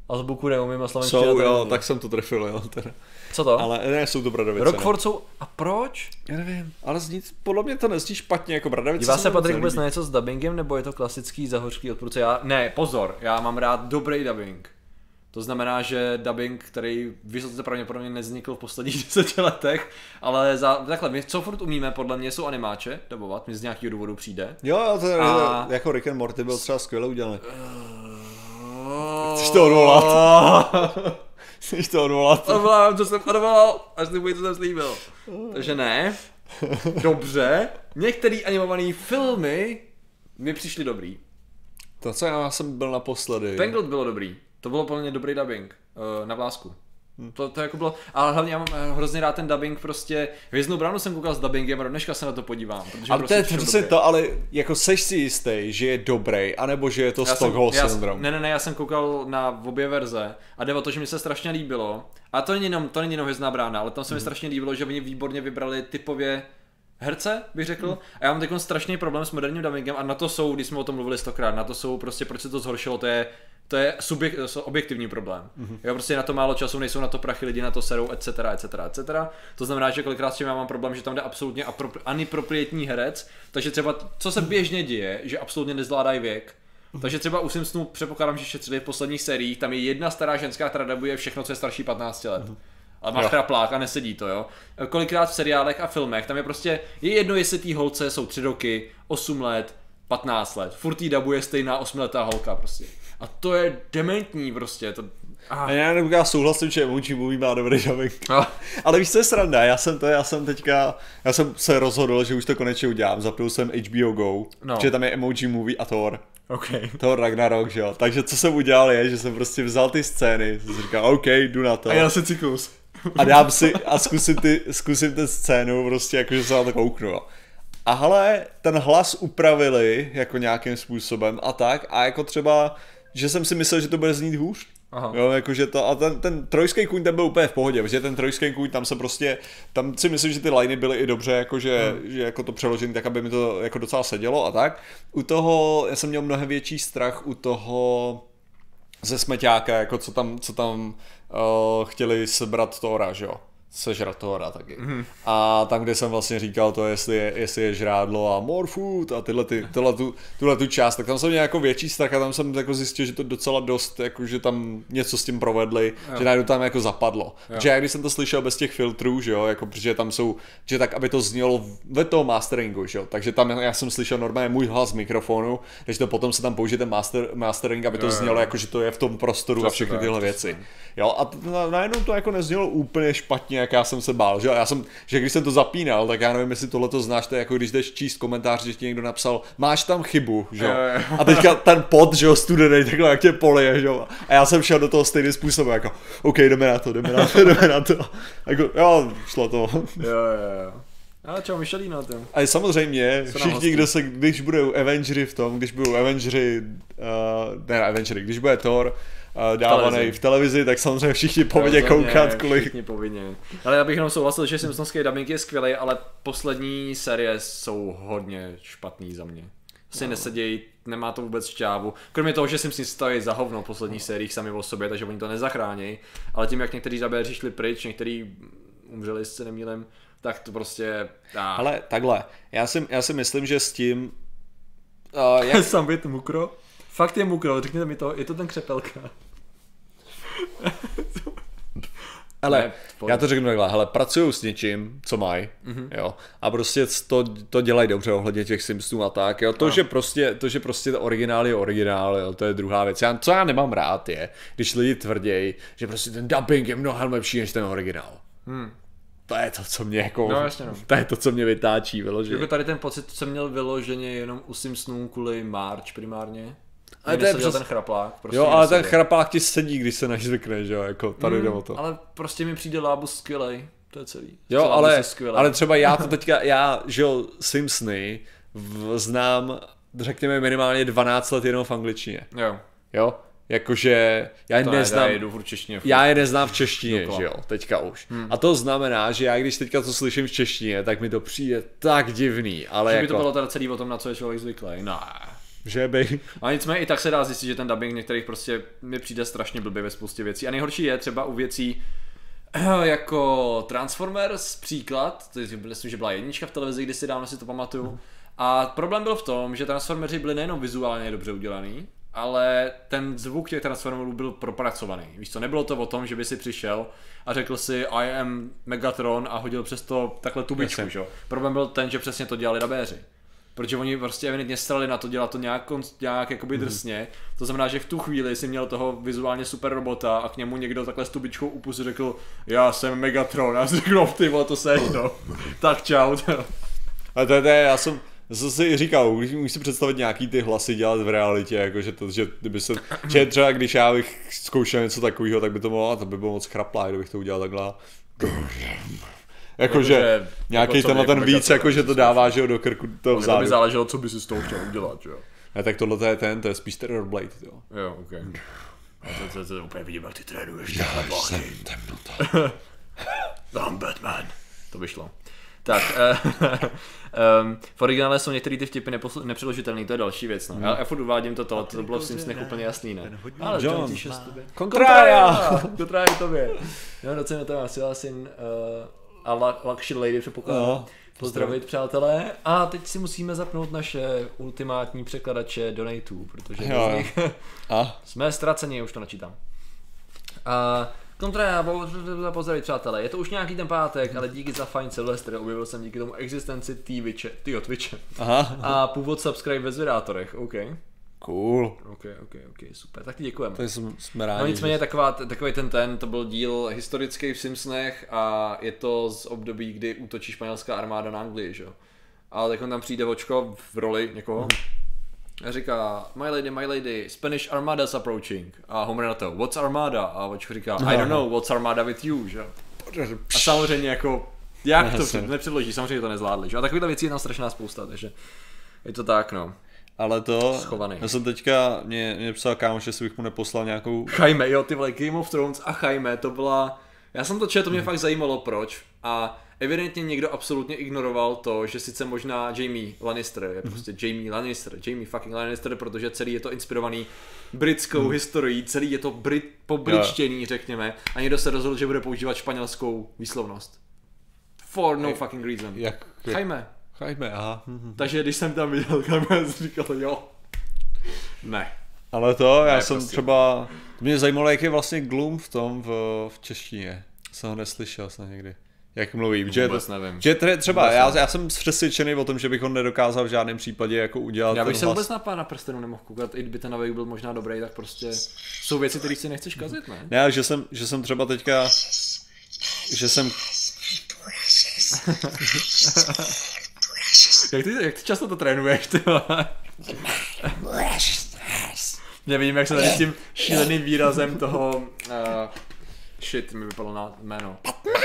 co? ono. Azbuku neumím a slovenština Jsou, jo, neumím. tak jsem to trefil, jo, teda. Co to? Ale ne, jsou to Bradavice. Rockford jsou, a proč? Já nevím, ale zní, podle mě to nezní špatně jako Bradavice. Dívá se Patrik vůbec na něco s dubbingem, nebo je to klasický zahořklý odpůrce? Já, ne, pozor, já mám rád dobrý dubbing. To znamená, že dubbing, který vysoce pravděpodobně nevznikl v posledních deseti letech, ale za, takhle, my co furt umíme, podle mě jsou animáče dubovat, mi z nějakého důvodu přijde. Jo, jo, to je, A- jako Rick and Morty byl třeba skvěle udělaný. Chceš Chceš to odvolat? Chceš to odvolat? Odvolám, co jsem odvolal, až slibuji, co jsem slíbil. Takže ne. Dobře. Některé animované filmy mi přišly dobrý. To, co já jsem byl naposledy. Tangled bylo dobrý. To bylo plně dobrý dubbing uh, na vlásku. To, to jako bylo, ale hlavně já mám eh, hrozně rád ten dubbing, prostě Hvězdnou bránu jsem koukal s dubbingem a dneška se na to podívám. Protože Ale mi to je přesně to, ale jako seš si jistý, že je dobrý, anebo že je to Já Stockholm jsem- syndrom. Ne, ne, ne, já jsem koukal na obě verze a jde o to, že mi se strašně líbilo. A to není jenom, to není jenom Hvězdná brána, ale tam se mi strašně líbilo, že oni výborně vybrali typově herce, bych řekl. A já mám takový strašný problém s moderním dubbingem a na to jsou, když jsme o tom mluvili stokrát, na to jsou prostě, proč se to zhoršilo, to je to je subjekt, to objektivní problém. Mm-hmm. Jo, prostě na to málo času, nejsou na to prachy, lidi na to serou, etc., etc., etc. To znamená, že kolikrát s tím já mám problém, že tam jde absolutně apropri- aniproprietní herec, takže třeba, co se běžně děje, že absolutně nezvládají věk, takže třeba u Simpsonů předpokládám, že šetřili v posledních sériích, tam je jedna stará ženská, která dabuje všechno, co je starší 15 let. Ale má Jo. chraplák a nesedí to, jo. Kolikrát v seriálech a filmech, tam je prostě, je jedno, jestli tý holce jsou 3 roky, 8 let, 15 let. Furt jí dabuje stejná 8letá holka prostě. A to je dementní prostě, to... A já, nebo já souhlasím, že emoji movie má dobrý dubbing. Ah. Ale víš, co je sranda? Já jsem to, já jsem teďka, já jsem se rozhodl, že už to konečně udělám. Zapnul jsem HBO Go, No. že tam je emoji movie a Thor. OK. Thor Ragnarok, že jo. Takže co jsem udělal je, že jsem prostě vzal ty scény, jsem říkal, OK, jdu na to. A já se cyklus. A dám si a zkusím, ty, zkusím ten scénu, prostě jakože se na to kouknu. A hele, ten hlas upravili jako nějakým způsobem a tak a jako třeba, že jsem si myslel, že to bude znít hůř. Aha. Jo, jakože to, a ten, ten trojský kůň ten byl úplně v pohodě, protože ten trojský kůň tam se prostě, tam si myslím, že ty liney byly i dobře, jakože, hmm. že jako to přeložený tak, aby mi to jako docela sedělo a tak. U toho, já jsem měl mnohem větší strach u toho, ze smeťáka, jako co tam, co tam chtěli sebrat Tora, že jo? Sežrat Tora taky. Mm. A tam, kde jsem vlastně říkal to, jestli je, jestli je žrádlo a more food a tyhle, ty, tyhle tu, tuhle tu část, tak tam jsem měl jako větší strach a tam jsem jako zjistil, že to docela dost, jako že tam něco s tím provedli, jo. že najednou tam jako zapadlo. Jo. Že já když jsem to slyšel bez těch filtrů, že jo, jako protože tam jsou, že tak, aby to znělo ve toho masteringu, že jo, takže tam já jsem slyšel normálně můj hlas z mikrofonu, takže to potom se tam použije ten master, mastering, aby to Jo, jo, znělo jako, že to je v tom prostoru a Přesně všechny tak, tyhle věci. Jo, a najednou to jako neznělo úplně špatně, jak já jsem se bál, že? Já jsem, že když jsem to zapínal, tak já nevím, jestli tohle to znáš, to je jako když jdeš číst komentář, že ti někdo napsal, máš tam chybu, že jo. A teďka ten pot, že jo, studený, takhle jak tě polije, že jo? A já jsem šel do toho stejným způsobem, jako, OK, jdeme na to, jdeme na to, jdeme na to. Jako, jo, šlo to. Jo, jo, jo. A čau, Michelino tam. A samozřejmě, všichni, kdo se, když budou Avengery v tom, když budou Avengery, uh, ne Avengery, když bude Thor uh, dávaný televizi. v televizi, tak samozřejmě všichni povinně koukat, kolik, Všichni povinně. Ale já bych jenom souhlasil, že Simpsonský dubbing je skvělý, ale poslední série jsou hodně špatný za mě. Si no. nesedějí, nemá to vůbec šťávu. Kromě toho, že Simpsons stojí za hovno v posledních sériích sami o sobě, takže oni to nezachrání. Ale tím, jak někteří zabéři šli pryč, někteří umřeli s nemílem, tak to prostě... Ah. Ale takhle, já si, já si myslím, že s tím, uh, jak, Sam být mukro? Fakt je mukro, řekněte mi to, je to ten křepelka. hele, Ne, já to řeknu takhle, hele, pracují s něčím, co mají, mm-hmm. jo, a prostě to, to dělají dobře ohledně těch Simpsonů a tak, jo, to, že prostě, to, že prostě originál je originál, jo, to je druhá věc. Já, co já nemám rád je, když lidi tvrdějí, že prostě ten dubbing je mnohem lepší než ten originál. Hmm. To je to, co mě jako, No, jasně, no. to je to, co mě vytáčí, vyloženě. Jako tady ten pocit jsem měl vyloženě jenom u Simpsonů kvůli March primárně. Ale to je přes- ten chraplák. Prostě Jo, ale ten neseděl. chrapák ti sedí, když se nažvykne, že jo, jako tady jde o to. Ale prostě mi přijde Lábus skvělej. To je celý. Jo, Lábus ale, skvělej. ale třeba já to teďka, já, že jo, Simpsony v, znám, řekněme, minimálně 12 let jenom v angličtině, Jo. jo? Jakože já je To neznám, jdu v češtině. já je neznám v češtině, Dokola. že jo, teďka už. Hmm. A to znamená, že já když teďka to slyším v češtině, tak mi to přijde tak divný, ale Že jako, by to bylo teda celý o tom, na co je člověk zvyklý. Ne. že by, A nicméně i tak se dá zjistit, že ten dubbing některých prostě mi přijde strašně blbý ve spoustě věcí. A nejhorší je třeba u věcí jako Transformers příklad, to je, myslím, že byla jednička v televizi, když si dávno si to pamatuju. A problém byl v tom, že Transformeři byli nejenom vizuálně dobře udělaný, ale ten zvuk těch Transformerů byl propracovaný. Víš co, nebylo to o tom, že by si přišel a řekl si I am Megatron a hodil přes to takhle tubičku, jo. Problém byl ten, že přesně to dělali dabéři. Protože oni prostě evidentně strali na to dělat to nějak, nějak jakoby drsně. To znamená, že v tu chvíli si měl toho vizuálně super robota a k němu někdo takhle s tubičkou upus řekl já jsem Megatron a řekl, no ty vole, to seš, no. tak čau. ale to to je, já jsem, zase si říkal, když si představit nějaký ty hlasy dělat v realitě, jako že to, že kdyby se, že třeba když já bych zkoušel něco takového, tak by to bylo, to by bylo moc chraplá, kdybych to udělal takhle. Jakože Jakože- nějaký jako co tenhle by, ten jako víc, Megatron, jako že to dává, že jo, do krku toho To by záleželo, co by si z toho chtěl udělat, že jo. Ne, tak tohle to je ten, to je spíš Terror Blade, jo. Jo, ok. A to, to, to, úplně vidím, jak ty trénuješ. Já Jsem temnota. I'm Batman. To by šlo. Tak, um, v originále jsou některé ty vtipy neposl- nepřeložitelné, to je další věc. No. Já, já furt uvádím to, to, to bylo v Simpsonech úplně jasný, ne? Ale John John, ty šest tobě. Jo, docela to asi syn uh, a La- Luxury Lady předpokládám. No. Pozdravit přátelé. A teď si musíme zapnout naše ultimátní překladače donatů, protože Jo, bez nich A? jsme ztraceni, už to načítám. A Kontra, pozdravit přátelé, je to už nějaký ten pátek, ale díky za fajn Silvestr, objevil jsem díky tomu existenci Twitche, tyjo, Twitche. Aha, A původ subscribe ve zvědátorech, OK. cool. OK, OK, OK, super, tak ti děkujeme. Tak jsme, jsme rádi. No nicméně že- taková, takový ten ten, to byl díl historický v Simpsonech a je to z období, kdy útočí španělská armáda na Anglii, že jo. Ale tak on tam přijde očko v roli někoho a říká, my lady, my lady, Spanish armada's approaching. A Homer na to, what's armada? A očko říká, I don't know, what's armada with you, že. A samozřejmě jako, jak to před, nepředloží, samozřejmě to nezvládli, že. A takovýhle věcí je tam strašná spousta, takže je to tak, no. Ale to, Schovaný. já jsem teďka, mě, mě psal kámoš, jestli bych mu neposlal nějakou, Jaime, jo, ty vole, Game of Thrones a Jaime, to byla... Já jsem to četl, to mě fakt zajímalo, proč. A evidentně někdo absolutně ignoroval to, že sice možná Jamie Lannister je prostě Jamie Lannister, Jamie fucking Lannister, protože celý je to inspirovaný britskou historií, celý je to Brit, pobričtěný, řekněme, a někdo se rozhodl, že bude používat španělskou výslovnost. For no fucking reason. jak, jak Jaime. Jaime, aha. Takže když jsem tam viděl Jaime, jsem říkal, jo. Ne. Ale to, já Ne, jsem prostě. třeba, mě zajímalo, jak je vlastně Gloom v tom v, v češtině. Jsem ho neslyšel snad někdy. Jak mluví, že, Vůbec to, nevím. že tře- třeba, Vůbec já, nevím. já jsem přesvědčený o tom, že bych ho nedokázal v žádném případě jako udělat Já bych se hlas. vůbec na pána prstenů nemohl koukat, i kdyby ten nový byl možná dobrý, tak prostě jsou věci, které si nechceš kazit, ne? Ne, ale že jsem, že jsem třeba teďka, že jsem, Jak ty, jak ty často to trénuješ, ty vole? Já vidím, jak se tady s tím šíleným výrazem toho... Uh, shit, mi vypadlo na jméno. Uh,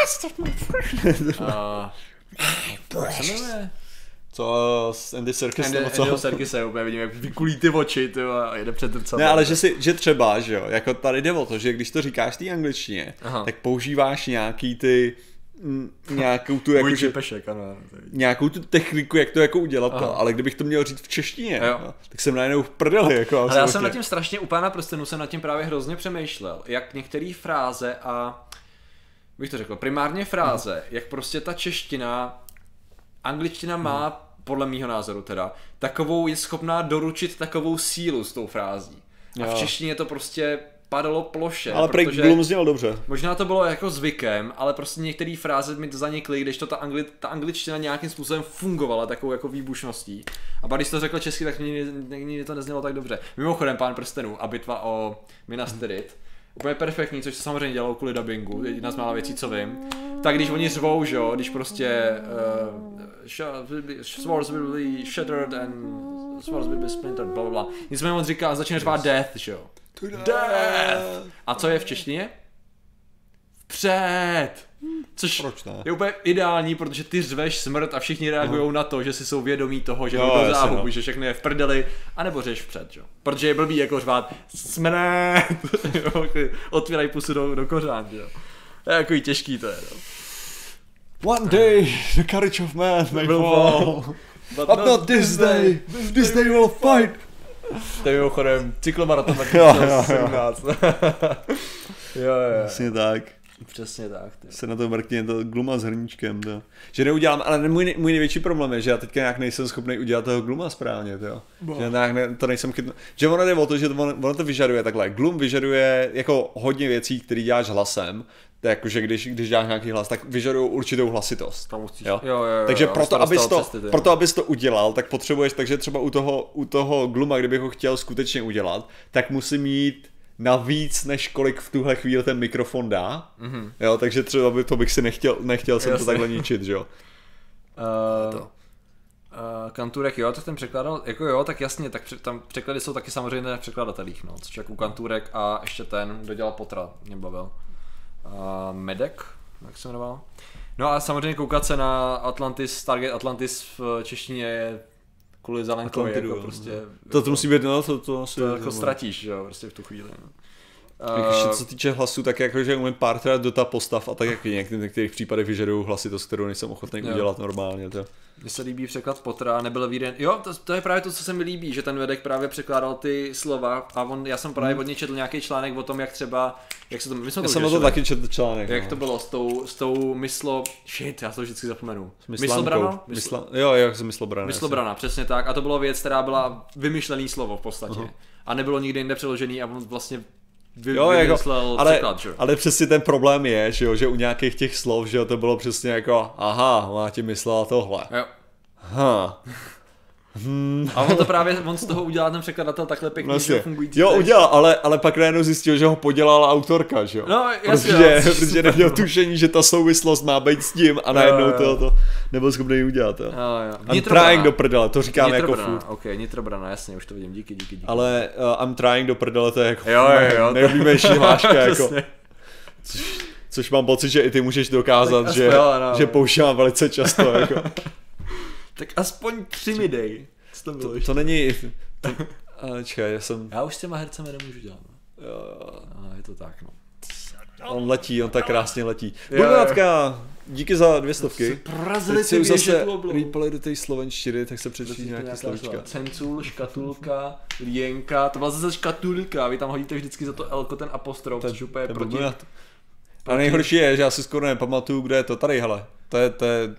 jak se jmenuje? co s Andy Serkis Andy, nebo co? Andyho Serkise, úplně vidím, jak vykulí ty oči, ty a jede před ten Ne, ale že, si, že třeba, že jo, jako tady jde o to, že když to říkáš té angličtině, Aha. tak používáš nějaký ty, nějakou tu, jako, že, pešek, ano. nějakou tu techniku, jak to jako udělat, Aha. to, ale kdybych to měl říct v češtině, jo. tak jsem najednou v prdeli, jako Ale já jsem nad tím strašně u pána prstenů jsem nad tím právě hrozně přemýšlel, jak některé fráze a bych to řekl, primárně fráze, jak prostě ta čeština, angličtina má, podle mýho názoru teda, takovou je schopná doručit takovou sílu s tou frází. A v Jo. češtině to prostě padalo ploše, Ale prej. Gloom zněl dobře. Možná to bylo jako zvykem, ale prostě některé fráze mi to zanikly, když to ta, angli, ta angličtina nějakým způsobem fungovala takovou jako výbušností. A pak když to řekl česky, tak nikdy to neznělo tak dobře. Mimochodem, pán prstenů a bitva o Minas Tirith, úplně perfektní, což se samozřejmě dělalo kvůli dubbingu, jedna z mála věcí, co vím. Tak když oni řvou, že jo, když prostě uh, swords will be shattered and swords will be splintered, bla bla bla. Nicméně on říká, začne řvát death, že jo. Death! A co je v češtině? Vpřed! Což Proč ne? je úplně ideální, protože ty řveš smrt a všichni reagují na to, že si jsou vědomí toho, že jdou do záhubu, no. že všechno je v prdeli, anebo řeš vpřed, jo. Protože je blbý jako řvát smrt, otvírají pusu do, do kořán, jo. To je jako těžký to je, no. One day, the courage of man may fall. fall. But not this day. This day will fight. To je mimochodem cyklomaraton tak Jo, jo, jo. 17. jo, jo, jo. Přesně tak. Přesně tak. Ty. Se na to mrkně, to gluma s hrníčkem, to. Že neudělám, ale můj, můj největší problém je, že já teďka nějak nejsem schopný udělat toho gluma správně, to. Že nějak ne, to nejsem chytno. Že ono jde o to, že to, ono, ono to vyžaduje takhle. Glum vyžaduje jako hodně věcí, které děláš hlasem. To je jako, že když, když děláš nějaký hlas, tak vyžadují určitou hlasitost. Tam musíš- Jo? jo, jo, jo, takže jo, proto, abys to, přes ty, ty. proto, abys to udělal, tak potřebuješ, takže třeba u toho, u toho gluma, kdybych ho chtěl skutečně udělat, tak musím mít na víc, než kolik v tuhle chvíli ten mikrofon dá. Mm-hmm. Jo, takže třeba by to bych si nechtěl, nechtěl jsem Jasně. to takhle ničit, že jo. Uh, uh, Kanturek, jo, tak ten překládal, jako jo, tak jasně, tak pře- tam překlady jsou taky samozřejmě na překladatelích, no, což jako Kanturek a ještě ten, kdo dělal Potra, mě bavil. Uh, Medek, jak se jmenoval. No a samozřejmě koukat se na Atlantis, Target Atlantis v češtině je kvůli Zelenkovi, jako prostě, To, to musí být, no, to, to asi... to jako ztratíš, jo, prostě v tu chvíli. No. Jak ještě co se týče hlasu, tak jako, že umím párkrát do ta postav a tak jak v některých případech vyžadují hlasitost, kterou nejsem ochotný Jo. udělat normálně. To. Mně se líbí překlad Pottera, nebyl víren. Jo, to, to, je právě to, co se mi líbí, že ten Vedek právě překládal ty slova a on, já jsem právě od něj četl nějaký článek o tom, jak třeba, jak se to, my jsme Já to jsem na to taky četl článek. Jak no. to bylo s tou, s tou myslo... Shit, já to vždycky zapomenu. Myslobrana? Mysla... Jo, jo, jsem myslobrana. Myslobrana, přesně tak. A to bylo věc, která byla vymyšlený slovo v podstatě. A nebylo nikdy jinde přeložený a on vlastně vy, Jo, jako, ale, ale přesně ten problém je, že, jo, že u nějakých těch slov, že jo, to bylo přesně jako, aha, ona ti myslela tohle. Jo. Ha. A on to právě, on z toho udělá ten překladatel takhle pěkný, Vlastně. že fungující Jo, udělal, ale, ale pak najednou zjistil, že ho podělala autorka, že jo? No, jasně, protože, jo, což je protože neměl no. tušení, že ta souvislost má být s tím a najednou jo, to, jo. to nebyl schopný udělat. Jo. Jo, jo. I'm trying do prdele, to říkám jako furt. ok, Nitrobrana, jasně, už to vidím, díky, díky, díky. Ale uh, I'm trying do prdele, to je jako Jo, jo, jo. nejoblíbenější hláška, jako, Přesně. což mám pocit, že i ty můžeš dokázat, Tak že, no. že používám velice často. Jako. Tak aspoň tři mi dej. Co to bylo To, to není... To, a, čekaj, já jsem... Já už s těma hercemi nemůžu dělat. No. Jo, A je to tak, no. on letí, on tak krásně letí. Budovatka, díky za dvě stovky. Prorazili Teď si už zase replay do té slovenštiny, tak se přečti nějaký slovíčka. Cencul, škatulka, lienka, to byla zase škatulka, vy tam hodíte vždycky za to elko ten apostrof, což úplně Ten proti... A nejhorší je, že já si skoro nepamatuju, kde je to. Tady, hele. To je, to je,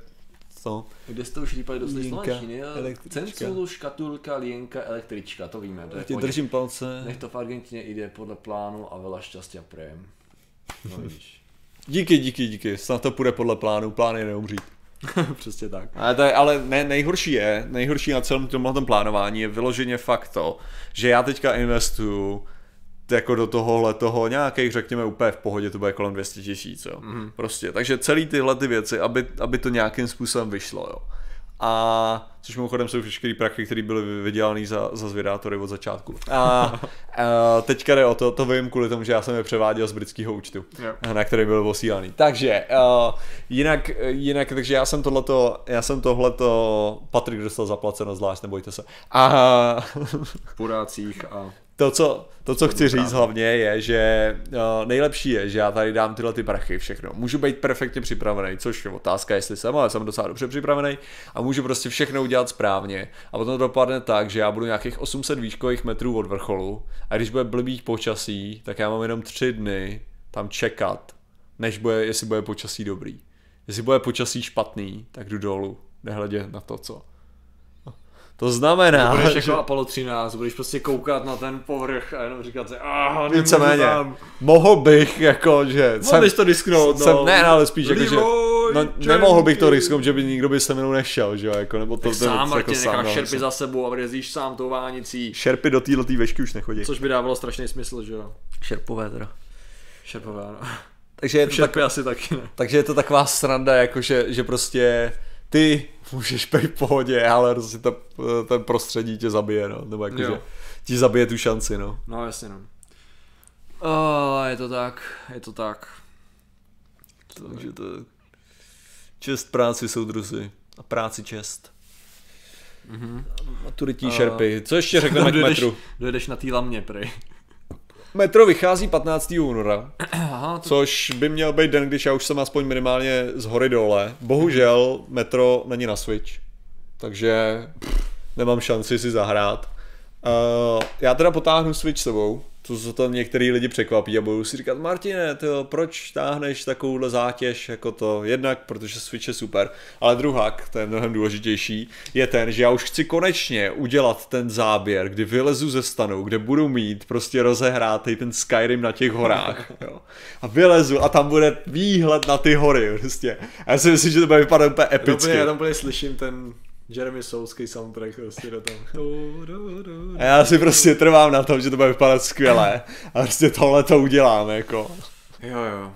to. Kde jste už řípali dost Lienka, slovenštiny, jo? električka. Cencul, škatulka, lienka, električka, to víme, to je Ti držím palce. Nech to v Argentině jde podle plánu a vela šťastí a prejem. No vidíš. Díky, díky, díky. Snad to půjde podle plánu. Plán je neumřít. Přesně tak. Ale, to je, ale ne, nejhorší je, nejhorší na celém tomhle tom plánování je vyloženě fakt to, že já teďka investuju jako do tohohle toho nějakých, řekněme, úplně v pohodě, to bude kolem 200 tisíc, jo. Mm-hmm. Prostě, takže celý tyhle ty věci, aby, aby to nějakým způsobem vyšlo, jo. A což mimochodem jsou všechny prachy, které byly vydělané za, za zvědátory od začátku. A, a teďka jde o to, to vím kvůli tomu, že já jsem je převáděl z britského účtu, Jo. na který byl posílaný. Takže, uh, jinak, jinak, takže já jsem tohleto, já jsem tohleto, Patrik dostal zaplaceno zvlášť, nebojte se. A V purácích a... to, co, to, co chci říct hlavně je, že uh, nejlepší je, že já tady dám tyhle ty prachy, všechno. Můžu být perfektně připravený, což je otázka, jestli jsem, ale jsem docela dobře připravený a můžu prostě všechno udělat správně. A potom to dopadne tak, že já budu nějakých 800 výškových metrů od vrcholu a když bude blbý počasí, tak já mám jenom tři dny tam čekat, než bude, jestli bude počasí dobrý. Jestli bude počasí špatný, tak jdu dolů, nehledě na to, co. To znamená, Budeš že... jako Apollo 13, budeš prostě koukat na ten povrch a jenom říkat si, ah, Víceméně. Mohl bych, jako, že... Mohl bys to risknout, no. Jsem, ne, ale spíš, jako, že... No, nemohl bych to risknout, že by nikdo by se mnou nešel, že jo, jako, nebo to... Tak sám, jako Martin, necháš no, šerpy jsem- za sebou a jezdíš sám tou vánicí. Šerpy do této vešky už nechodí. Což by dávalo strašný smysl, že jo? Šerpové teda. Šerpové, no. Takže je, to tak, asi taky ne. takže je to taková sranda, jako že, že prostě ty můžeš být v pohodě, ale prostě ta, ten prostředí tě zabije, no, nebo jako, Jo. že ti zabije tu šanci, no. No jasně, no. Oh, je to tak, je to tak. Takže to čest práci soudruzi a práci čest. Mm-hmm. Maturitní šerpy. Co ještě řekneme k metru? dojedeš na té lamě, prej. Metro vychází 15. února, Aha, to... což by měl být den, když já už jsem aspoň minimálně z hory dole. Bohužel Metro není na Switch, takže nemám šanci si zahrát. Uh, já teda potáhnu Switch s sebou, to se to některý lidi překvapí a budou si říkat, Martine, tyjo, proč táhneš takovouhle zátěž jako to? Jednak, protože Switch je super, ale druhak, to je mnohem důležitější, je ten, že já už chci konečně udělat ten záběr, kdy vylezu ze stanu, kde budu mít prostě rozehrátej ten Skyrim na těch horách. Jo. A vylezu a tam bude výhled na ty hory, prostě. A já si myslím, že to bude vypadat úplně epicky. Úplně, já tam úplně slyším ten Jeremy Soulský soundtrack prostě do tam. A já si prostě trvám na tom, že to bude vypadat skvěle. A prostě tohle to udělám, jako. Jo, jo.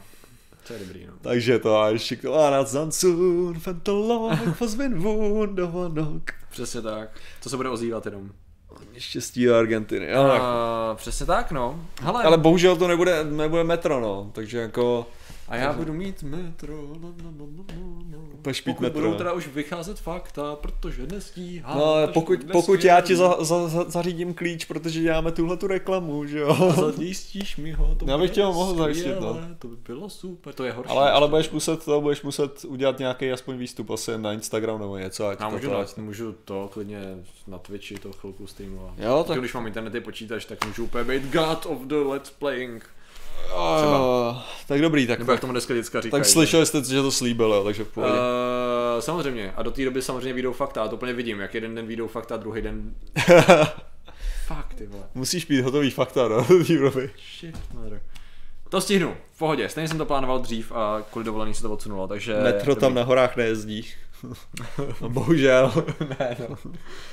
To je dobrý, no. Takže to a ještě k tomu a nad Zansun, Fentolog, Fosvin Wunderwanok. Přesně tak. To se bude ozývat jenom. Štěstí do Argentiny. Jo, tak. Uh, přesně tak, no. Hele, Ale bohužel to nebude, nebude metro, no. Takže jako... a já budu mít metro. No, no, no, no, no. Mít Pokud metro. budou teda už vycházet fakta, protože nestíhám. No, takže pokud, nestíhám. pokud já ti za, za, za, zařídím klíč, protože děláme tuhle tu reklamu, že jo. Zajistíš mi ho, to Já bych tě ho mohl zajistit, no. To by bylo super, to je horší. Ale, ale budeš muset to, budeš muset udělat nějaký aspoň výstup asi na Instagram nebo něco, ať Já můžu, to, ať- můžu to klidně na Twitchi to chvilku streamovat. Jo, tak- tak. Když mám internety počítač, tak můžu úplně být God of the Let's Playing. Uh, tak dobrý, tak, Nebo jak tomu dneska děcka říkají. tak slyšeli jste, že to slíbil, jo, takže v pohodě. Uh, samozřejmě. A do té doby samozřejmě vyjdou fakta. A to úplně vidím, jak jeden den vyjdou fakta, druhý den... Fakt. ty vole. Musíš mít hotový fakta, no, té doby. Shit, mother. To stihnu, v pohodě. Stejně jsem to plánoval dřív a kvůli dovolení se to odsunulo, takže... Metro tam na horách nejezdí. No, bohužel. ne, no.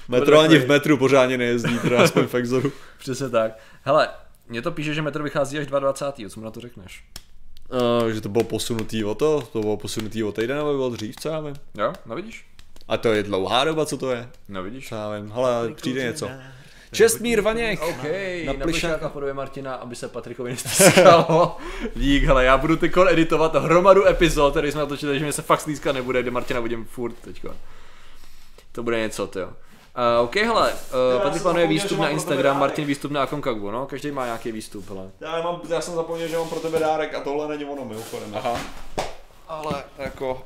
Metro ani v metru pořádně nejezdí, teda aspoň v Exodu. Přesně tak. Hele, mě to píše, že metro vychází až 22. Co mu na to řekneš? Uh, že to bylo posunutý o to, to bylo posunutý o týden, nebo bylo dřív, co já vím. Jo, no vidíš? A to je dlouhá doba, co to je? No vidíš? Co já vím, ale přijde něco. Čestmír Vaněk! OK, Na na plišáka. podobě Martina, aby se Patrikovi nestýskalo. Dík, hele, já budu teď editovat hromadu epizod, který jsme natočili, že mi se fakt stýskat nebude, kde Martina budem furt teďko. To bude něco, ty jo. Uh, OK, hele, uh, Patrik plánuje výstup na Instagram. Martin výstup na Akonkagu, no, každý má nějaký výstup, hele. Já, mám, já jsem zapomněl, že mám pro tebe dárek a tohle není ono mimochodem. Aha. Ale jako...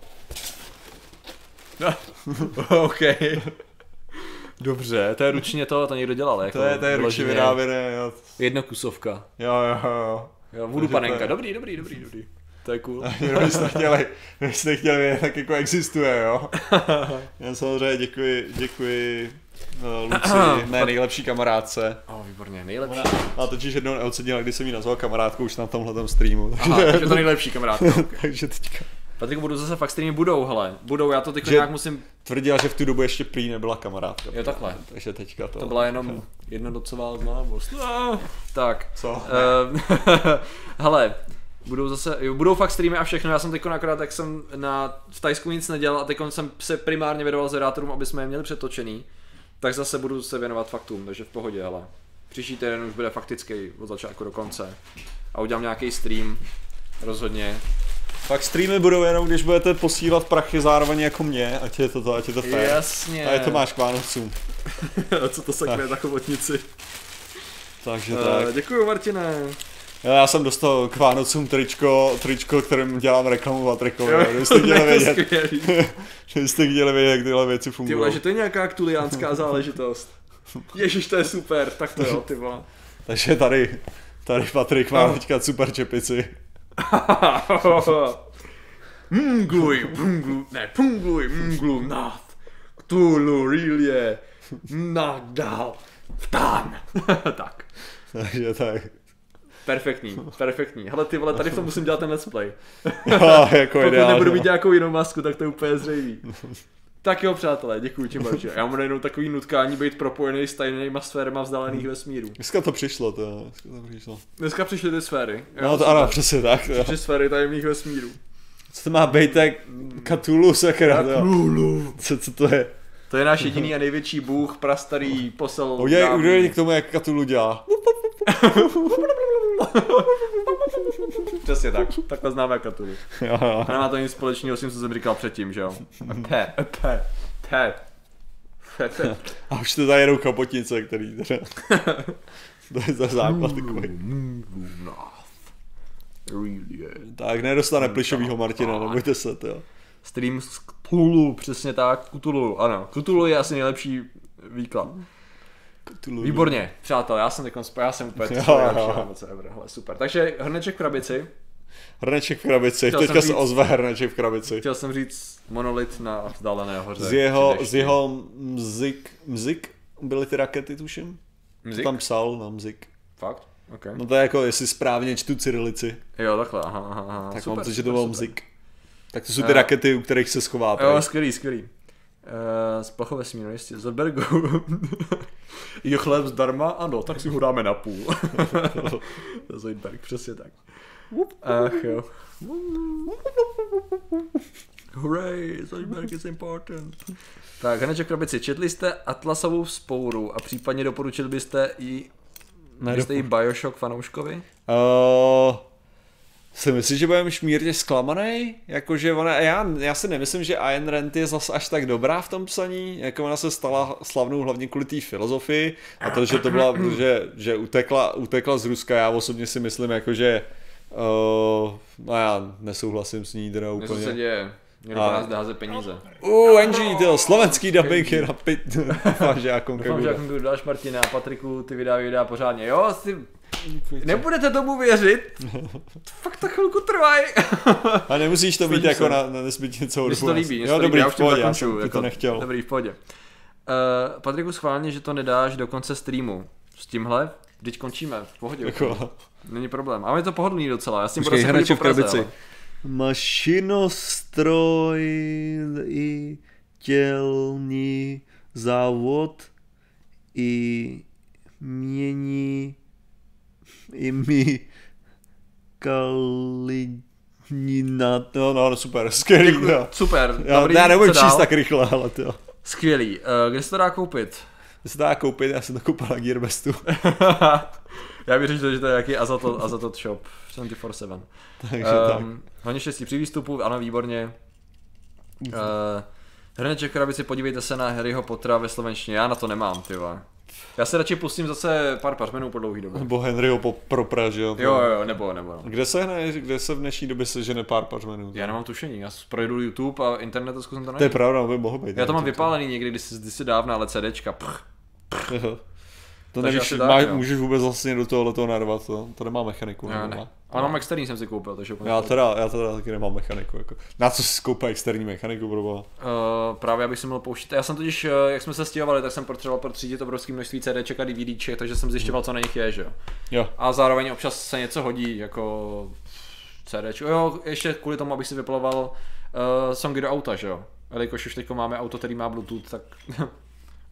OK. Dobře, to je ručně to, to někdo dělal, jako To je, to je ručně vyráběné, jo. Jednokusovka. Jo, jo, jo. Jo, Takže to panenka, je- dobrý, dobrý, dobrý, dobrý. To je cool. Jenom byste chtěli, byste chtěli vědět, tak jako existuje, jo. Já samozřejmě děkuji, děkuji uh, Luci, mé nejlepší kamarádce. O, oh, výborně, nejlepší. A totiž jednou neocenila, když jsem jí nazval kamarádkou už na tomhle streamu. Aha, takže to nejlepší kamarád. takže teďka Patriku, budu zase fakt streamy budou, hele. Budou, já to teď nějak musím, tvrdila, že v tu dobu ještě prý nebyla kamarádka. Jo, takhle. Takže teďka to... to byla jenom jednodocová známost. No, tak. Co? Uh, hele, budou zase, jo, budou fakt streamy a všechno, já jsem teď akorát, jak jsem na, v Tajsku nic nedělal a teď jsem se primárně věnoval zerátorům, aby jsme je měli přetočený, tak zase budu se věnovat faktům, takže v pohodě, hele. Příští týden už bude faktický od začátku do konce. A udělám nějaký stream, rozhodně. Pak streamy budou jenom, když budete posílat prachy zároveň jako mě, ať je to to, ať je to fér. Jasně. A je to máš k Vánocům. Co to sakne za chobotnici? Takže Uh, tak. děkuji Martine. Já, já jsem dostal k Vánocům tričko, tričko, kterým dělám reklamu Patrikovi. Kdybyste chtěli vědět, kdybyste chtěli vědět, jak tyhle věci Ty fungují. vole, že to je nějaká aktuliánská záležitost. Ježíš, to je super, tak to jo, ty vole. Takže tady, tady Patrik má teďka super čepici. Mngluj, punglu, ne, pungluj, mnglu, nath, ktulu, rilje, nagdal, vtán. tak, Takže tak. Perfektní, perfektní. Hele ty vole, tady v tom musím dělat ten let's play. Jo, jako Pokud ideálně. nebudu mít nějakou jinou masku, tak to je úplně zřejmý. Tak jo, přátelé, děkuji ti Marče. Já mám jenom takový nutkání být propojený s tajnýma sférama vzdálených vesmírů. Dneska to přišlo, to, dneska to přišlo. Dneska přišly ty sféry. No to ano, přesně tak. Jo. Tři sféry tajemných vesmírů. Co to má být tak Cthulhu sakra, jo. Cthulhu. Co, co to je? To je náš jediný a největší bůh, prastarý posel. Udělej, udělej k tomu, jak Cthulhu dělá. Přesně tak. Takhle známe Cthulhu. Jo, jo. A nemá to nic společného s tím, co jsem říkal předtím, že jo? Pe, pe, pe. Pe, pe. A už to tady jedou kapotnice, který teda... to je za základ takový. Tak nedostane plišovýho Martina, nebojte se, to jo. Stream z Cthulhu, přesně tak, Cthulhu, ano. Cthulhu je asi nejlepší výklad. Cthulhu. Výborně, přátelé, já jsem teď já jsem úplně Jo, to super. Takže hrneček v krabici, Hrneček v krabici, Chtěl teďka se říct- ozve hrneček v krabici. chtěl jsem říct monolit na vzdálené hoře. Z jeho, z jeho mzik, mzik byly ty rakety, tuším? Mzik? Tam psal na mzik. Fakt? Okay. No to je jako, jestli správně čtu cyrilici, Jo, takhle, aha, aha, aha. tak super, mám to, že to byl mzik. Tak to jsou ty rakety, u kterých se schová. Jo, skvělý, skvělý. Uh, z plachové smíru, jistě, z Bergu. je chléb zdarma? Ano, tak si ho dáme na půl. Zoidberg, přesně tak. Ach jo. Hooray, Zoidberg is important. Tak, hned krabici, četli jste Atlasovou spouru a případně doporučili byste i Ne, byste i Bioshock fanouškovi? Uh, si myslíš, že budeme šmírně zklamaný? Jakože ona, já, já si nemyslím, že Ayn Rand je zas až tak dobrá v tom psaní, jako ona se stala slavnou hlavně kvůli té filozofii a to, že to byla, že, že utekla, utekla z Ruska, já osobně si myslím, jakože uh, no já nesouhlasím s ní teda Co se úplně. děje? Měli A- nás házet peníze. Uh, Angie, to slovenský dubbing je na pit. Doufám, že já Doufám, že konkuruju. mi dáš Martina a Patriku, ty videa videa pořádně. Jo, si... Nebudete tomu věřit? Fakt to chvilku trvají. A nemusíš to mít jako se. na, na nezbytně celou Mně dobu. to líbí, mně se jo, to líbí, dobrý, já v už tím pohodě, já jsem ti to nechtěl. Dobrý, v pohodě. Uh, Patriku schválně, že to nedáš do konce streamu. s tímhle, teď končíme, v pohodě. Jako, Není problém. Ale je to pohodlný docela, já s tím Počkej, budu se v krabici. ale- Mašinostroj i tělní závod i mění i mi kalinina. No, no, super, skvělý. Děkuji. Jo. Super, Já, dobrý, já nebudu číst tak rychle, ale to. Skvělý, uh, kde se to dá koupit? Já se to dá koupit, já jsem to koupil na Gearbestu. já bych řekl, že to je nějaký Azatot, Azatot shop 24-7. Takže tak. Um, hodně štěstí při výstupu, ano, výborně. Uh, Hrneček v krabici, podívejte se na Harryho Pottera ve slovenštině, já na to nemám, ty vole. Já se radši pustím zase pár pařmenů po dlouhý době. Nebo Henryho po, pro Praž, jo. Jo, jo, nebo, nebo. No. Kde se, hne, kde se v dnešní době sežene pár pařmenů? Já nemám tušení, já projdu YouTube a internet a zkusím to To je najít. pravda, by mohl být. Já to mám vypálený někdy, když si, když si dávna, ale CDčka. Pch. Jo. To Takže nevíš, asi tak, máš, jo. můžeš vůbec vlastně do tohohle toho narvat, to, to nemá mechaniku. Já ne. má? Ale mám externí jsem si koupil, takže úplně Já teda, já teda taky nemám mechaniku. Jako. Na co si koupá externí mechaniku, bro? Uh, právě abych si mohl pouštět. Já jsem totiž, uh, jak jsme se stěhovali, tak jsem potřeboval protřídit obrovské množství CDček a DVDček, takže jsem zjišťoval, co na nich je, že jo. Jo. A zároveň občas se něco hodí, jako CDčko. Jo, ještě kvůli tomu, abych si vyploval uh, songy do auta, že jo. Jelikož už teď máme auto, který má Bluetooth, tak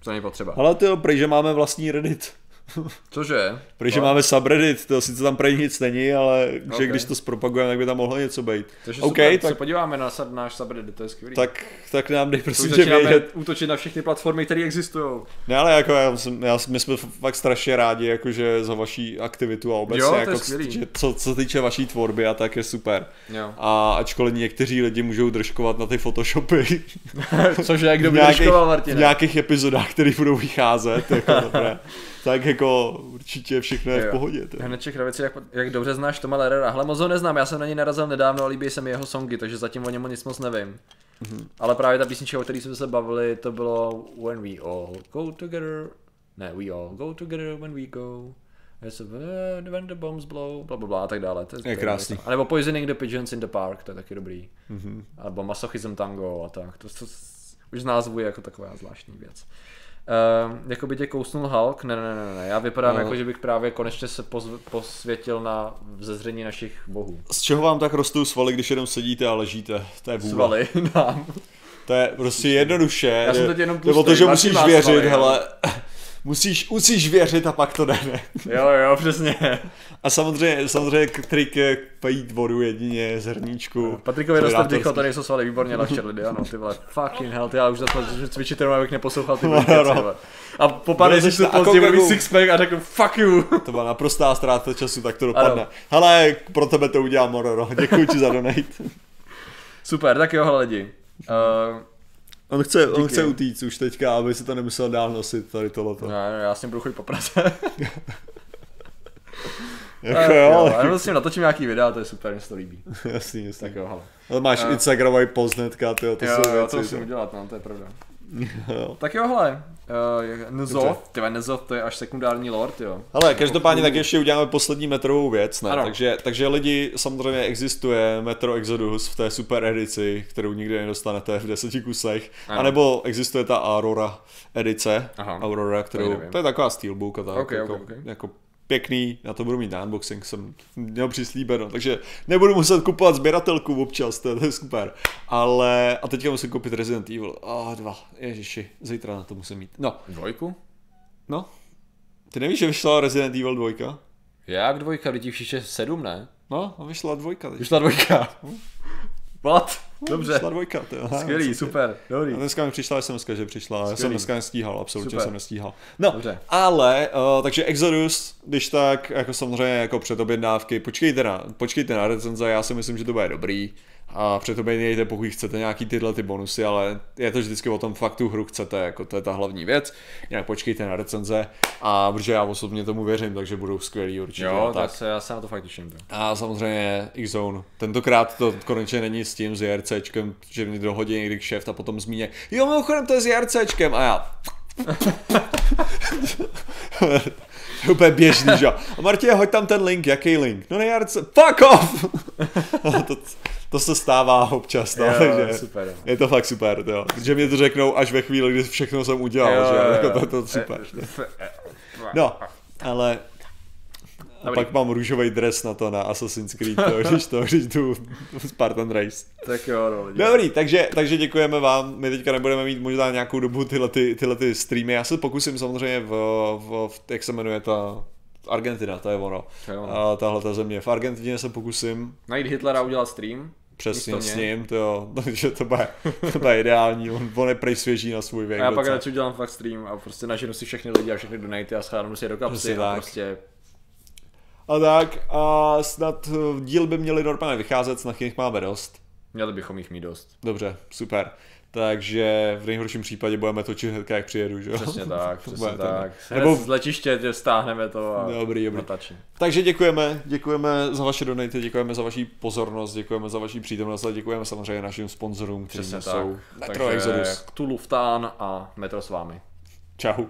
to není potřeba. Ale ty jo, prej, že máme vlastní Reddit. Cože? Prej, že No. máme subreddit, to sice tam prej nic není, ale Ok. že když to zpropagujeme, tak by tam mohlo něco být. Takže OK, super, se tak, podíváme na náš subreddit, to je skvělý. tak, tak nám dej prosím tě vědět. útočit na všechny platformy, které existují. Ne, ale jako já, jsem, já, my jsme fakt strašně rádi jakože za vaší aktivitu a obecně Jo, jako že, co, co se týče vaší tvorby a tak je super. Jo. A ačkoliv někteří lidi můžou držkovat na ty photoshopy Cože, jak kdo v by držkoval, v Martine? nějakých epizodách, které budou vycházet, jako dobré, tak jako určitě všechno je v pohodě. To. Hnedček Kravici, jak, jak dobře znáš Toma Lerera. Hele, moc ho neznám, já jsem na něj narazil nedávno a líbí se mi jeho songy, takže zatím o něm nic moc nevím. Mhm. Mm-hmm. Ale právě ta písnička, o které jsme se bavili, to bylo When we all go together. Ne, we all go together when we go. When the bombs blow, bla, bla, bla a tak dále. To, to Je krásný. A nebo Poisoning the Pigeons in the Park, to je taky dobrý. Mhm. Mm-hmm. Alebo Masochism Tango a tak. To, to, to už z názvu je jako taková zvláštní věc. Uh, jako by tě kousnul Hulk? Ne, ne, ne, ne. Já vypadám No. jako, že bych právě konečně se pozv- posvětil na vzezření našich bohů. Z čeho vám tak rostou svaly, když jenom sedíte a ležíte? To je vůle. Svaly nám. To je prostě jednoduše. Já jsem teď jenom to je o to, že musíš věřit, svaly, jo. Musíš, musíš věřit a pak to jde. ne? Jo, jo, přesně. A samozřejmě, samozřejmě k- trik je pít vodu jedině z hrníčku. Patrikovi Predátorský. vdycho, tady jsou svaly výborně naštěrli, ano, ty vole. Fucking hell, ty já už za to že cvičit jenom, abych neposlouchal ty No, no. vole. A po pár No, měsíců později budu mít sixpack a řeknu fuck you. To byla naprostá ztráta času, tak to dopadne. Ano. Hele, pro tebe to udělám, Mororo. Děkuji ti za donate. Super, tak jo, hele lidi. Uh, On chce, on Díky. chce utíct už teďka, aby se to nemusel dál nosit, tady tohleto. no, já s ním budu chodit po Praze. Jako jo, jo, ale... ale s ním natočím nějaký videa, to je super, mě se to líbí. jasný, jasný. Tak jo, hele. Ale máš Eh. Instagramový post hnedka, tyjo, to jo, jsou jo, věci. to musím udělat, no, to je pravda. Tak jo, hele, uh, Dobře. tyhle Nzoth, to je až sekundární lord, jo. Hele, každopádně tak ještě uděláme poslední metrovou věc, ne? Ano. Takže, takže lidi, samozřejmě existuje Metro Exodus v té super edici, kterou nikdy nedostanete v deseti kusech, Ano. anebo existuje ta Aurora edice, Aha. Aurora, To kterou, nevím. to je taková steelbook a tak, Ok, ok, jako, ok. jako pěkný, na to budu mít na unboxing, jsem měl přislíbeno, takže nebudu muset kupovat sběratelku občas, to je, to je super. Ale, a teďka musím koupit Resident Evil, a oh, dva, ježiši, zítra na to musím mít. No, Dvojku? no, ty nevíš, že vyšla Resident Evil 2? Jak dvojka, lidi je sedm, ne? No, a vyšla dvojka teď. Vyšla dvojka. What? Dobře. Vyšla dvojka, to jo. Skvělý, super, dobrý. A dneska mi přišla SMS, že přišla, já jsem Skvělý. dneska nestíhal, absolutně Super. jsem nestíhal. No, Dobře. ale, uh, takže Exodus, když tak, jako samozřejmě jako předobjednávky, počkejte na, počkejte na recenze, já si myslím, že to bude dobrý. A předobjednejte, pokud chcete nějaký tyhle ty bonusy, ale je to vždycky o tom fakt tu hru chcete, jako to je ta hlavní věc. Jinak počkejte na recenze a protože já osobně tomu věřím, takže budou skvělý určitě. Jo, tak. tak se, já se na to fakt těším. to. A samozřejmě X-Zone. Tentokrát to konečně není s tím s JRCčkem, že mě dohodí někdy šéf a potom zmíně, jo, mimochodem to je s JRCčkem a já. to je úplně běžný, že jo. A Martě, hoď tam ten link, jaký link? No ne JRC, fuck off! to, to, se stává občas, no, Jo, takže super, jo. je to fakt super, jo. Že mě to řeknou až ve chvíli, kdy všechno jsem udělal, Jo, že jo, jako jo. to, to super. Eh, No, Ale a Dobrý. pak mám růžový dres na to na Assassin's Creed, to, když to, když tu Spartan Race. Tak jo, no, lidi. Dobrý, takže, takže děkujeme vám. My teďka nebudeme mít možná nějakou dobu tyhle, ty, tyhle ty streamy. Já se pokusím samozřejmě v, v, v jak se jmenuje ta Argentina, to je ono. To je ono. A tahle ta země. V Argentině se pokusím Najít Hitlera a udělat stream. Přesně s ním, to jo, takže to bude, to bude ideální. On, on je prej svěží na svůj věk. A já pak radši udělám fakt stream a prostě naženu si všechny lidi a všechny donaty a schánu si je do kapsy Přesně a tak. prostě A tak, a snad eh, díl by měly normálně vycházet, snad jich máme dost. měli bychom jich mít dost. Dobře, super. Takže v nejhorším případě budeme točit hnedka, jak přijedu, že jo? Přesně tak, přesně tak. Nebo- Nebo z letiště tě stáhneme to a Dobrý, dobrý. natačím. Takže děkujeme, děkujeme za vaše donaty, děkujeme za vaši pozornost, děkujeme za vaši přítomnost a děkujeme samozřejmě našim sponzorům, kteří jsou tak. Metro Takže Exodus. Cthulhu Vtán a Metro s vámi. Čau.